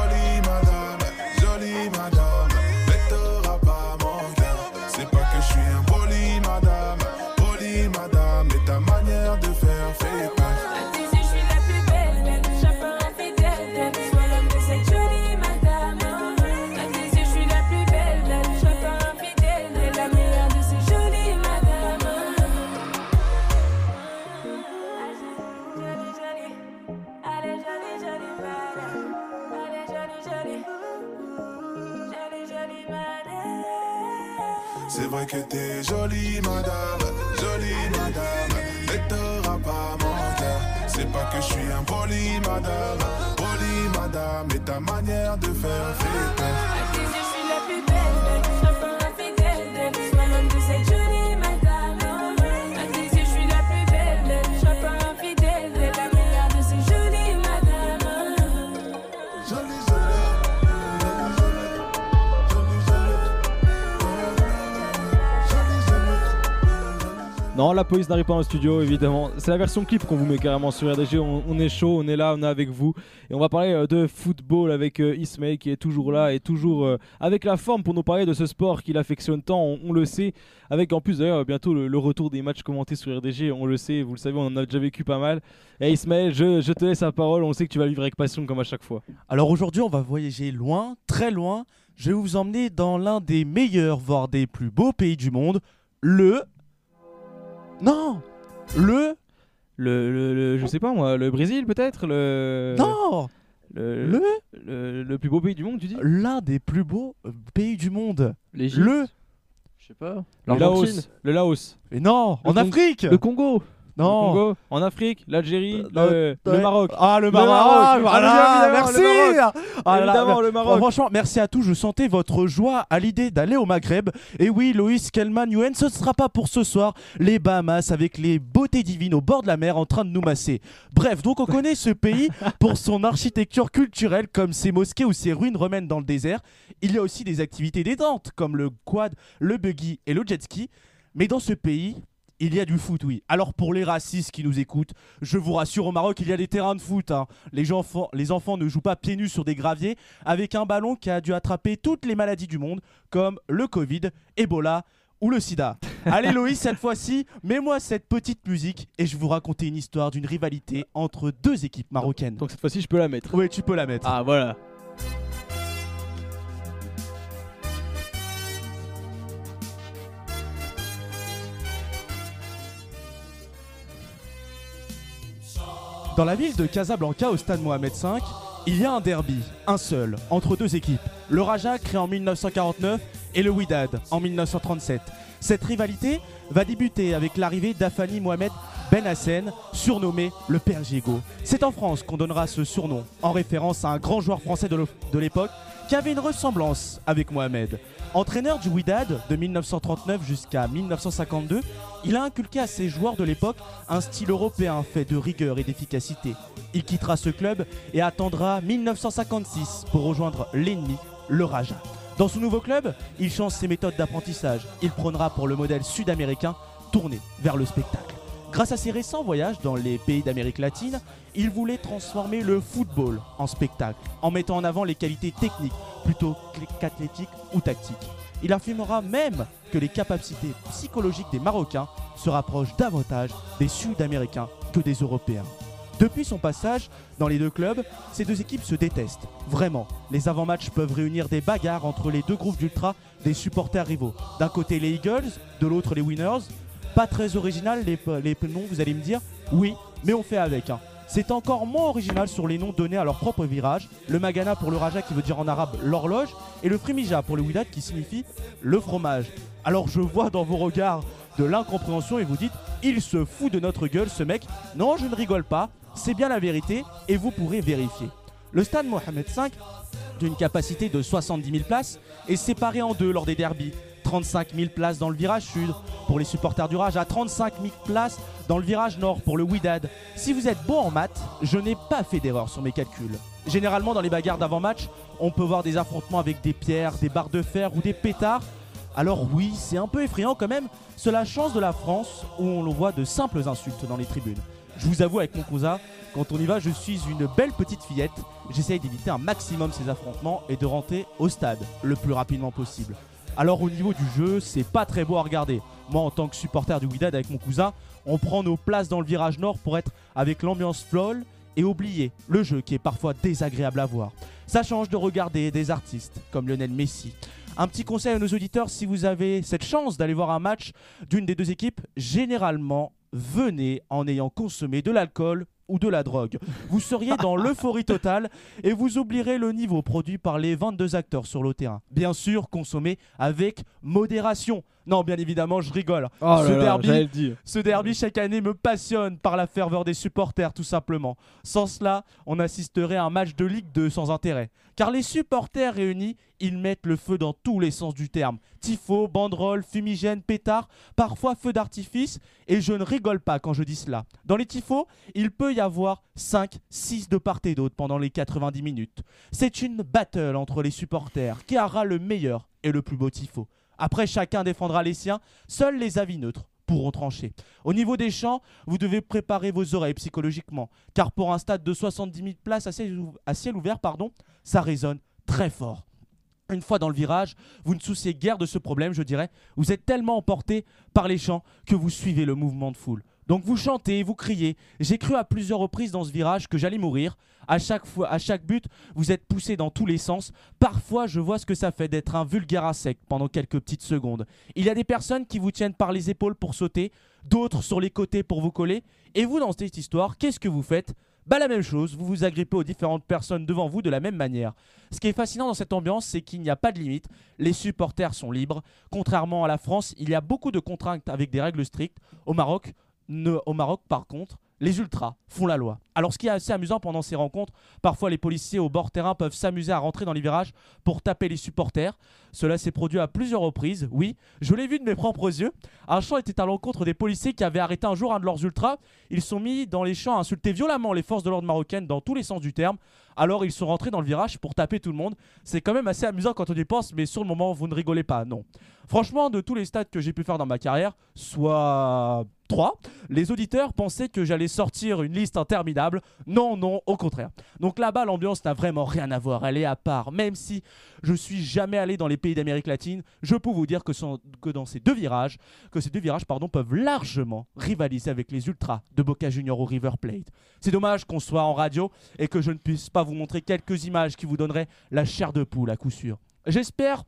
que je suis un poli, madame. Poli, madame. Mais ta manière de faire fait Non, la police n'arrive pas en studio, évidemment. C'est la version clip qu'on vous met carrément sur RDG. On, on est chaud, on est là, on est avec vous. Et on va parler euh, de football avec euh, Ismail qui est toujours là et toujours euh, avec la forme pour nous parler de ce sport qu'il affectionne tant, on, le sait. Avec en plus d'ailleurs bientôt le, le retour des matchs commentés sur RDG, on le sait, vous le savez, on en a déjà vécu pas mal. Et Ismail, je, je te laisse la parole, on sait que tu vas vivre avec passion comme à chaque fois. Alors aujourd'hui, on va voyager loin, très loin. Je vais vous emmener dans l'un des meilleurs, voire des plus beaux pays du monde, le. Non Le. Le, le- le- je sais pas moi, le Brésil peut-être le... Non le, Le le, le plus beau pays du monde, tu dis? L'un des plus beaux euh, pays du monde. L'Égypte? Le. Je sais pas. Le L'Argentine? Laos. Le Laos. Mais non Le En Cong- Afrique Le Congo. Non. Le Congo. En Afrique, l'Algérie, Euh, le, ouais. le Maroc. Ah, le Maroc. Ah, Ah, voilà, évidemment, merci. le Maroc. Ah Évidemment, le Maroc. Franchement, merci à tous. Je sentais votre joie à l'idée d'aller au Maghreb. Et oui, Loïs Kelman Yuen, ce ne sera pas pour ce soir. Les Bahamas avec les beautés divines au bord de la mer en train de nous masser. Bref, donc on connaît ce pays pour son architecture culturelle, comme ses mosquées ou ses ruines romaines dans le désert. Il y a aussi des activités détentes, comme le quad, le buggy et le jet ski. Mais dans ce pays, il y a du foot, oui. Alors pour les racistes qui nous écoutent, je vous rassure, au Maroc, il y a des terrains de foot. hein. Les, enfants, les enfants ne jouent pas pieds nus sur des graviers avec un ballon qui a dû attraper toutes les maladies du monde, comme le Covid, Ebola ou le sida. Allez Loïs, cette fois-ci, mets-moi cette petite musique et je vais vous raconter une histoire d'une rivalité entre deux équipes marocaines. Donc cette fois-ci, je peux la mettre. Oui, tu peux la mettre. Ah voilà. Dans la ville de Casablanca, au stade Mohamed V, il y a un derby, un seul, entre deux équipes. Le Raja créé en 1949 et le Wydad en 1937. Cette rivalité va débuter avec l'arrivée d'Afani Mohamed Ben Hassen, surnommé le Père Gigot. C'est en France qu'on donnera ce surnom, en référence à un grand joueur français de l'époque qui avait une ressemblance avec Mohamed. Entraîneur du Wydad de 1939 jusqu'à 1952, il a inculqué à ses joueurs de l'époque un style européen fait de rigueur et d'efficacité. Il quittera ce club et attendra 1956 pour rejoindre l'ennemi, le Raja. Dans ce nouveau club, il change ses méthodes d'apprentissage. Il prônera pour le modèle sud-américain tourné vers le spectacle. Grâce à ses récents voyages dans les pays d'Amérique latine, il voulait transformer le football en spectacle, en mettant en avant les qualités techniques plutôt qu'athlétiques ou tactiques. Il affirmera même que les capacités psychologiques des Marocains se rapprochent davantage des Sud-Américains que des Européens. Depuis son passage dans les deux clubs, ces deux équipes se détestent. Vraiment, les avant-matchs peuvent réunir des bagarres entre les deux groupes d'ultra des supporters rivaux. D'un côté les Eagles, de l'autre les Winners. Pas très original les, les noms, vous allez me dire. Oui, mais on fait avec. hein. C'est encore moins original sur les noms donnés à leur propre virage. Le Magana pour le Raja qui veut dire en arabe l'horloge et le Frimija pour le Wydad qui signifie le fromage. Alors je vois dans vos regards de l'incompréhension et vous dites il se fout de notre gueule ce mec. Non, je ne rigole pas, c'est bien la vérité et vous pourrez vérifier. Le stade Mohamed V, d'une capacité de 70 000 places, est séparé en deux lors des derbies. 35 000 places dans le virage sud pour les supporters du Rage, à 35 000 places dans le virage nord pour le Widad. Si vous êtes bon en maths, je n'ai pas fait d'erreur sur mes calculs. Généralement, dans les bagarres d'avant-match, on peut voir des affrontements avec des pierres, des barres de fer ou des pétards. Alors oui, c'est un peu effrayant quand même. C'est la chance de la France où on voit de simples insultes dans les tribunes. Je vous avoue avec mon cousin, quand on y va, je suis une belle petite fillette. J'essaye d'éviter un maximum ces affrontements et de rentrer au stade le plus rapidement possible. Alors au niveau du jeu, c'est pas très beau à regarder. Moi en tant que supporter du Wydad avec mon cousin, on prend nos places dans le virage nord pour être avec l'ambiance folle et oublier le jeu qui est parfois désagréable à voir. Ça change de regarder des artistes comme Lionel Messi. Un petit conseil à nos auditeurs, si vous avez cette chance d'aller voir un match d'une des deux équipes, généralement, venez en ayant consommé de l'alcool ou de la drogue. Vous seriez dans l'euphorie totale et vous oublierez le niveau produit par les 22 acteurs sur le terrain. Bien sûr, consommez avec modération. Non, bien évidemment, je rigole. Oh ce, là derby, ce chaque année me passionne par la ferveur des supporters, tout simplement. Sans cela, on assisterait à un match de Ligue 2 sans intérêt. Car les supporters réunis, ils mettent le feu dans tous les sens du terme. Tifo, banderole, fumigène, pétard, parfois feu d'artifice, et je ne rigole pas quand je dis cela. Dans les tifos, il peut y avoir 5, 6 de part et d'autre pendant les 90 minutes. C'est une battle entre les supporters qui aura le meilleur et le plus beau tifo? Après, chacun défendra les siens, seuls les avis neutres pourront trancher. Au niveau des chants, vous devez préparer vos oreilles psychologiquement, car pour un stade de 70 000 places à ciel, ou- à ciel ouvert, pardon, ça résonne très fort. Une fois dans le virage, vous ne souciez guère de ce problème, je dirais. Vous êtes tellement emporté par les chants que vous suivez le mouvement de foule. Donc vous chantez, vous criez. J'ai cru à plusieurs reprises dans ce virage que j'allais mourir. À chaque fois, à chaque but, vous êtes poussé dans tous les sens. Parfois, je vois ce que ça fait d'être un vulgaire à sec pendant quelques petites secondes. Il y a des personnes qui vous tiennent par les épaules pour sauter, d'autres sur les côtés pour vous coller. Et vous, dans cette histoire, qu'est-ce que vous faites? Bah la même chose, vous vous agrippez aux différentes personnes devant vous de la même manière. Ce qui est fascinant dans cette ambiance, c'est qu'il n'y a pas de limite, les supporters sont libres. Contrairement à la France, il y a beaucoup de contraintes avec des règles strictes. Au Maroc, au Maroc par contre, les ultras font la loi. Alors ce qui est assez amusant pendant ces rencontres, parfois les policiers au bord terrain peuvent s'amuser à rentrer dans les virages pour taper les supporters. Cela s'est produit à plusieurs reprises, oui, je l'ai vu de mes propres yeux. Un champ était à l'encontre des policiers qui avaient arrêté un jour un de leurs ultras. Ils sont mis dans les champs à insulter violemment les forces de l'ordre marocaines dans tous les sens du terme. Alors ils sont rentrés dans le virage pour taper tout le monde. C'est quand même assez amusant quand on y pense, mais sur le moment vous ne rigolez pas, non. Franchement, de tous les stats que j'ai pu faire dans ma carrière, soit 3, les auditeurs pensaient que j'allais sortir une liste interminable. Non, non, au contraire. Donc là-bas, l'ambiance n'a vraiment rien à voir. Elle est à part. Même si je suis jamais allé dans les pays d'Amérique latine, je peux vous dire que, sont- que dans ces deux virages, que ces deux virages pardon, peuvent largement rivaliser avec les Ultras de Boca Junior ou River Plate. C'est dommage qu'on soit en radio et que je ne puisse pas vous montrer quelques images qui vous donneraient la chair de poule à coup sûr. J'espère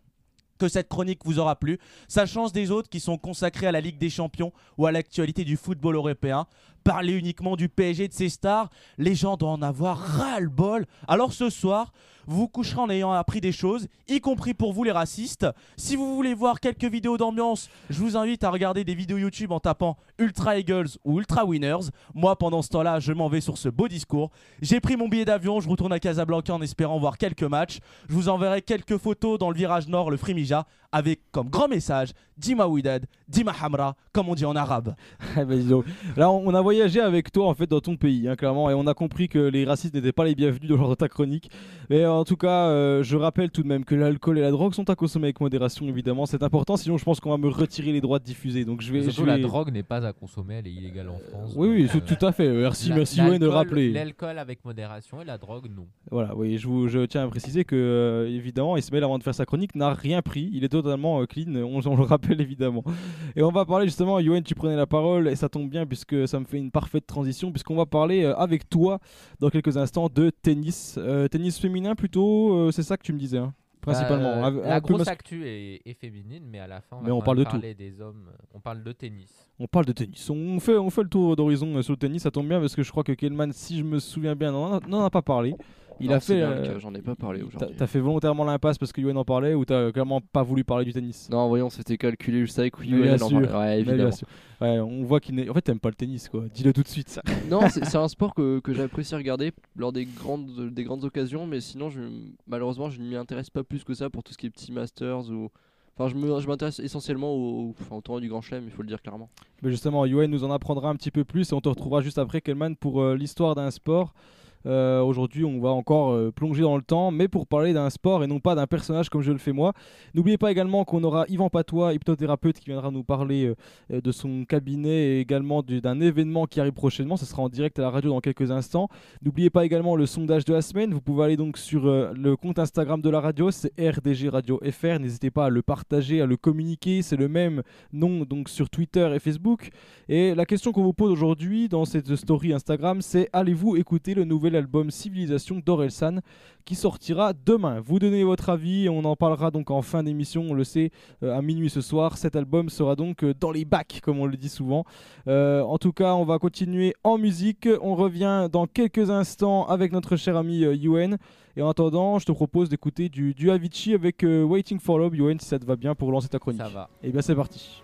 que cette chronique vous aura plu, sachant des autres qui sont consacrés à la Ligue des Champions ou à l'actualité du football européen. Parler uniquement du PSG de ses stars, les gens doivent en avoir ras-le-bol. Alors ce soir, vous coucherez en ayant appris des choses, y compris pour vous les racistes. Si vous voulez voir quelques vidéos d'ambiance, je vous invite à regarder des vidéos YouTube en tapant Ultra Eagles ou Ultra Winners. Moi, pendant ce temps-là, je m'en vais sur ce beau discours. J'ai pris mon billet d'avion, je retourne à Casablanca en espérant voir quelques matchs. Je vous enverrai quelques photos dans le virage nord, le Frimija, avec comme grand message Dima Widad, Dima Hamra, comme on dit en arabe. Eh ben. Là, on a voyagé avec toi en fait dans ton pays, hein, clairement, et on a compris que les racistes n'étaient pas les bienvenus de ta chronique. Mais euh, en tout cas, euh, je rappelle tout de même que l'alcool et la drogue sont à consommer avec modération, évidemment. C'est important, sinon je pense qu'on va me retirer les droits de diffuser. Donc je vais. Surtout, je vais- la drogue n'est pas à consommer, elle est illégale en France. Oui, oui, donc, tout, à fait. Merci, la- merci Owen de rappeler. L'alcool avec modération et la drogue, non. Voilà, oui, je, vous, je tiens à préciser que, euh, évidemment, Ismaël, avant de faire sa chronique, n'a rien pris. Il est totalement euh, clean, on, on le rappelle évidemment. Et on va parler justement, Yoann, tu prenais la parole, et ça tombe bien puisque ça me fait une parfaite transition, puisqu'on va parler euh, avec toi dans quelques instants de tennis. Euh, tennis féminin plutôt, euh, c'est ça que tu me disais, hein, principalement. Euh, Un- un la grosse actu est, est féminine, mais à la fin, on Mais parle de tout. parler des hommes. euh, On parle de tennis. On parle de tennis. On fait, on fait le tour d'horizon euh, sur le tennis, ça tombe bien parce que je crois que Kellman, si je me souviens bien, n'en a, n'en a pas parlé. Il Non, a fait. euh, j'en ai pas parlé aujourd'hui. T'as fait volontairement l'impasse parce que Yoann en parlait ou t'as clairement pas voulu parler du tennis? Non, voyons, c'était calculé, je savais que Yoann en parler. Ouais, évidemment. Ouais, on voit qu'il n'est. En fait, t'aimes pas le tennis, quoi. Dis-le tout de suite, ça. Non, c'est un sport que, que j'apprécie regarder lors des grandes, des grandes occasions, mais sinon, je, malheureusement, je ne m'y intéresse pas plus que ça pour tout ce qui est petits masters ou, Enfin, je m'intéresse essentiellement au, enfin, au tournoi du Grand Chelem, il faut le dire clairement. Mais justement, Yoann nous en apprendra un petit peu plus et on te retrouvera juste après, Kelman, pour euh, l'histoire d'un sport. Euh, Aujourd'hui, on va encore euh, plonger dans le temps, mais pour parler d'un sport et non pas d'un personnage comme je le fais moi. N'oubliez pas également qu'on aura Yvan Patois, hypnothérapeute, qui viendra nous parler euh, de son cabinet et également du- d'un événement qui arrive prochainement. Ce sera en direct à la radio dans quelques instants. N'oubliez pas également le sondage de la semaine. Vous pouvez aller donc sur le compte Instagram de la radio, c'est RDG Radio FR. N'hésitez pas à le partager, à le communiquer. C'est le même nom donc sur Twitter et Facebook. Et la question qu'on vous pose aujourd'hui dans cette story Instagram, c'est allez-vous écouter le nouvel album Civilisation d'Orelsan qui sortira demain Vous donnez votre avis et on en parlera donc en fin d'émission, on le sait, euh, à minuit ce soir. Cet album sera donc euh, dans les bacs, comme on le dit souvent. Euh, en tout cas, on va continuer en musique. On revient dans quelques instants avec notre cher ami Yuen. Et en attendant, je te propose d'écouter du, du Avicii avec Waiting for Love, Yuen, si ça te va bien pour lancer ta chronique. Ça va. Et bien c'est parti.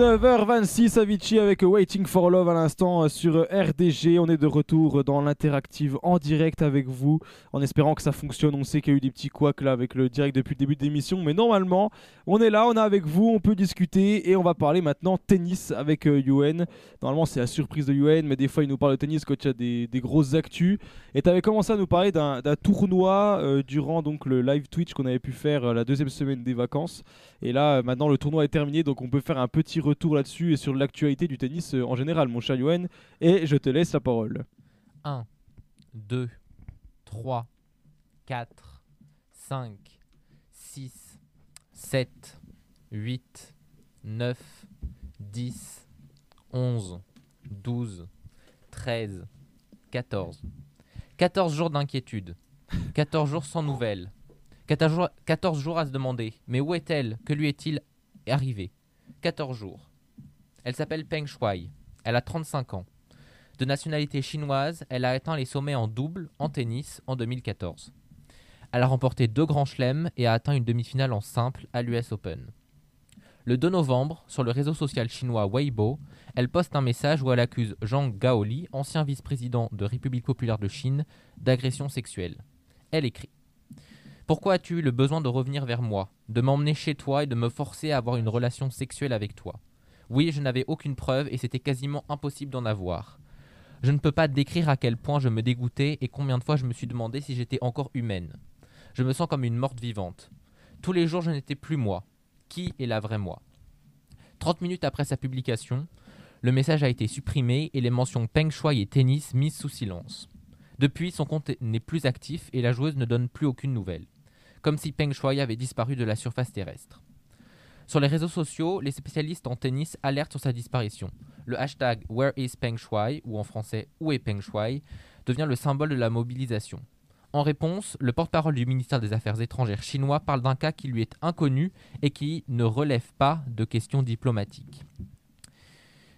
19h26 Avicii avec Waiting for Love à l'instant euh, sur RDG. On est de retour dans l'interactive en direct avec vous en espérant que ça fonctionne. On sait qu'il y a eu des petits couacs là avec le direct depuis le début de l'émission, mais normalement on est là, on est avec vous, on peut discuter et on va parler maintenant tennis avec euh, Yuen. Normalement c'est la surprise de Yuen, mais des fois il nous parle de tennis quand il y a des, grosses actus. Et tu avais commencé à nous parler d'un tournoi euh, durant donc le live Twitch qu'on avait pu faire euh, la deuxième semaine des vacances. Et là euh, maintenant le tournoi est terminé, donc on peut faire un petit retour là-dessus et sur l'actualité du tennis euh, en général, mon cher Yuen. Et je te laisse la parole. 1, 2, 3, 4, 5, 6, 7, 8, 9, 10, 11, 12, 13, 14. 14 jours d'inquiétude. 14 jours sans nouvelles. 14 jours, 14 jours à se demander mais où est-elle? Que lui est-il arrivé? 14 jours. Elle s'appelle Peng Shuai. Elle a 35 ans. De nationalité chinoise, elle a atteint les sommets en double, en tennis, en 2014. Elle a remporté deux grands chelems et a atteint une demi-finale en simple à l'US Open. Le 2 novembre, sur le réseau social chinois Weibo, elle poste un message où elle accuse Zhang Gaoli, ancien vice-président de République populaire de Chine, d'agression sexuelle. Elle écrit Pourquoi as-tu eu le besoin de revenir vers moi, de m'emmener chez toi et de me forcer à avoir une relation sexuelle avec toi? Oui, je n'avais aucune preuve et c'était quasiment impossible d'en avoir. Je ne peux pas décrire à quel point je me dégoûtais et combien de fois je me suis demandé si j'étais encore humaine. Je me sens comme une morte vivante. Tous les jours, je n'étais plus moi. Qui est la vraie moi? 30 minutes après sa publication, le message a été supprimé et les mentions Peng Shuai et tennis mises sous silence. Depuis, son compte n'est plus actif et la joueuse ne donne plus aucune nouvelle. Comme si Peng Shuai avait disparu de la surface terrestre. Sur les réseaux sociaux, les spécialistes en tennis alertent sur sa disparition. Le hashtag Where is Peng Shuai, ou en français Où est Peng Shuai, devient le symbole de la mobilisation. En réponse, le porte-parole du ministère des Affaires étrangères chinois parle d'un cas qui lui est inconnu et qui ne relève pas de questions diplomatiques.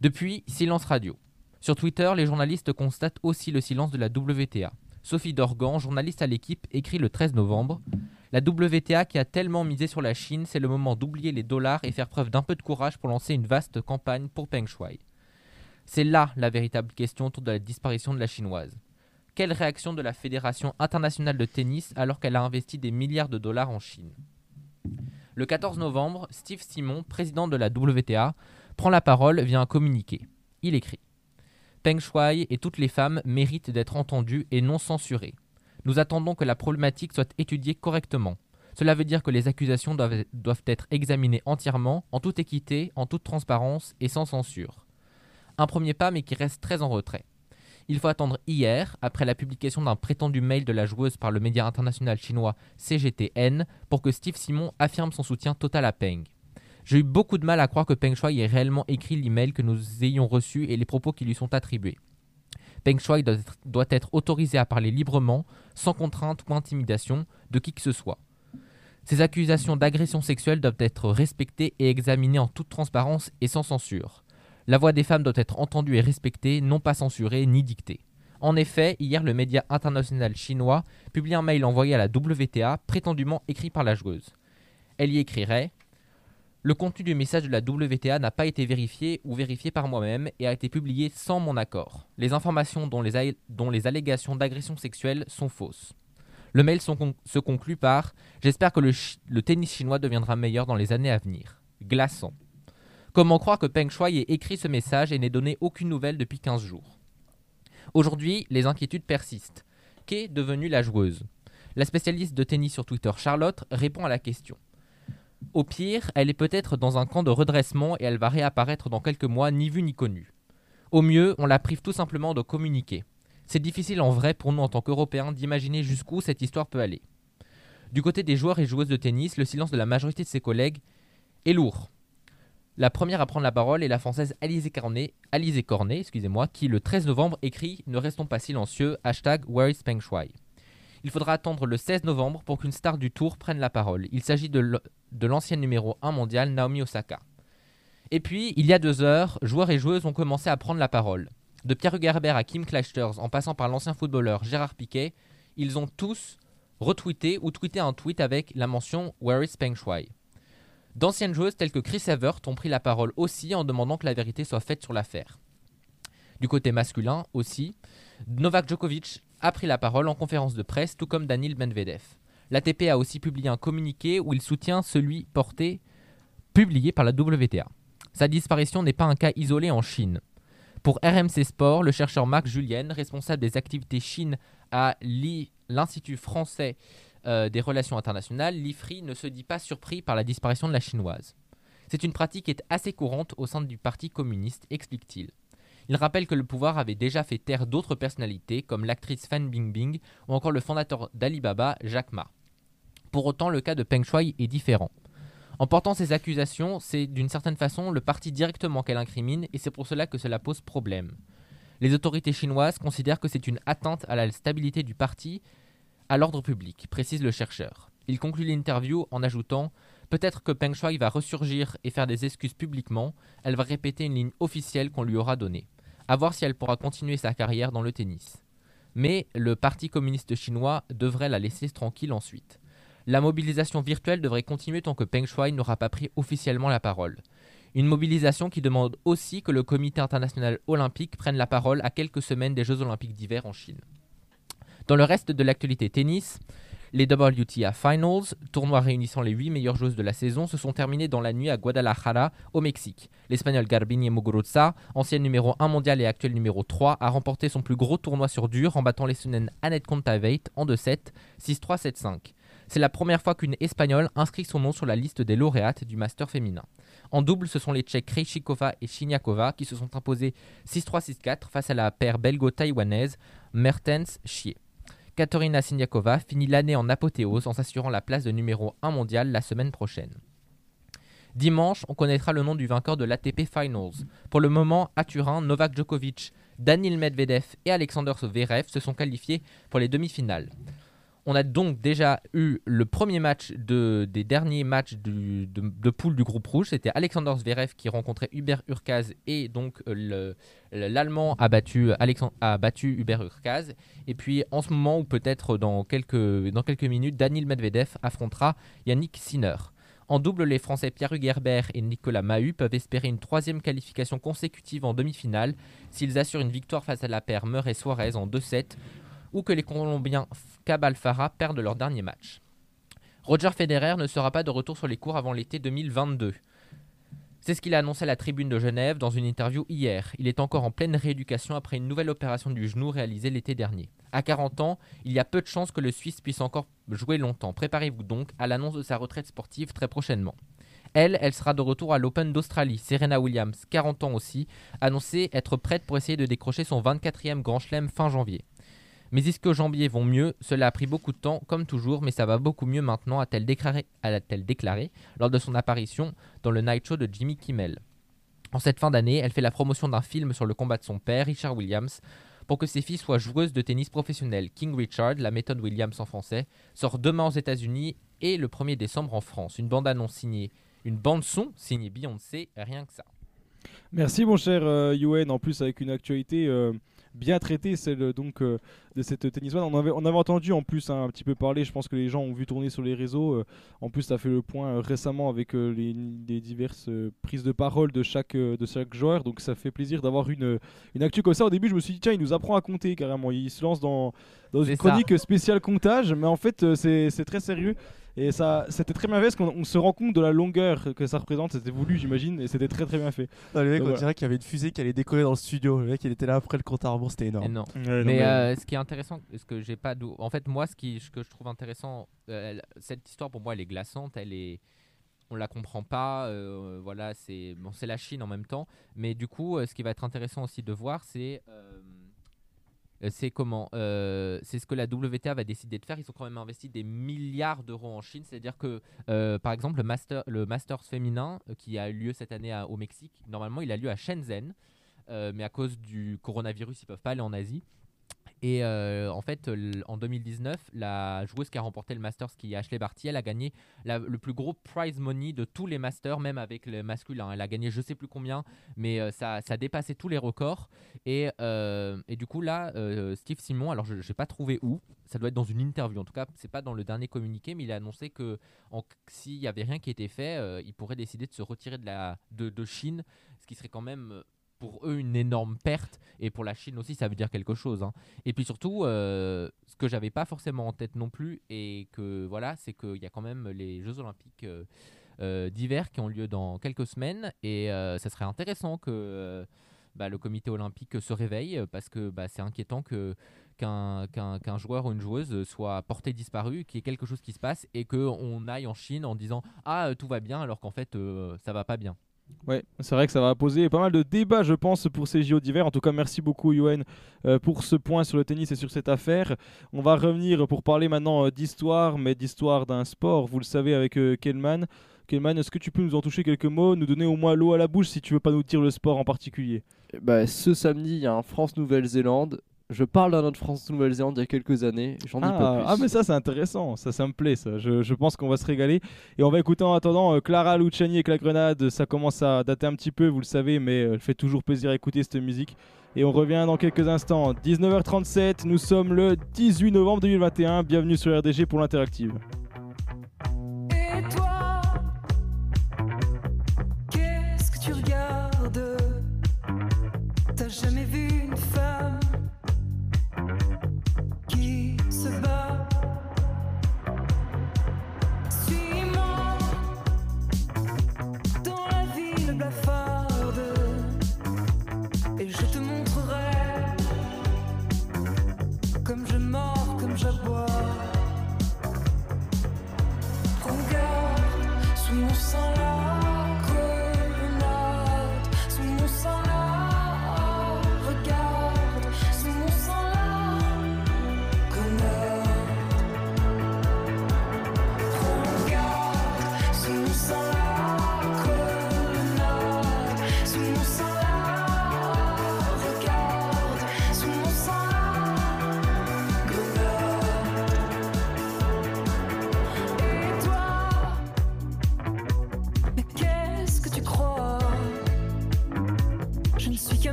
Depuis, silence radio. Sur Twitter, les journalistes constatent aussi le silence de la WTA. Sophie Dorgan, journaliste à l'équipe, écrit le 13 novembre La WTA qui a tellement misé sur la Chine, c'est le moment d'oublier les dollars et faire preuve d'un peu de courage pour lancer une vaste campagne pour Peng Shuai. C'est là la véritable question autour de la disparition de la chinoise. Quelle réaction de la Fédération internationale de tennis alors qu'elle a investi des milliards de dollars en Chine? Le 14 novembre, Steve Simon, président de la WTA, prend la parole via un communiqué. Il écrit Peng Shuai et toutes les femmes méritent d'être entendues et non censurées. Nous attendons que la problématique soit étudiée correctement. Cela veut dire que les accusations doivent, être examinées entièrement, en toute équité, en toute transparence et sans censure. Un premier pas mais qui reste très en retrait. Il faut attendre hier, après la publication d'un prétendu mail de la joueuse par le média international chinois CGTN, pour que Steve Simon affirme son soutien total à Peng. J'ai eu beaucoup de mal à croire que Peng Shuai ait réellement écrit l'email que nous ayons reçu et les propos qui lui sont attribués. Peng Shuai doit être, doit être autorisé à parler librement, sans contrainte ou intimidation, de qui que ce soit. Ces accusations d'agression sexuelle doivent être respectées et examinées en toute transparence et sans censure. La voix des femmes doit être entendue et respectée, non pas censurée ni dictée. En effet, hier, le média international chinois publie un mail envoyé à la WTA, prétendument écrit par la joueuse. Elle y écrirait Le contenu du message de la WTA n'a pas été vérifié ou vérifié par moi-même et a été publié sans mon accord. Les informations dont les, allégations d'agression sexuelle sont fausses. Le mail se conclut par J'espère que le tennis chinois deviendra meilleur dans les années à venir. Glaçant. Comment croire que Peng Shuai ait écrit ce message et n'ait donné aucune nouvelle depuis 15 jours? Aujourd'hui, les inquiétudes persistent. Qu'est devenue la joueuse? La spécialiste de tennis sur Twitter, Charlotte, répond à la question. Au pire, elle est peut-être dans un camp de redressement et elle va réapparaître dans quelques mois, ni vue ni connue. Au mieux, on la prive tout simplement de communiquer. C'est difficile en vrai pour nous en tant qu'Européens d'imaginer jusqu'où cette histoire peut aller. Du côté des joueurs et joueuses de tennis, le silence de la majorité de ses collègues est lourd. La première à prendre la parole est la française Alizé Cornet, excusez-moi, qui le 13 novembre écrit Ne restons pas silencieux, hashtag Where is Peng Shuai. Il faudra attendre le 16 novembre pour qu'une star du tour prenne la parole. Il s'agit de l'ancienne numéro 1 mondiale Naomi Osaka. Et puis, il y a deux heures, joueurs et joueuses ont commencé à prendre la parole. De Pierre Hugerbert à Kim Clijsters, en passant par l'ancien footballeur Gérard Piquet, ils ont tous retweeté ou tweeté un tweet avec la mention Where is Peng Shuai? D'anciennes joueuses telles que Chris Evert ont pris la parole aussi en demandant que la vérité soit faite sur l'affaire. Du côté masculin aussi, Novak Djokovic a pris la parole en conférence de presse, tout comme Daniil Medvedev. L'ATP a aussi publié un communiqué où il soutient celui porté, publié par la WTA. Sa disparition n'est pas un cas isolé en Chine. Pour RMC Sport, le chercheur Marc Julien, responsable des activités Chine à l'I- l'Institut français euh, des relations internationales, l'IFRI, ne se dit pas surpris par la disparition de la chinoise. C'est une pratique qui est assez courante au sein du Parti communiste, explique-t-il. Il rappelle que le pouvoir avait déjà fait taire d'autres personnalités, comme l'actrice Fan Bingbing ou encore le fondateur d'Alibaba, Jack Ma. Pour autant, le cas de Peng Shuai est différent. En portant ces accusations, c'est d'une certaine façon le parti directement qu'elle incrimine et c'est pour cela que cela pose problème. Les autorités chinoises considèrent que c'est une atteinte à la stabilité du parti, à l'ordre public, précise le chercheur. Il conclut l'interview en ajoutant Peut-être que Peng Shuai va ressurgir et faire des excuses publiquement, elle va répéter une ligne officielle qu'on lui aura donnée. À voir si elle pourra continuer sa carrière dans le tennis. Mais le Parti communiste chinois devrait la laisser tranquille ensuite. La mobilisation virtuelle devrait continuer tant que Peng Shuai n'aura pas pris officiellement la parole. Une mobilisation qui demande aussi que le Comité international olympique prenne la parole à quelques semaines des Jeux olympiques d'hiver en Chine. Dans le reste de l'actualité tennis, les WTA Finals, tournoi réunissant les 8 meilleures joueuses de la saison, se sont terminés dans la nuit à Guadalajara, au Mexique. L'Espagnol Garbine Muguruza, ancienne numéro 1 mondial et actuel numéro 3, a remporté son plus gros tournoi sur dur en battant l'Estonienne Annette Kontaveit en 2-7, 6-3, 7-5. C'est la première fois qu'une Espagnole inscrit son nom sur la liste des lauréates du Master féminin. En double, ce sont les Tchèques Krejcikova et Chiniakova qui se sont imposés 6-3-6-4 face à la paire belgo-taïwanaise Mertens-Chier. Katerina Siniakova finit l'année en apothéose en s'assurant la place de numéro 1 mondial la semaine prochaine. Dimanche, on connaîtra le nom du vainqueur de l'ATP Finals. Pour le moment, à Turin, Novak Djokovic, Danil Medvedev et Alexander Zverev se sont qualifiés pour les demi-finales. On a donc déjà eu le premier match de- des derniers matchs de, poule du groupe rouge. C'était Alexander Zverev qui rencontrait Hubert Urkaz et donc euh, le- le- l'Allemand a battu, Hubert Urkaz. Et puis en ce moment, ou peut-être dans quelques, minutes, Danil Medvedev affrontera Yannick Sinner. En double, les Français Pierre Hugerbert et Nicolas Mahut peuvent espérer une troisième qualification consécutive en demi-finale s'ils assurent une victoire face à la paire Murray-Suarez en 2-7 ou que les Colombiens Cabal Farah perdent leur dernier match. Roger Federer ne sera pas de retour sur les cours avant l'été 2022. C'est ce qu'il a annoncé à la tribune de Genève dans une interview hier. Il est encore en pleine rééducation après une nouvelle opération du genou réalisée l'été dernier. À 40 ans, il y a peu de chances que le Suisse puisse encore jouer longtemps. Préparez-vous donc à l'annonce de sa retraite sportive très prochainement. Elle, elle sera de retour à l'Open d'Australie. Serena Williams, 40 ans aussi, a annoncé être prête pour essayer de décrocher son 24e Grand Chelem fin janvier. Mes disques jambiers vont mieux, cela a pris beaucoup de temps, comme toujours, mais ça va beaucoup mieux maintenant, a-t-elle déclaré, lors de son apparition dans le Night Show de Jimmy Kimmel. En cette fin d'année, elle fait la promotion d'un film sur le combat de son père, Richard Williams, pour que ses filles soient joueuses de tennis professionnelles. King Richard, la méthode Williams en français, sort demain aux États-Unis et le 1er décembre en France. Une bande-annonce signée, une bande-son signée Beyoncé, rien que ça. Merci mon cher euh, Yoann, en plus avec une actualité euh, bien traitée, celle euh, donc euh, de cette tennis one. On avait, on avait entendu en plus hein, un petit peu parler, je pense que les gens ont vu tourner sur les réseaux. euh, en plus, as fait le point récemment avec les, les diverses prises de parole de chaque, de chaque joueur, donc ça fait plaisir d'avoir une, une actu comme ça. Au début, je me suis dit, tiens, il nous apprend à compter carrément. Il se lance dans, dans une ça. chronique spéciale comptage, mais en fait, c'est très sérieux. Et ça, c'était très bien fait parce qu'on on se rend compte de la longueur que ça représente. C'était voulu, j'imagine, et c'était très très bien fait. Non, le mec, Donc, on voilà. dirait qu'il y avait une fusée qui allait décoller dans le studio. Le mec, il était là après le compte à rebours, c'était énorme. Et non. Ouais, non, mais mais- euh, ce qui est intéressant, ce que j'ai pas, d'où- en fait, moi, ce qui, ce que je trouve intéressant, euh, cette histoire pour moi, elle est glaçante, elle est, on la comprend pas, euh, voilà, c'est, bon, c'est la Chine en même temps, mais du coup, euh, ce qui va être intéressant aussi de voir, c'est, euh, c'est comment, euh, c'est ce que la WTA va décider de faire. Ils ont quand même investi des milliards d'euros en Chine, c'est-à-dire que, euh, par exemple, le master, le Masters féminin euh, qui a eu lieu cette année au Mexique, normalement, il a lieu à Shenzhen. Euh, mais à cause du coronavirus, ils peuvent pas aller en Asie. Et euh, en fait, en 2019, la joueuse qui a remporté le Masters, qui est Ashley Barty, elle a gagné le plus gros prize money de tous les Masters, même avec le masculin. Elle a gagné je sais plus combien, mais euh, ça, ça a dépassé tous les records. Et, euh, et du coup, là, Steve Simon, alors je n'ai pas trouvé où, ça doit être dans une interview. En tout cas, c'est pas dans le dernier communiqué, mais il a annoncé que s'il y avait rien qui était fait, il pourrait décider de se retirer de, la, de, Chine, ce qui serait quand même pour eux une énorme perte et pour la Chine aussi ça veut dire quelque chose hein. et puis surtout euh, ce que j'avais pas forcément en tête non plus et que voilà c'est qu'il y a quand même les Jeux Olympiques euh, euh, d'hiver qui ont lieu dans quelques semaines et ça serait intéressant que bah, le comité olympique se réveille parce que bah, c'est inquiétant que qu'un joueur ou une joueuse soit porté disparu, qu'il y ait quelque chose qui se passe et qu'on aille en Chine en disant ah tout va bien alors qu'en fait ça va pas bien. Ouais, c'est vrai que ça va poser pas mal de débats, je pense, pour ces JO d'hiver. En tout cas, merci beaucoup, Yoann, euh, pour ce point sur le tennis et sur cette affaire. On va revenir pour parler maintenant euh, d'histoire, mais d'histoire d'un sport, vous le savez, avec euh, Kellman. Kellman, est-ce que tu peux nous en toucher quelques mots, nous donner au moins l'eau à la bouche si tu veux pas nous dire le sport en particulier? Eh bah, ce samedi, il y a un France-Nouvelle-Zélande. Je parle d'un autre France-Nouvelle-Zélande il y a quelques années. J'en dis ah, pas plus. ah, mais ça c'est intéressant, ça ça me plaît ça. Je, je pense qu'on va se régaler. Et on va écouter en attendant euh, Clara Luciani avec la grenade. Ça commence à dater un petit peu, vous le savez, mais euh, elle fait toujours plaisir à écouter cette musique. Et on revient dans quelques instants. 19h37, nous sommes le 18 novembre 2021. Bienvenue sur RDG pour l'interactive.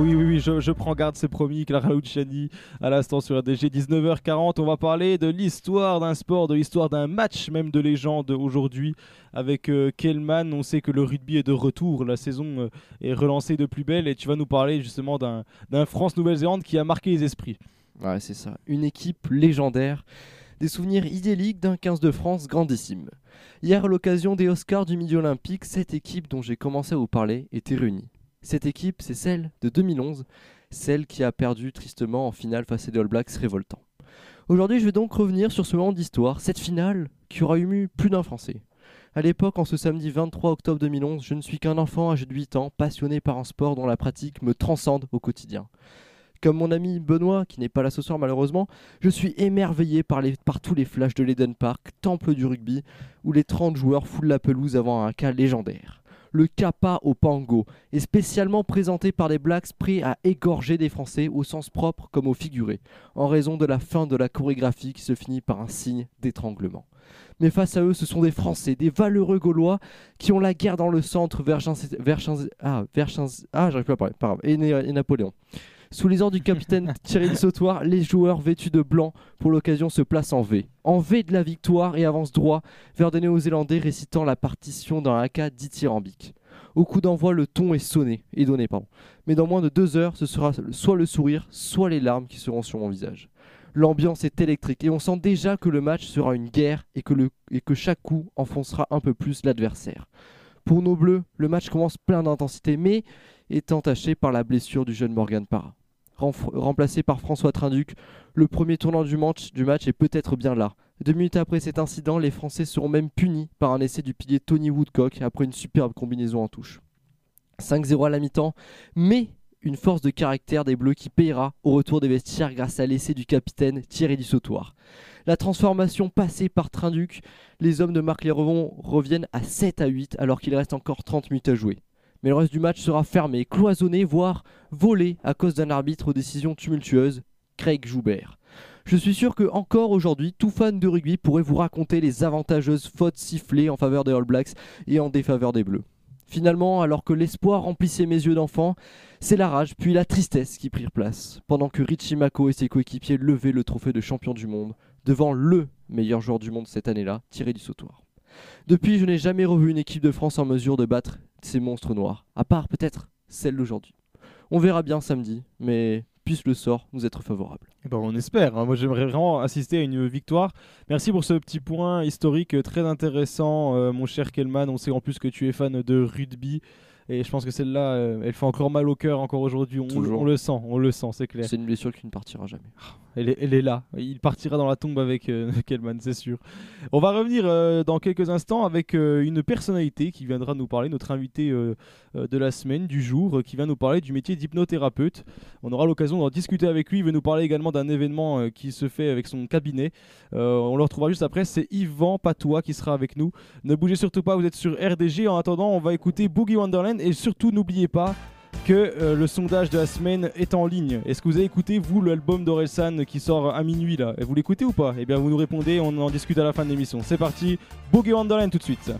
Oui, oui, oui, je, prends garde, c'est promis. Clara Luciani à l'instant sur RDG, 19h40. On va parler de l'histoire d'un sport, de l'histoire d'un match, même de légende aujourd'hui avec euh, Kellman. On sait que le rugby est de retour, la saison euh, est relancée de plus belle et tu vas nous parler justement d'un d'un France-Nouvelle-Zélande qui a marqué les esprits. Ouais, c'est ça. Une équipe légendaire. Des souvenirs idylliques d'un 15 de France grandissime. Hier, à l'occasion des Oscars du Midi Olympique, cette équipe dont j'ai commencé à vous parler était réunie. Cette équipe, c'est celle de 2011, celle qui a perdu tristement en finale face à des All Blacks révoltants. Aujourd'hui, je vais donc revenir sur ce moment d'histoire, cette finale qui aura ému plus d'un Français. À l'époque, en ce samedi 23 octobre 2011, je ne suis qu'un enfant âgé de 8 ans, passionné par un sport dont la pratique me transcende au quotidien. Comme mon ami Benoît, qui n'est pas là ce soir malheureusement, je suis émerveillé par, par tous les flashs de l'Eden Park, temple du rugby, où les 30 joueurs foulent la pelouse avant un cas légendaire. Le Kappa au Pango est spécialement présenté par les Blacks prêts à égorger des Français au sens propre comme au figuré, en raison de la fin de la chorégraphie qui se finit par un signe d'étranglement. Mais face à eux, ce sont des Français, des valeureux Gaulois qui ont la guerre dans le centre vers, Chins- ah, ah, j'arrive plus à parler, Né- et Napoléon. Sous les ordres du capitaine Thierry Sautoir, les joueurs vêtus de blanc pour l'occasion se placent en V. En V de la victoire et avancent droit vers des Néo-Zélandais récitant la partition d'un haka dithyrambique. Au coup d'envoi, le ton est sonné et donné, pardon. Mais dans moins de deux heures, ce sera soit le sourire, soit les larmes qui seront sur mon visage. L'ambiance est électrique et on sent déjà que le match sera une guerre et que, le, et que chaque coup enfoncera un peu plus l'adversaire. Pour nos Bleus, le match commence plein d'intensité, mais est entaché par la blessure du jeune Morgan Parra. Remplacé par François Trinduc, le premier tournant du match, est peut-être bien là. Deux minutes après cet incident, les Français seront même punis par un essai du pilier Tony Woodcock après une superbe combinaison en touche. 5-0 à la mi-temps, mais une force de caractère des Bleus qui payera au retour des vestiaires grâce à l'essai du capitaine Thierry Dussautoir. La transformation passée par Trinduc, les hommes de Marc Lérevon reviennent à 7 à 8 alors qu'il reste encore 30 minutes à jouer. Mais le reste du match sera fermé, cloisonné, voire volé à cause d'un arbitre aux décisions tumultueuses, Craig Joubert. Je suis sûr que encore aujourd'hui, tout fan de rugby pourrait vous raconter les avantageuses fautes sifflées en faveur des All Blacks et en défaveur des Bleus. Finalement, alors que l'espoir remplissait mes yeux d'enfant, c'est la rage puis la tristesse qui prirent place, pendant que Richie Mako et ses coéquipiers levaient le trophée de champion du monde, devant LE meilleur joueur du monde cette année-là, Thierry Dussautoir. Depuis, je n'ai jamais revu une équipe de France en mesure de battre ces monstres noirs, à part peut-être celle d'aujourd'hui. On verra bien samedi, mais puisse le sort nous être favorable. Eh ben, on espère. hein. Moi, j'aimerais vraiment assister à une victoire. Merci pour ce petit point historique euh, très intéressant, euh, mon cher Kelman. On sait en plus que tu es fan de rugby. Et je pense que celle-là, euh, elle fait encore mal au cœur encore aujourd'hui. On, le sent, on le sent, c'est clair. C'est une blessure qui ne partira jamais. Elle est, elle est là. Il partira dans la tombe avec euh, Kelman, c'est sûr. On va revenir euh, dans quelques instants avec euh, une personnalité qui viendra nous parler, notre invité de la semaine, du jour, qui vient nous parler du métier d'hypnothérapeute. On aura l'occasion d'en discuter avec lui. Il va nous parler également d'un événement qui se fait avec son cabinet. On le retrouvera juste après. C'est Yvan Patois qui sera avec nous. Ne bougez surtout pas, vous êtes sur RDG. En attendant, on va écouter Boogie Wonderland. Et surtout, n'oubliez pas que euh, le sondage de la semaine est en ligne. Est-ce que vous avez écouté, vous, l'album d'Orelsan qui sort à minuit là? Vous l'écoutez ou pas? Eh bien, vous nous répondez, on en discute à la fin de l'émission. C'est parti, Boogie Wonderland tout de suite.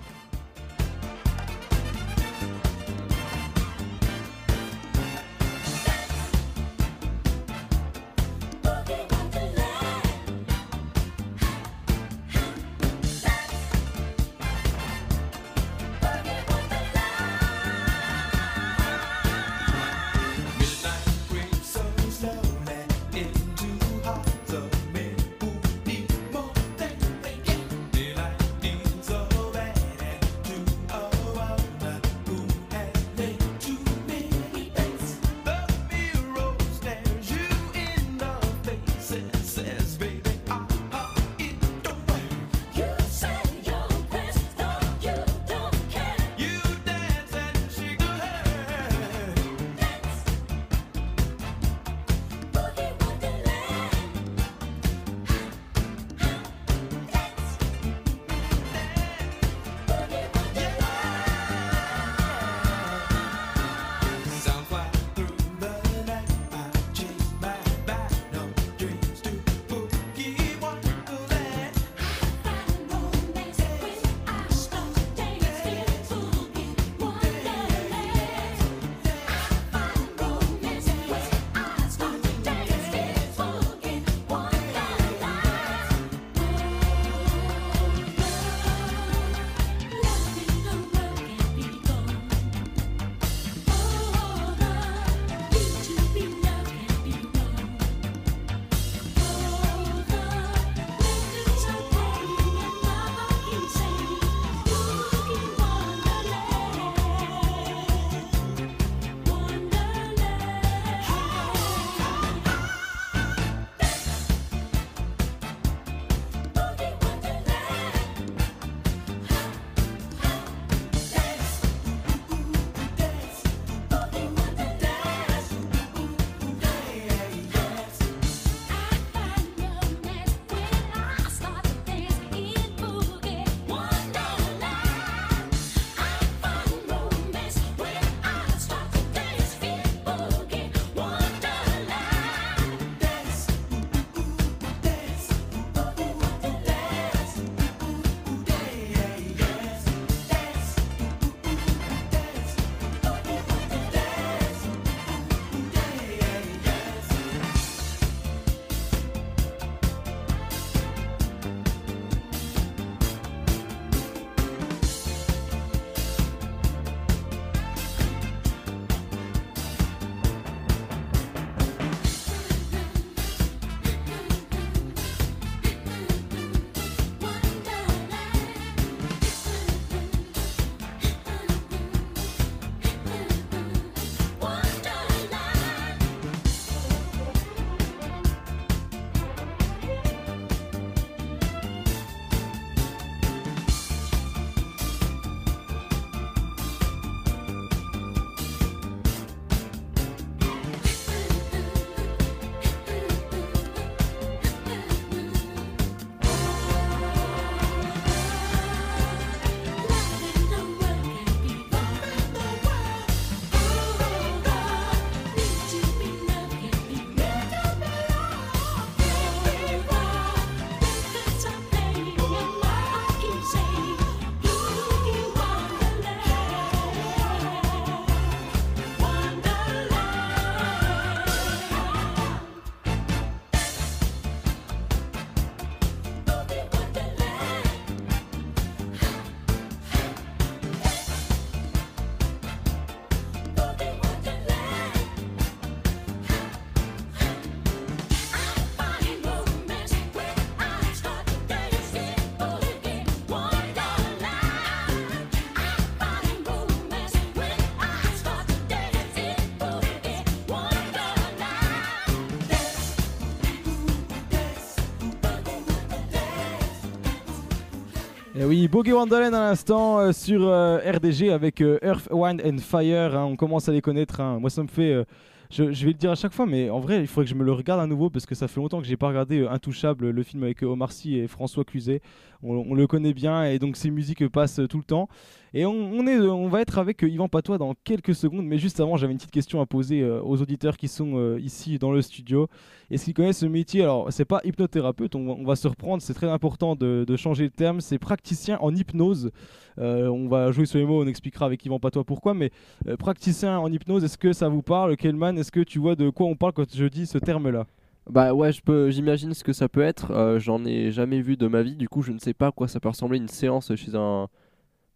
Oui, Bogey Wonderland à l'instant euh, sur euh, RDG avec euh, Earth, Wind and Fire. hein, on commence à les connaître. hein. Moi, ça me fait. je, vais le dire à chaque fois, mais en vrai, il faudrait que je me le regarde à nouveau parce que ça fait longtemps que j'ai pas regardé Intouchable, le film avec Omar Sy et François Cluzet. On, le connaît bien et donc ces musiques passent tout le temps. Et on, est, on va être avec Yvan Patois dans quelques secondes, mais juste avant, j'avais une petite question à poser aux auditeurs qui sont ici dans le studio. Est-ce qu'ils connaissent ce métier Alors, c'est pas hypnothérapeute, on, va- on va se reprendre, c'est très important de, de changer le terme. C'est praticien en hypnose. Euh, on va jouer sur les mots, on expliquera avec Yvan Patois pourquoi, mais euh, praticien en hypnose, est-ce que ça vous parle Kelman, est-ce que tu vois de quoi on parle quand je dis ce terme-là? Bah ouais, je peux, j'imagine ce que ça peut être. Euh, J'en ai jamais vu de ma vie, du coup je ne sais pas à quoi ça peut ressembler une séance chez un,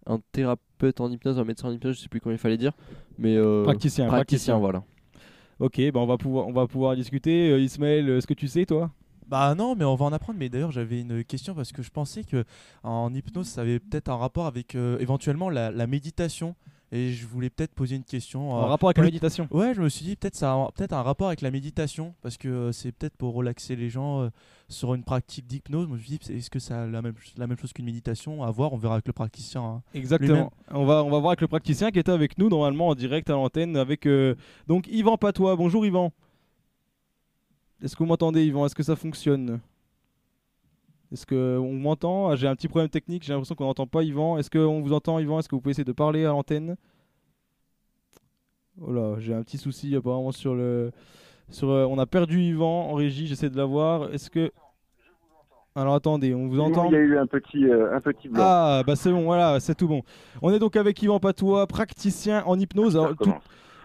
un thérapeute en hypnose, un médecin en hypnose, je sais plus comment il fallait dire, mais euh, Praticien, praticien. praticien, voilà. Ok, bah on va pouvoir, on va pouvoir discuter. Euh, Ismaël, est-ce que tu sais toi? Bah non, mais on va en apprendre. Mais d'ailleurs, j'avais une question parce que je pensais que en hypnose, ça avait peut-être un rapport avec euh, éventuellement la méditation. Et je voulais peut-être poser une question. En euh, rapport avec la méditation Ouais, je me suis dit peut-être ça a peut-être un rapport avec la méditation parce que euh, c'est peut-être pour relaxer les gens euh, sur une pratique d'hypnose. Je me suis dit est-ce que ça a la même, la même chose qu'une méditation? À voir, on verra avec le praticien. hein, Exactement. On va, on va voir avec le praticien qui était avec nous normalement en direct à l'antenne avec donc Yvan Patois. Bonjour Yvan. Est-ce que vous m'entendez Yvan? Est-ce que ça fonctionne? Est-ce que on m'entend? Ah, J'ai un petit problème technique. J'ai l'impression qu'on n'entend pas Yvan. Est-ce qu'on vous entend Yvan? Est-ce que vous pouvez essayer de parler à l'antenne? Oh là, j'ai un petit souci apparemment sur le. Sur, euh, on a perdu Yvan en régie. J'essaie de l'avoir. Est-ce que alors attendez, on vous entend? Il y a eu un petit, euh, un petit blanc. ah, bah c'est bon, voilà, c'est tout bon. On est donc avec Yvan Patois, praticien en hypnose. Alors, tout-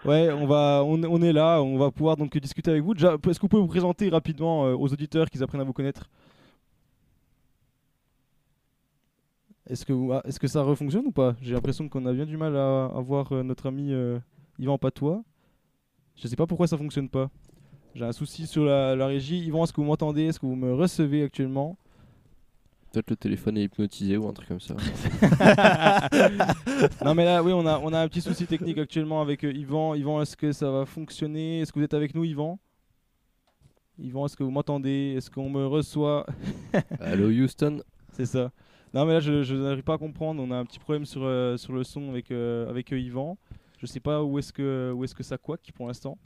Ouais, on, va, on, on est là, on va pouvoir donc discuter avec vous. Déjà, est-ce que vous pouvez vous présenter rapidement euh, aux auditeurs qu'ils apprennent à vous connaître? Est-ce que, ah, est-ce que ça refonctionne ou pas? J'ai l'impression qu'on a bien du mal à, à voir euh, notre ami euh, Yvan Patois. Je sais pas pourquoi ça fonctionne pas. J'ai un souci sur la, la régie. Yvan, est-ce que vous m'entendez? Est-ce que vous me recevez actuellement? Peut-être le téléphone est hypnotisé ou un truc comme ça. non mais là oui on a, on a un petit souci technique actuellement avec euh, Yvan. Yvan est-ce que ça va fonctionner? Est-ce que vous êtes avec nous Yvan? Yvan est-ce que vous m'entendez? Est-ce qu'on me reçoit? Allô Houston? C'est ça. Non mais là je, n'arrive pas à comprendre. On a un petit problème sur, euh, sur le son avec, euh, avec euh, Yvan. Je sais pas où est-ce que, est-ce que ça couac pour l'instant.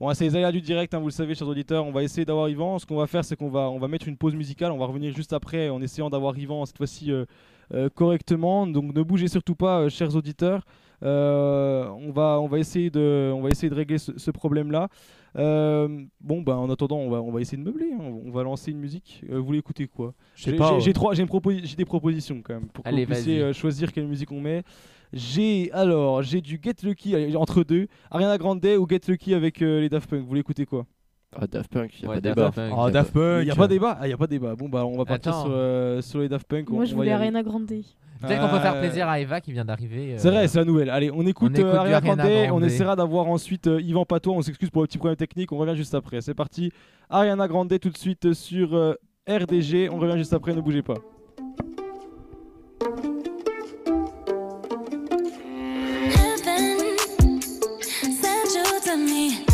Bon, c'est les aléas du direct, hein, vous le savez, chers auditeurs. On va essayer d'avoir Yvan. Ce qu'on va faire, c'est qu'on va, on va mettre une pause musicale. On va revenir juste après en essayant d'avoir Yvan cette fois-ci correctement. Donc ne bougez surtout pas, chers auditeurs. On, va, on, va essayer de, on va essayer de régler ce, ce problème-là. Euh, bon, bah, en attendant, on va, on va essayer de meubler. hein. On va lancer une musique. Euh, vous voulez écouter quoi? Sais J'ai- pas, j'ai- ouais. J'ai trois- j'ai une proposi- j'ai des propositions quand même pour que Allez, vous puissiez vas-y. euh, choisir quelle musique on met. J'ai alors j'ai du Get Lucky allez, entre deux, Ariana Grande ou Get Lucky avec euh, les Daft Punk. Vous voulez écouter quoi? Ah, Daft Punk, y a Ouais, pas Daft débat. Punk, Oh, Daft Punk. Il y a pas débat. Ah, y a pas débat. Bon bah on va partir Attends. sur, euh, sur les Daft Punk. Moi, on, je on va y voulais aller. Ariana Grande. Peut-être qu'on peut faire Euh, plaisir à Eva qui vient d'arriver. euh, C'est vrai, c'est la nouvelle. Allez, on écoute, on écoute euh, Ariana Grande. On essaiera d'avoir ensuite euh, Yvan Patois. On s'excuse pour le petit problème technique. On revient juste après. C'est parti. Ariana Grande tout de suite sur euh, RDG. On revient juste après. Ne bougez pas. Me.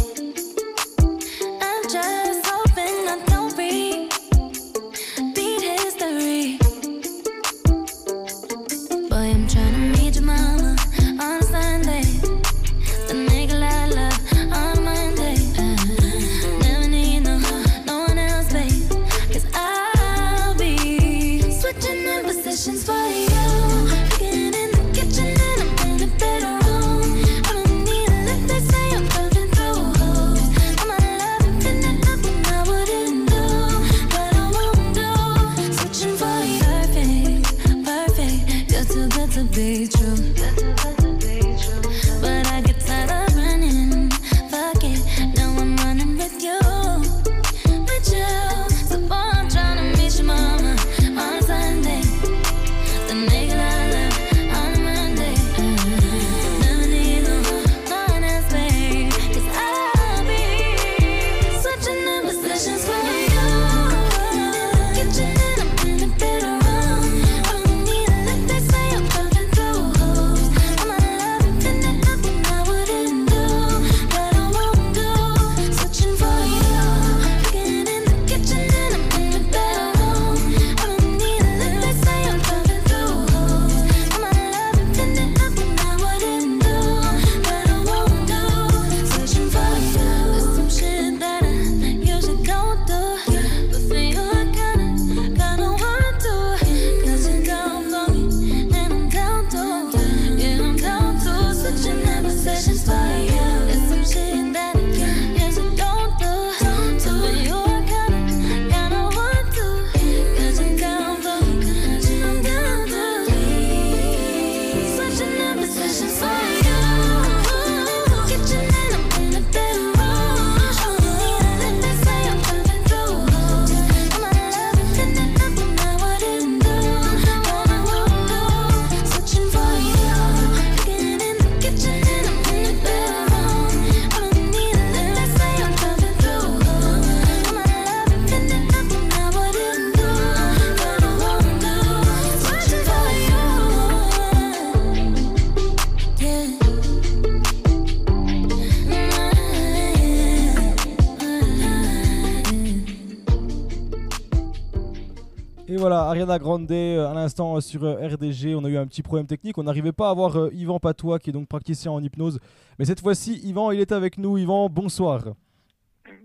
Ariana Grande euh, à l'instant euh, sur euh, RDG. On a eu un petit problème technique. On n'arrivait pas à avoir euh, Yvan Patois qui est donc praticien en hypnose. Mais cette fois-ci, Yvan, il est avec nous. Yvan, bonsoir.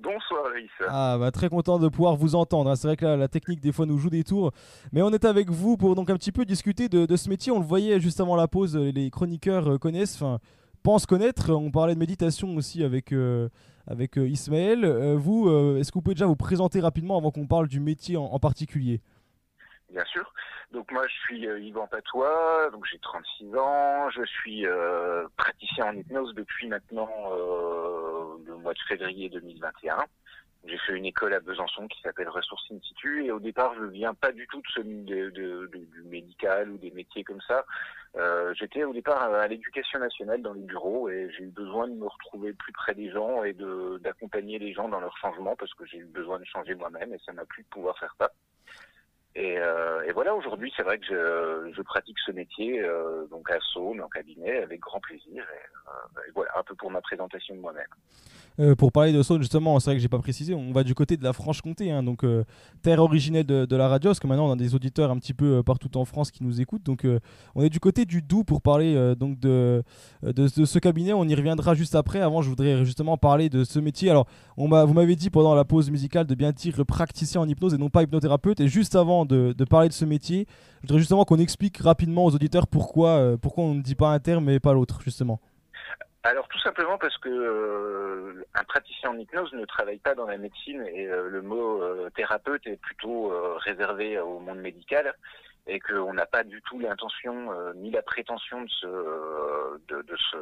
Bonsoir Rhys. Ah, bah, très content de pouvoir vous entendre. hein. C'est vrai que la, la technique, des fois, nous joue des tours. Mais on est avec vous pour donc un petit peu discuter de, de ce métier. On le voyait juste avant la pause, les chroniqueurs connaissent, enfin, pensent connaître. On parlait de méditation aussi avec, euh, avec Ismaël. Euh, vous, euh, est-ce que vous pouvez déjà vous présenter rapidement avant qu'on parle du métier en, en particulier? Bien sûr. Donc moi je suis euh, Yvan Patois, donc j'ai 36 ans, je suis euh, praticien en hypnose depuis maintenant euh, le mois de février 2021. J'ai fait une école à Besançon qui s'appelle Ressources Institut et au départ je viens pas du tout de ce de, du médical ou des métiers comme ça. Euh, J'étais au départ à, l'éducation nationale dans les bureaux et j'ai eu besoin de me retrouver plus près des gens et d'accompagner les gens dans leur changement parce que j'ai eu besoin de changer moi-même et ça m'a plu de pouvoir faire ça. Et, euh, et voilà, aujourd'hui, c'est vrai que je, pratique ce métier euh, donc à Saône, en cabinet, avec grand plaisir. Euh, et voilà, un peu pour ma présentation de moi-même. Pour parler de Saône, justement, c'est vrai que j'ai pas précisé, on va du côté de la Franche-Comté, hein, donc terre originelle de, la radio, parce que maintenant on a des auditeurs un petit peu partout en France qui nous écoutent. Donc on est du côté du Doubs pour parler donc de, ce cabinet. On y reviendra juste après. Avant, je voudrais justement parler de ce métier. Alors, vous m'avez dit pendant la pause musicale de bien dire praticien en hypnose et non pas hypnothérapeute. Et juste avant de, parler de ce métier, je voudrais justement qu'on explique rapidement aux auditeurs pourquoi, euh, pourquoi on ne dit pas un terme et pas l'autre, justement. Alors tout simplement parce que euh, un praticien en hypnose ne travaille pas dans la médecine et euh, le mot thérapeute est plutôt réservé au monde médical et qu'on n'a pas du tout l'intention ni la prétention de se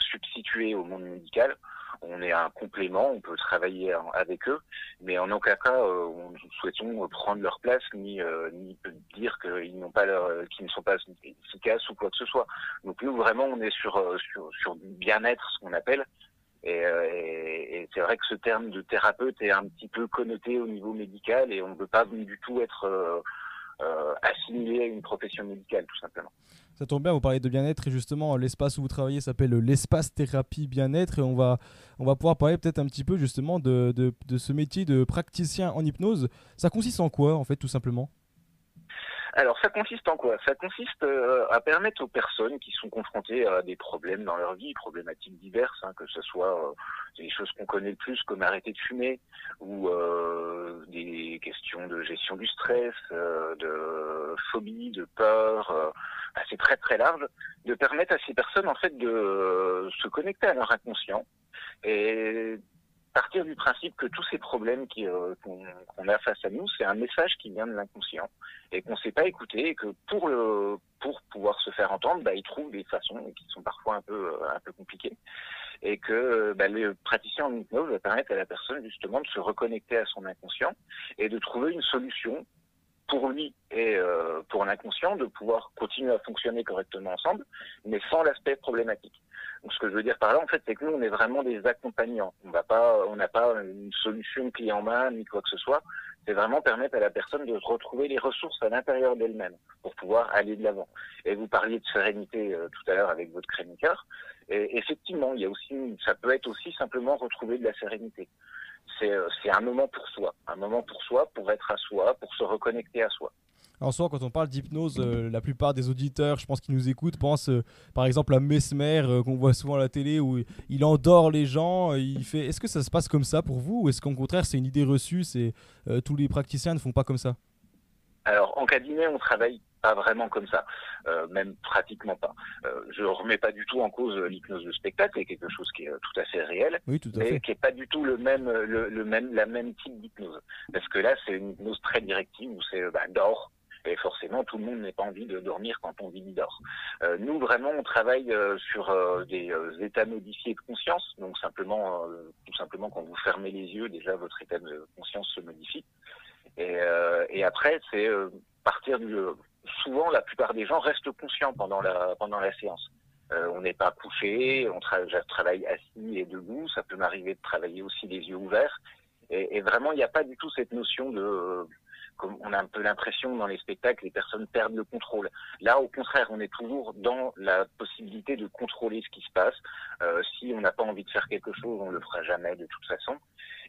substituer au monde médical. On est un complément, on peut travailler avec eux, mais en aucun cas euh, on- souhaitons prendre leur place ni, euh, ni dire qu'ils n'ont pas leur, qu'ils ne sont pas efficaces ou quoi que ce soit. Donc nous vraiment on est sur euh, sur, sur du bien-être ce qu'on appelle. Et, euh, et- c'est vrai que ce terme de thérapeute est un petit peu connoté au niveau médical et on ne veut pas du tout être euh, euh, assimilé à une profession médicale tout simplement. Ça tombe bien, vous parlez de bien-être et justement l'espace où vous travaillez s'appelle l'espace thérapie bien-être et on va, on va pouvoir parler peut-être un petit peu justement de, de, ce métier de praticien en hypnose. Ça consiste en quoi en fait tout simplement? Alors, ça consiste en quoi? Ça consiste euh, à permettre aux personnes qui sont confrontées à des problèmes dans leur vie, problématiques diverses, hein, que ce soit euh, des choses qu'on connaît le plus, comme arrêter de fumer, ou euh, des questions de gestion du stress, de phobie, de peur, c'est très très large, de permettre à ces personnes en fait de euh, se connecter à leur inconscient et partir du principe que tous ces problèmes euh, qu'on a face à nous, c'est un message qui vient de l'inconscient et qu'on ne sait pas écouter et que pour le pour pouvoir se faire entendre, bah, ils trouvent des façons qui sont parfois un peu euh, un peu compliquées et que bah, le praticien en hypnose va permettre à la personne justement de se reconnecter à son inconscient et de trouver une solution pour lui et euh, pour l'inconscient de pouvoir continuer à fonctionner correctement ensemble, mais sans l'aspect problématique. Donc ce que je veux dire par là, en fait, c'est que nous, on est vraiment des accompagnants. On va pas, on n'a pas une solution clé en main ni quoi que ce soit. C'est vraiment permettre à la personne de retrouver les ressources à l'intérieur d'elle-même pour pouvoir aller de l'avant. Et vous parliez de sérénité euh, tout à l'heure avec votre chroniqueur. Et effectivement, il y a aussi, ça peut être aussi simplement retrouver de la sérénité. C'est, euh, c'est un moment pour soi, un moment pour soi, pour être à soi, pour se reconnecter à soi. En soi, quand on parle d'hypnose, euh, la plupart des auditeurs, je pense, qui nous écoutent, pensent euh, par exemple à Mesmer, euh, qu'on voit souvent à la télé, où il endort les gens. il fait. Est-ce que ça se passe comme ça pour vous Ou est-ce qu'au contraire, c'est une idée reçue C'est tous les praticiens ne font pas comme ça? Alors, en cabinet, on travaille pas vraiment comme ça, euh, même pratiquement pas. Euh, je remets pas du tout en cause l'hypnose de spectacle, c'est quelque chose qui est euh, tout à fait réel, Oui, tout à mais fait. qui est pas du tout le même, euh, le, le même, la même type d'hypnose. Parce que là, c'est une hypnose très directive où c'est euh, bah, dors. Et forcément, tout le monde n'a pas envie de dormir quand on dit il dort. Euh, nous, vraiment, on travaille euh, sur euh, des euh, états modifiés de conscience. Donc, simplement, euh, tout simplement, quand vous fermez les yeux, déjà, votre état de conscience se modifie. Et, euh, et après, c'est euh, partir du. Souvent, la plupart des gens restent conscients pendant la pendant la séance. Euh, on n'est pas couché, on travaille assis et debout. Ça peut m'arriver de travailler aussi les yeux ouverts. Et, vraiment, il n'y a pas du tout cette notion de. euh, comme on a un peu l'impression dans les spectacles, les personnes perdent le contrôle. Là, au contraire, on est toujours dans la possibilité de contrôler ce qui se passe. Euh, si on n'a pas envie de faire quelque chose, on le fera jamais de toute façon.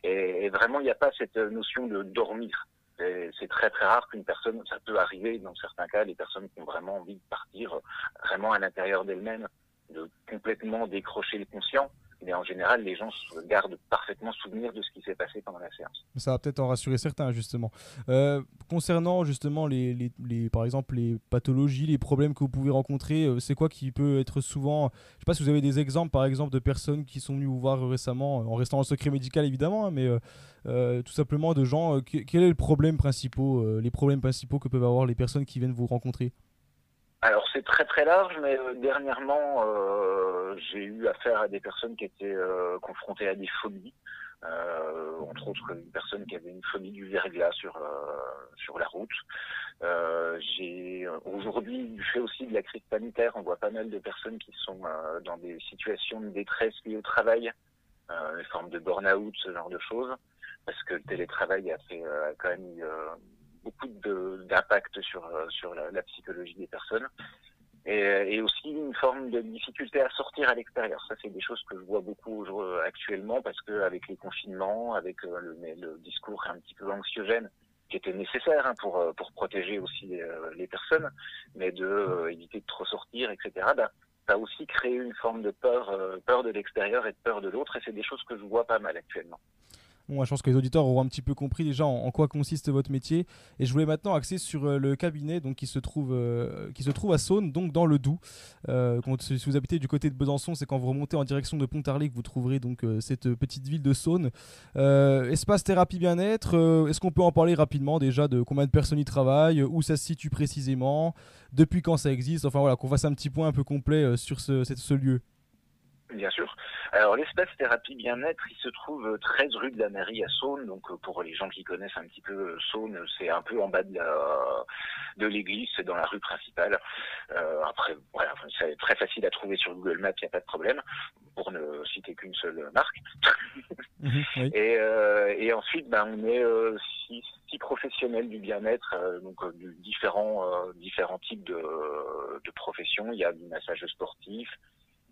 Et, et vraiment, il n'y a pas cette notion de dormir. C'est très très rare qu'une personne, ça peut arriver dans certains cas, les personnes qui ont vraiment envie de partir euh, vraiment à l'intérieur d'elles-mêmes, de complètement décrocher le conscient. Mais en général, les gens gardent parfaitement souvenir de ce qui s'est passé pendant la séance. Ça va peut-être en rassurer certains, justement. Euh, concernant justement, les, les- les- par exemple, les pathologies, les problèmes que vous pouvez rencontrer, euh, c'est quoi qui peut être souvent. Je sais pas si vous avez des exemples, par exemple, de personnes qui sont venues vous voir récemment, euh, en restant en secret médical évidemment, hein, mais tout simplement de gens. que- quel est le problème principaux, euh, les problèmes principaux que peuvent avoir les personnes qui viennent vous rencontrer? Alors c'est très très large, mais euh, dernièrement euh, j'ai eu affaire à des personnes qui étaient euh, confrontées à des phobies, euh, entre autres une personne qui avait une phobie du verglas sur euh, sur la route. Euh, j'ai aujourd'hui du fait aussi de la crise sanitaire, on voit pas mal de personnes qui sont dans des situations de détresse liées au travail, une forme de burn-out, ce genre de choses, parce que le télétravail a fait a quand même beaucoup d'impact sur euh, sur la, psychologie des personnes et, et aussi une forme de difficulté à sortir à l'extérieur. Ça, c'est des choses que je vois beaucoup aujourd'hui- actuellement parce que avec les confinements, avec euh, le, discours un petit peu anxiogène qui était nécessaire hein, pour euh, pour protéger aussi euh, les personnes, mais de euh, éviter de trop sortir, etc. Bah, ça a aussi créé une forme de peur, euh, peur de l'extérieur et de peur de l'autre, et c'est des choses que je vois pas mal actuellement. Bon, je pense que les auditeurs auront un petit peu compris déjà en, quoi consiste votre métier. Et je voulais maintenant axer sur euh, le cabinet donc, qui, se trouve, euh, qui se trouve à Saône, donc dans le Doubs. Euh, quand, si vous habitez du côté de Besançon, c'est quand vous remontez en direction de Pontarlier que vous trouverez donc, cette petite ville de Saône. Espace thérapie bien-être, est-ce qu'on peut en parler rapidement déjà de combien de personnes y travaillent, où ça se situe précisément, depuis quand ça existe, enfin voilà, qu'on fasse un petit point un peu complet sur ce, ce lieu? Bien sûr. Alors l'espace thérapie bien-être, il se trouve euh, 13 rue de la mairie à Saône. Donc euh, pour les gens qui connaissent un petit peu euh, Saône, c'est un peu en bas de la de l'église, c'est dans la rue principale. Euh, après, voilà, c'est très facile à trouver sur Google Maps, il n'y a pas de problème, pour ne citer qu'une seule marque. Et, euh, et ensuite, ben, on est euh, six, six professionnels du bien-être, euh, donc euh, de différents euh, différents types de, de professions. Il y a du massage sportif,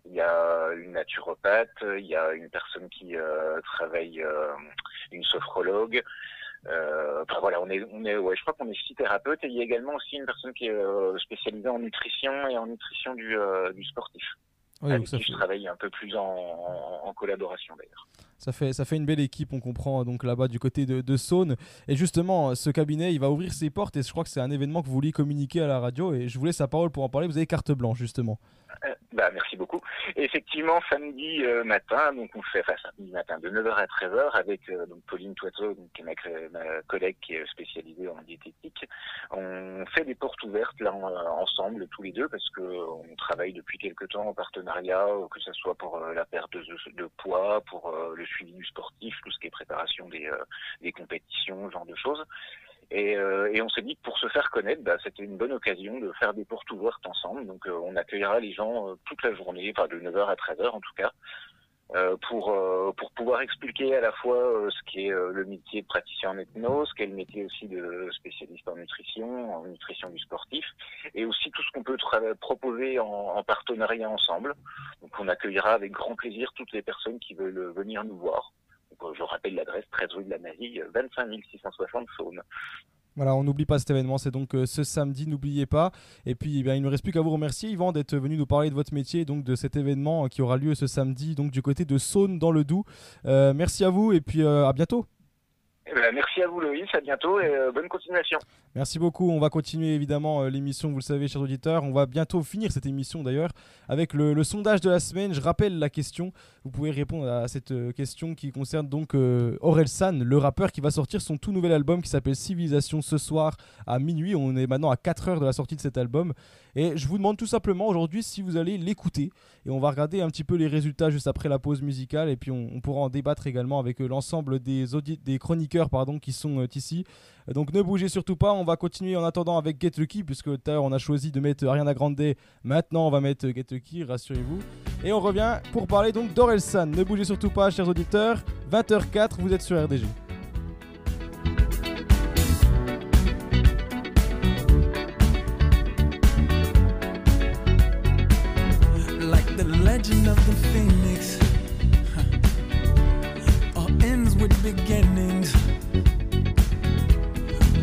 il y a une naturopathe, il y a une personne qui euh, travaille, euh, une sophrologue. Euh, enfin voilà, on est, on est, ouais, je crois qu'on est six thérapeutes et il y a également aussi une personne qui est spécialisée en nutrition et en nutrition du, du sportif. Oui, avec qui je travaille un peu plus en, en- en collaboration d'ailleurs. Ça fait, ça fait une belle équipe, on comprend donc là-bas du côté de, de Saône. Et justement, ce cabinet, il va ouvrir ses portes et je crois que c'est un événement que vous vouliez communiquer à la radio et je vous laisse la parole pour en parler. Vous avez carte blanche justement. Bah, merci beaucoup. Effectivement, samedi euh, matin, donc on fait, enfin samedi matin de 9h à 13h avec euh, donc Pauline Toiteau, donc, qui est ma, collègue qui est spécialisée en diététique. On fait des portes ouvertes là en- ensemble tous les deux parce que on travaille depuis quelque temps en partenariat, que ce soit pour euh, la perte de, poids, pour le suivi du sportif, tout ce qui est préparation des, des compétitions, ce genre de choses. Et, euh, et on s'est dit que pour se faire connaître, bah, c'était une bonne occasion de faire des portes ouvertes ensemble. Donc euh, on accueillera les gens euh, toute la journée, enfin de 9h à 13h en tout cas, euh, pour, euh, pour pouvoir expliquer à la fois ce qui est euh, le métier de praticien en hypnose, ce qu'est le métier aussi de spécialiste en nutrition, en nutrition du sportif, et aussi tout ce qu'on peut proposer en, en partenariat ensemble. Donc on accueillera avec grand plaisir toutes les personnes qui veulent venir nous voir. Euh, je rappelle l'adresse 13 rue de la euh, 25 660 Saône. Voilà, on n'oublie pas cet événement, c'est donc euh, ce samedi, n'oubliez pas. Et puis, eh il ne me reste plus qu'à vous remercier, Yvan, d'être venu nous parler de votre métier, donc de cet événement euh, qui aura lieu ce samedi, donc du côté de Saône dans le Doubs. Merci à vous et puis à bientôt. Eh ben, merci à vous Loïs, à bientôt et euh, bonne continuation. Merci beaucoup. On va continuer évidemment euh, l'émission, vous le savez, chers auditeurs. On va bientôt finir cette émission d'ailleurs avec le, sondage de la semaine. Je rappelle la question. Vous pouvez répondre à cette euh, question qui concerne donc Aurel San, le rappeur qui va sortir son tout nouvel album qui s'appelle Civilisation ce soir à minuit. On est maintenant à 4 heures de la sortie de cet album. Et je vous demande tout simplement aujourd'hui si vous allez l'écouter. Et on va regarder un petit peu les résultats juste après la pause musicale. Et puis on, pourra en débattre également avec l'ensemble des chroniqueurs pardon, qui sont euh, ici. Donc ne bougez surtout pas. On va continuer en attendant avec Get Lucky, puisque tout à l'heure on a choisi de mettre Ariana Grande. Maintenant on va mettre Get Lucky, rassurez-vous. Et on revient pour parler donc d'Orelsan. Ne bougez surtout pas, chers auditeurs. 20h04, vous êtes sur RDG. legend of the phoenix. All ends with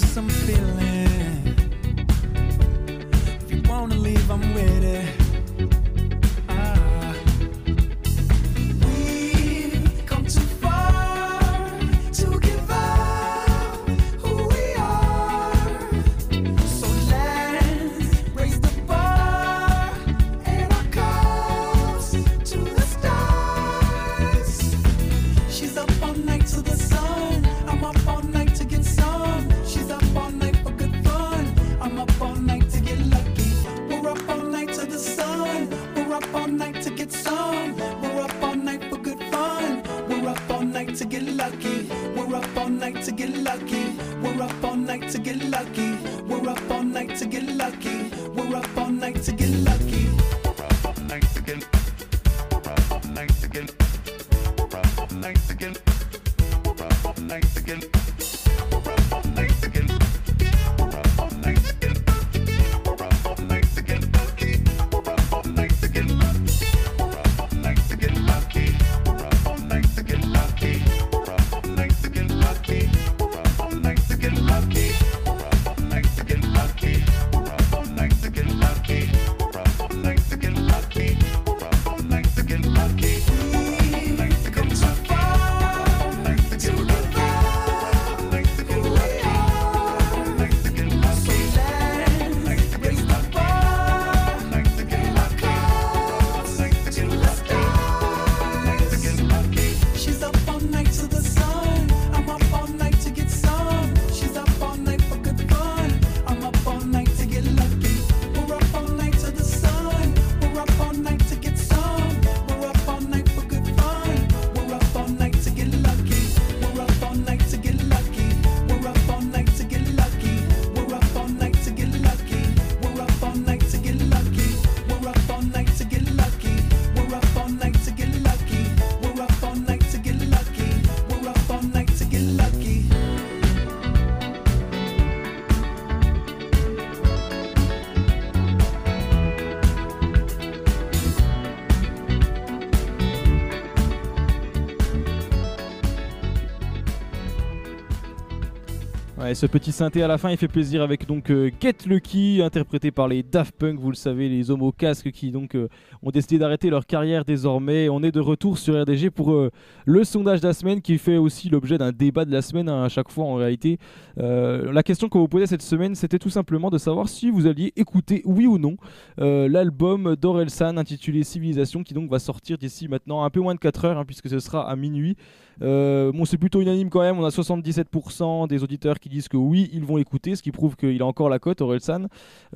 some feeling. aquí. Ce petit synthé à la fin, il fait plaisir avec donc euh, Get Lucky, interprété par les Daft Punk, vous le savez, les hommes au casque qui donc euh, ont décidé d'arrêter leur carrière désormais. On est de retour sur RDG pour euh, le sondage de la semaine qui fait aussi l'objet d'un débat de la semaine hein, à chaque fois en réalité. Euh, la question qu'on vous posait cette semaine, c'était tout simplement de savoir si vous alliez écouter, oui ou non, euh, l'album d'Orelsan intitulé Civilisation qui donc va sortir d'ici maintenant un peu moins de 4 heures hein, puisque ce sera à minuit. Euh, bon, c'est plutôt unanime quand même. On a 77% des auditeurs qui disent que oui, ils vont écouter, ce qui prouve qu'il a encore la cote, Orelsan.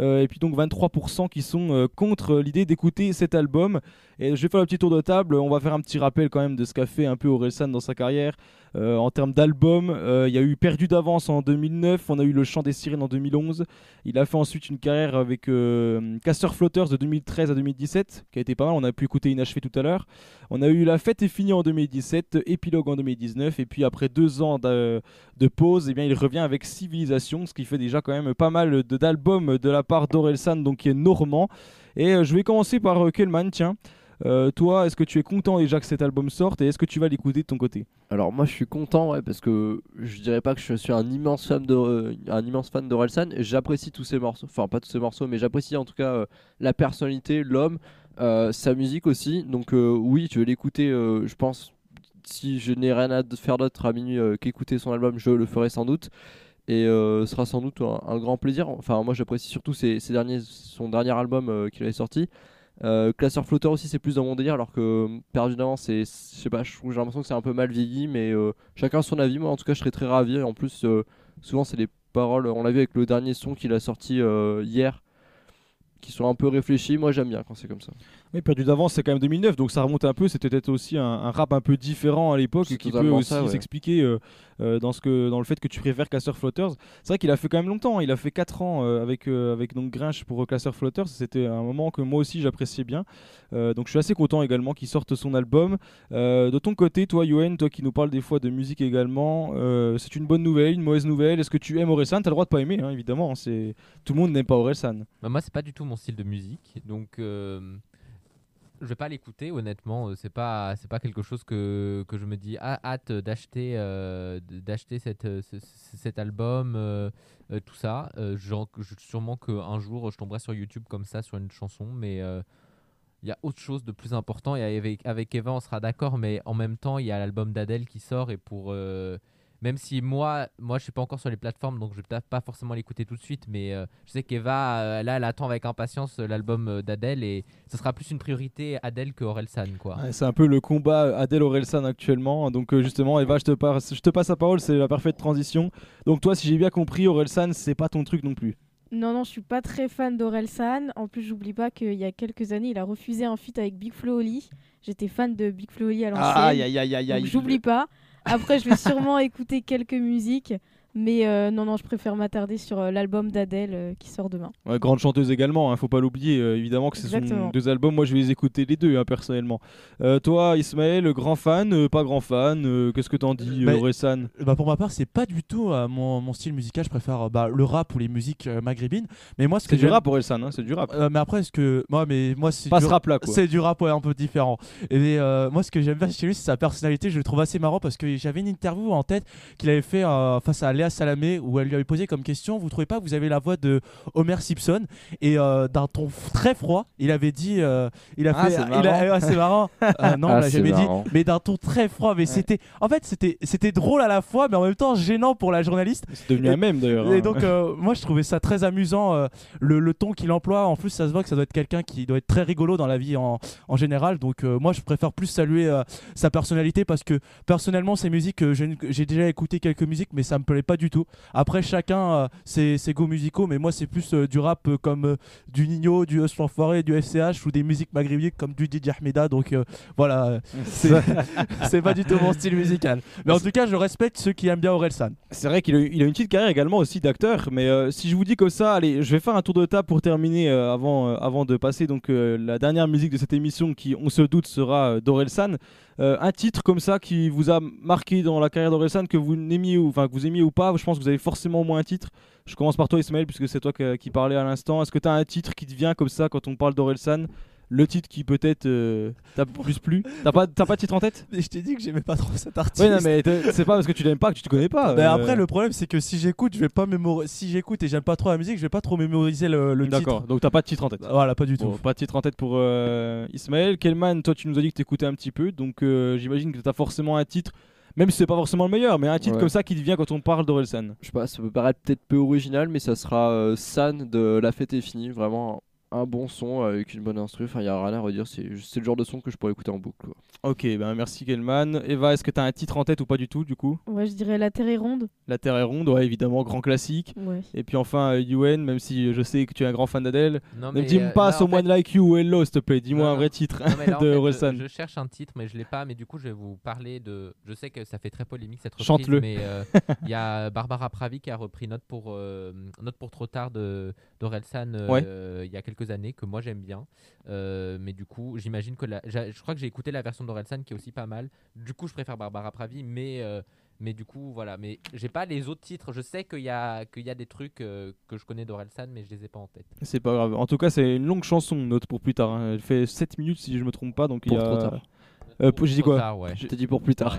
Euh, et puis donc 23% qui sont euh, contre l'idée d'écouter cet album. Et je vais faire un petit tour de table. On va faire un petit rappel quand même de ce qu'a fait un peu Orelsan dans sa carrière. Euh, en termes d'albums, euh, il y a eu Perdu d'avance en 2009, on a eu Le Chant des Sirènes en 2011. Il a fait ensuite une carrière avec euh, Caster Flotters de 2013 à 2017, qui a été pas mal. On a pu écouter Inachevé tout à l'heure. On a eu La Fête est finie en 2017, Épilogue en 2019, et puis après deux ans de, de pause, eh bien, il revient avec Civilisation, ce qui fait déjà quand même pas mal de- d'albums de la part d'Orelsan, donc qui est normand. Et je vais commencer par Kellman, tiens. Euh, toi, est-ce que tu es content déjà que cet album sorte et est-ce que tu vas l'écouter de ton côté? Alors moi je suis content ouais, parce que je dirais pas que je suis un immense fan de euh, un immense fan d'Orelsan j'apprécie tous ses morceaux. Enfin pas tous ses morceaux mais j'apprécie en tout cas euh, la personnalité l'homme euh, sa musique aussi. Donc oui je vais l'écouter je pense si je n'ai rien à faire d'autre à minuit qu'écouter son album je le ferai sans doute. Et ce sera sans doute un, grand plaisir. Enfin moi j'apprécie surtout ses, derniers son dernier album qu'il avait sorti euh, Classeur flotteur aussi c'est plus dans mon délire alors que euh, perdu d'avance c'est je sais pas j'ai l'impression que c'est un peu mal vieilli mais euh, chacun son avis. Moi en tout cas je serais très ravi. Et en plus euh, souvent c'est des paroles on l'a vu avec le dernier son qu'il a sorti hier qui sont un peu réfléchis moi j'aime bien quand c'est comme ça Oui, perdu d'avance, c'est quand même 2009, donc ça remonte un peu. C'était peut-être aussi un, un rap un peu différent à l'époque qui peut aussi ouais. s'expliquer euh, euh, dans, ce que, dans le fait que tu préfères Classeur Flotters. C'est vrai qu'il a fait quand même longtemps, il a fait 4 ans euh, avec, euh, avec donc Grinch pour Classeur Flotters. C'était un moment que moi aussi j'appréciais bien. Euh, donc je suis assez content également qu'il sorte son album. Euh, de ton côté, toi, Yoann, toi qui nous parles des fois de musique également, euh, c'est une bonne nouvelle, une mauvaise nouvelle Est-ce que tu aimes Orelsan? T'as le droit de pas aimer, hein, évidemment. hein, c'est Tout le monde n'aime pas Orelsan. Bah, moi, c'est pas du tout mon style de musique, donc euh, je vais pas l'écouter. Honnêtement, euh, c'est pas c'est pas quelque chose que, que je me dis ah, hâte d'acheter euh, d'acheter cette, euh, ce- ce- cet album, tout ça. Genre, sûrement qu'un jour je tomberai sur YouTube comme ça sur une chanson, mais il y a autre chose de plus important. Et avec, avec Eva, on sera d'accord, mais en même temps, il y a l'album d'Adèle qui sort et pour même si moi, moi, je suis pas encore sur les plateformes, donc je vais peut-être pas forcément l'écouter tout de suite, mais euh, je sais qu'Eva, euh, là, elle attend avec impatience euh, l'album d'Adèle et ce sera plus une priorité Adèle que Orelsan, quoi. Ouais, c'est un peu le combat Adèle Orelsan actuellement. Donc euh, justement, Eva, je te, passe, je te passe la parole, c'est la parfaite transition. Donc toi, si j'ai bien compris, Orelsan, c'est pas ton truc non plus. Non, non, je suis pas très fan d'Orelsan. En plus, j'oublie pas qu'il y a quelques années, il a refusé un feat avec Big Flo Oli. J'étais fan de Big Flo Oli à l'ancienne. Aïe, aïe, aïe, aïe, donc aïe. J'oublie pas. Après, je vais sûrement écouter quelques musiques. Mais euh, non, non, je préfère m'attarder sur euh, l'album d'Adèle euh, qui sort demain. Ouais, grande chanteuse également, hein, faut pas l'oublier. euh, évidemment que ce sont deux albums. Moi, je vais les écouter les deux, hein, personnellement. Euh, toi, Ismaël, grand fan, euh, pas grand fan. euh, Qu'est-ce que t'en dis, Bah, Orelsan? bah pour ma part, c'est pas du tout euh, mon, mon style musical. Je préfère euh, bah, le rap ou les musiques euh, maghrébines. Mais moi, ce C'est que du rap, Orelsan, hein, c'est du rap. Mais après, ce que moi, mais moi, c'est Pas du ce rap-là, quoi. C'est du rap ouais, un peu différent. Et mais, euh, moi, ce que j'aime bien chez lui, c'est sa personnalité. Je le trouve assez marrant parce que j'avais une interview en tête qu'il avait fait euh, face à Léa Salamé où elle lui avait posé comme question Vous trouvez pas que vous avez la voix de Homer Simpson? Et euh, d'un ton très froid, il avait dit euh, Il a Ah, fait. c'est il a- marrant. ouais, c'est marrant. Euh, non, on l'a jamais marrant. dit. Mais d'un ton très froid. Mais c'était. En fait, c'était c'était drôle à la fois, mais en même temps gênant pour la journaliste. C'est devenu un mème d'ailleurs. Et hein. donc, euh, moi, je trouvais ça très amusant, euh, le, le ton qu'il emploie. En plus, ça se voit que ça doit être quelqu'un qui doit être très rigolo dans la vie en, en général. Donc, euh, moi, je préfère plus saluer euh, sa personnalité parce que personnellement, ses musiques, euh, j'ai j'ai déjà écouté quelques musiques, mais ça me plaît pas du tout. Après, chacun euh, ses, ses goûts musicaux, mais moi, c'est plus euh, du rap euh, comme du Nino, du Us Forêt, du FCH ou des musiques maghrébines comme du DJ Ahmeda. Donc, voilà, c'est pas du tout mon style musical. Mais en tout cas, je respecte ceux qui aiment bien Orelsan. C'est vrai qu'il a, il a une petite carrière également aussi d'acteur, mais si je vous dis comme ça, allez, je vais faire un tour de table pour terminer avant, avant de passer donc la dernière musique de cette émission qui, on se doute, sera d'Orelsan. Euh, un titre comme ça qui vous a marqué dans la carrière d'Orelsan, que vous n'aimiez ou que vous aimiez ou pas, je pense que vous avez forcément au moins un titre. Je commence par toi Ismaël puisque c'est toi qui parlais à l'instant. Est-ce que tu un titre qui te vient comme ça quand on parle d'Orelsan? Le titre qui peut-être euh, t'a plus plu T'as pas, t'as pas de titre en tête? Je t'ai dit que j'aimais pas trop cet artiste. Ouais, non, mais c'est pas parce que tu l'aimes pas que tu te connais pas. Mais euh. après, le problème, c'est que si j'écoute, je vais pas mémoriser. Si j'écoute et j'aime pas trop la musique, je vais pas trop mémoriser le, le titre. D'accord, donc t'as pas de titre en tête. Voilà, pas du tout. Bon, pas de titre en tête pour euh, Ismaël. Kelman, toi tu nous as dit que t'écoutais un petit peu, donc euh, j'imagine que t'as forcément un titre, même si c'est pas forcément le meilleur, mais un titre Ouais. comme ça qui te vient quand on parle d'Orelsan. Je sais pas, ça peut paraître peut-être peu original, mais ça sera euh, San de La Fête est finie. Vraiment un bon son avec une bonne instru. Enfin, il y a rien à redire. C'est c'est le genre de son que je pourrais écouter en boucle. quoi. Ok, ben merci Kelman. Eva, est-ce que t'as un titre en tête ou pas du tout du coup? Ouais, je dirais La Terre est ronde. La Terre est ronde, ouais, évidemment, grand classique. Ouais. Et puis enfin, euh, Yuen, même si je sais que tu es un grand fan d'Adèle, Non, ne me dis euh, pas là, Someone Like You ou Hello, s'il te plaît. Dis-moi un vrai titre Non, là, en de fait, Orelsan. je, je cherche un titre, mais je l'ai pas. Mais du coup, je vais vous parler de. Je sais que ça fait très polémique cette reprise, Chante-le. mais euh, il y a Barbara Pravi qui a repris Note pour euh, Note pour trop tard de d'Orelsan euh, Ouais. euh, il y a quelques années que moi j'aime bien. Euh, mais du coup, j'imagine que la- j'a- je crois que j'ai écouté la version d'Orelsan qui est aussi pas mal. Du coup, je préfère Barbara Pravi, mais euh, Mais du coup, voilà. Mais j'ai pas les autres titres. Je sais qu'il y a, qu'il y a des trucs euh, que je connais d'Orelsan, mais je les ai pas en tête. C'est pas grave. En tout cas, c'est une longue chanson, note pour plus tard. hein. Elle fait 7 minutes si je me trompe pas. Donc il y a... trop tard. Euh, pour- j'ai dit quoi tard, ouais. Je t'ai dit pour plus tard.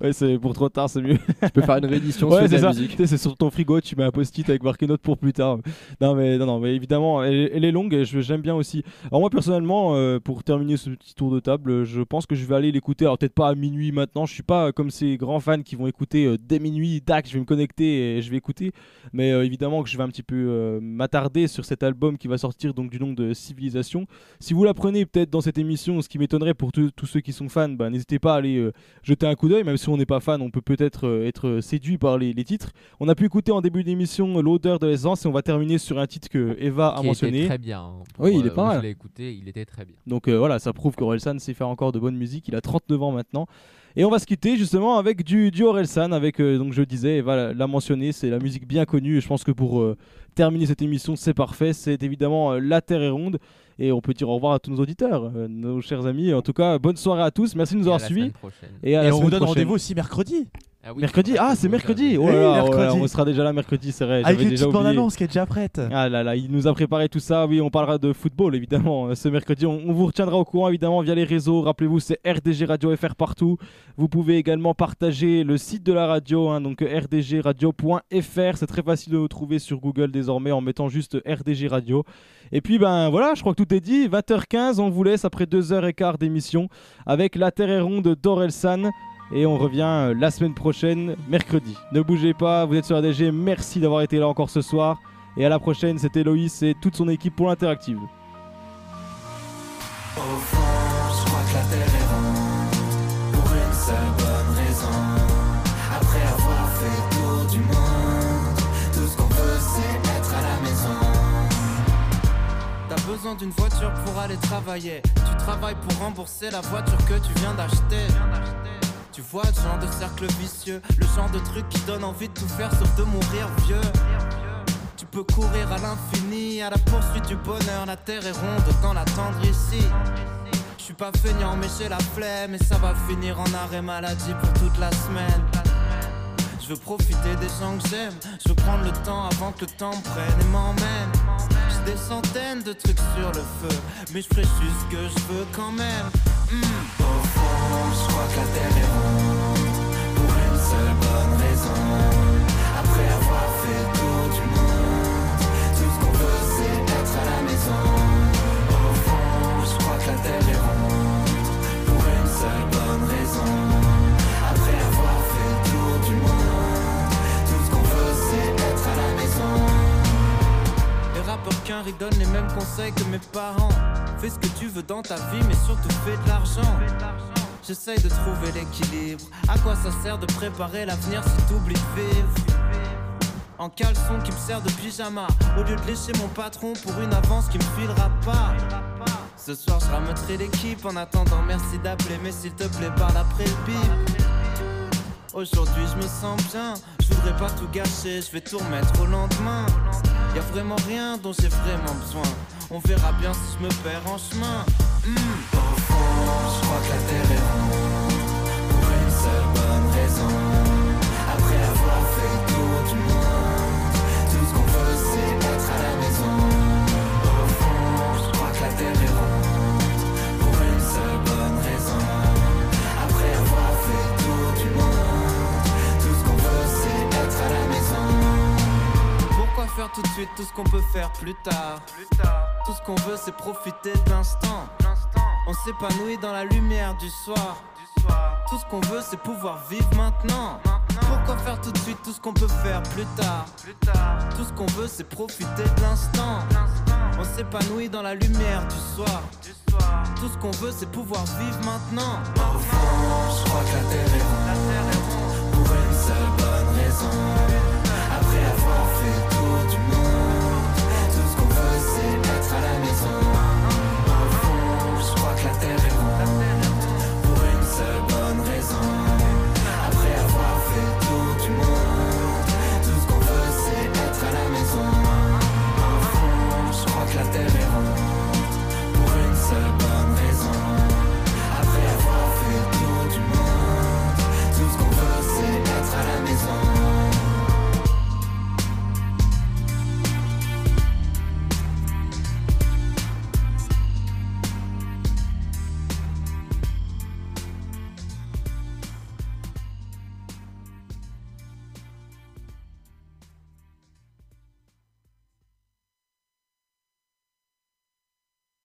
ouais, c'est pour trop tard, c'est mieux. Tu peux faire une réédition ouais, sur c'est de la ça. musique. C'est sur ton frigo, tu mets un post-it avec marqué note pour plus tard. Non, mais, non, non, mais évidemment, elle, elle est longue et je- j'aime bien aussi. Alors, moi, personnellement, euh, pour terminer ce petit tour de table, je pense que je vais aller l'écouter. Alors, peut-être pas à minuit maintenant. Je suis pas euh, comme ces grands fans qui vont écouter euh, dès minuit. Dac, je vais me connecter et je vais écouter. Mais euh, évidemment que je vais un petit peu euh, m'attarder sur cet album qui va sortir donc du nom de Civilisation. Si vous l'apprenez peut-être dans cette émission, ce qui m'étonnerait pour tous ceux qui sont fans, bah, n'hésitez pas à aller euh, jeter un coup d'œil. Même si on n'est pas fan, on peut peut-être euh, être séduit par les, les titres. On a pu écouter en début d'émission euh, l'odeur de l'essence et on va terminer sur un titre que Eva a Qui était mentionné. très bien. hein. Pour, Oui, il est euh, pas mal. Je l'ai écouté, il était très bien. Donc euh, voilà, ça prouve qu'Orelsan sait faire encore de bonne musique. Il a 39 ans maintenant. Et on va se quitter justement avec du, du Orelsan, avec, euh, donc je disais, Eva l'a- l'a mentionné, c'est la musique bien connue. Et je pense que pour euh, terminer cette émission, c'est parfait. C'est évidemment euh, La Terre est ronde. Et on peut dire au revoir à tous nos auditeurs, euh, nos chers amis. En tout cas, bonne soirée à tous. Merci de nous Et à avoir la suivis. Et, à Et la on semaine vous donne prochaine. rendez-vous aussi mercredi. Ah oui, Mercredi, ah c'est mercredi. Oh là oh là mercredi. on sera déjà là mercredi, c'est vrai. Avec une déjà petite bande-annonce qui est déjà prête. Ah là là, il nous a préparé tout ça. Oui, on parlera de football évidemment euh, ce mercredi. On, on vous retiendra au courant évidemment via les réseaux. Rappelez-vous, c'est RDG Radio FR partout. Vous pouvez également partager le site de la radio, hein, donc rdgradio.fr. C'est très facile de nous trouver sur Google désormais en mettant juste RDG Radio. Et puis ben voilà, je crois que tout est dit. 20h15, on vous laisse après 2h15 d'émission avec La Terre est ronde d'Orelsan. Et on revient euh, la semaine prochaine, mercredi. Ne bougez pas, vous êtes sur ADG. Merci d'avoir été là encore ce soir. Et à la prochaine, c'était Loïs et toute son équipe pour l'interactive. Au fond, je crois que la terre est ronde Pour une seule bonne raison Après avoir fait le tour du monde Tout ce qu'on veut c'est être à la maison T'as besoin d'une voiture pour aller travailler. Tu travailles pour rembourser la voiture que tu viens d'acheter. Tu vois le genre de cercle vicieux, le genre de truc qui donne envie de tout faire sauf de mourir vieux. Tu peux courir à l'infini, à la poursuite du bonheur. La terre est ronde, autant l'attendre ici. Je suis pas feignant, mais j'ai la flemme. Et ça va finir en arrêt maladie pour toute la semaine. Je veux profiter des gens que j'aime. Je veux prendre le temps avant que le temps me prenne et m'emmène. J'ai des centaines de trucs sur le feu, mais je ferai juste ce que je veux quand même. Hmm. Au fond, je crois que la terre est ronde Pour une seule bonne raison rappeurs qu'un donnent les mêmes conseils que mes parents. Fais ce que tu veux dans ta vie, mais surtout fais de l'argent. J'essaye de trouver l'équilibre. À quoi ça sert de préparer l'avenir si t'oublies de vivre? En caleçon qui me sert de pyjama. Au lieu de lécher mon patron pour une avance qui me filera pas. Ce soir, je ramènerai l'équipe. En attendant, merci d'appeler, mais s'il te plaît, parle après le bip. Aujourd'hui je me sens bien, je voudrais pas tout gâcher, je vais tout remettre au lendemain. Y a vraiment rien dont j'ai vraiment besoin. On verra bien si je me perds en chemin. Hmm. Je crois que la terre est ronde Pour une seule bonne raison Pourquoi faire tout de suite tout ce qu'on peut faire plus tard Tout ce qu'on veut c'est profiter de l'instant. On s'épanouit dans la lumière du soir. Tout ce qu'on veut c'est pouvoir vivre maintenant. Pourquoi faire tout de suite tout ce qu'on peut faire plus tard? Tout ce qu'on veut c'est profiter de l'instant. On s'épanouit dans la lumière du soir. Tout ce qu'on veut c'est pouvoir vivre maintenant. Au fond, je crois que la terre est ronde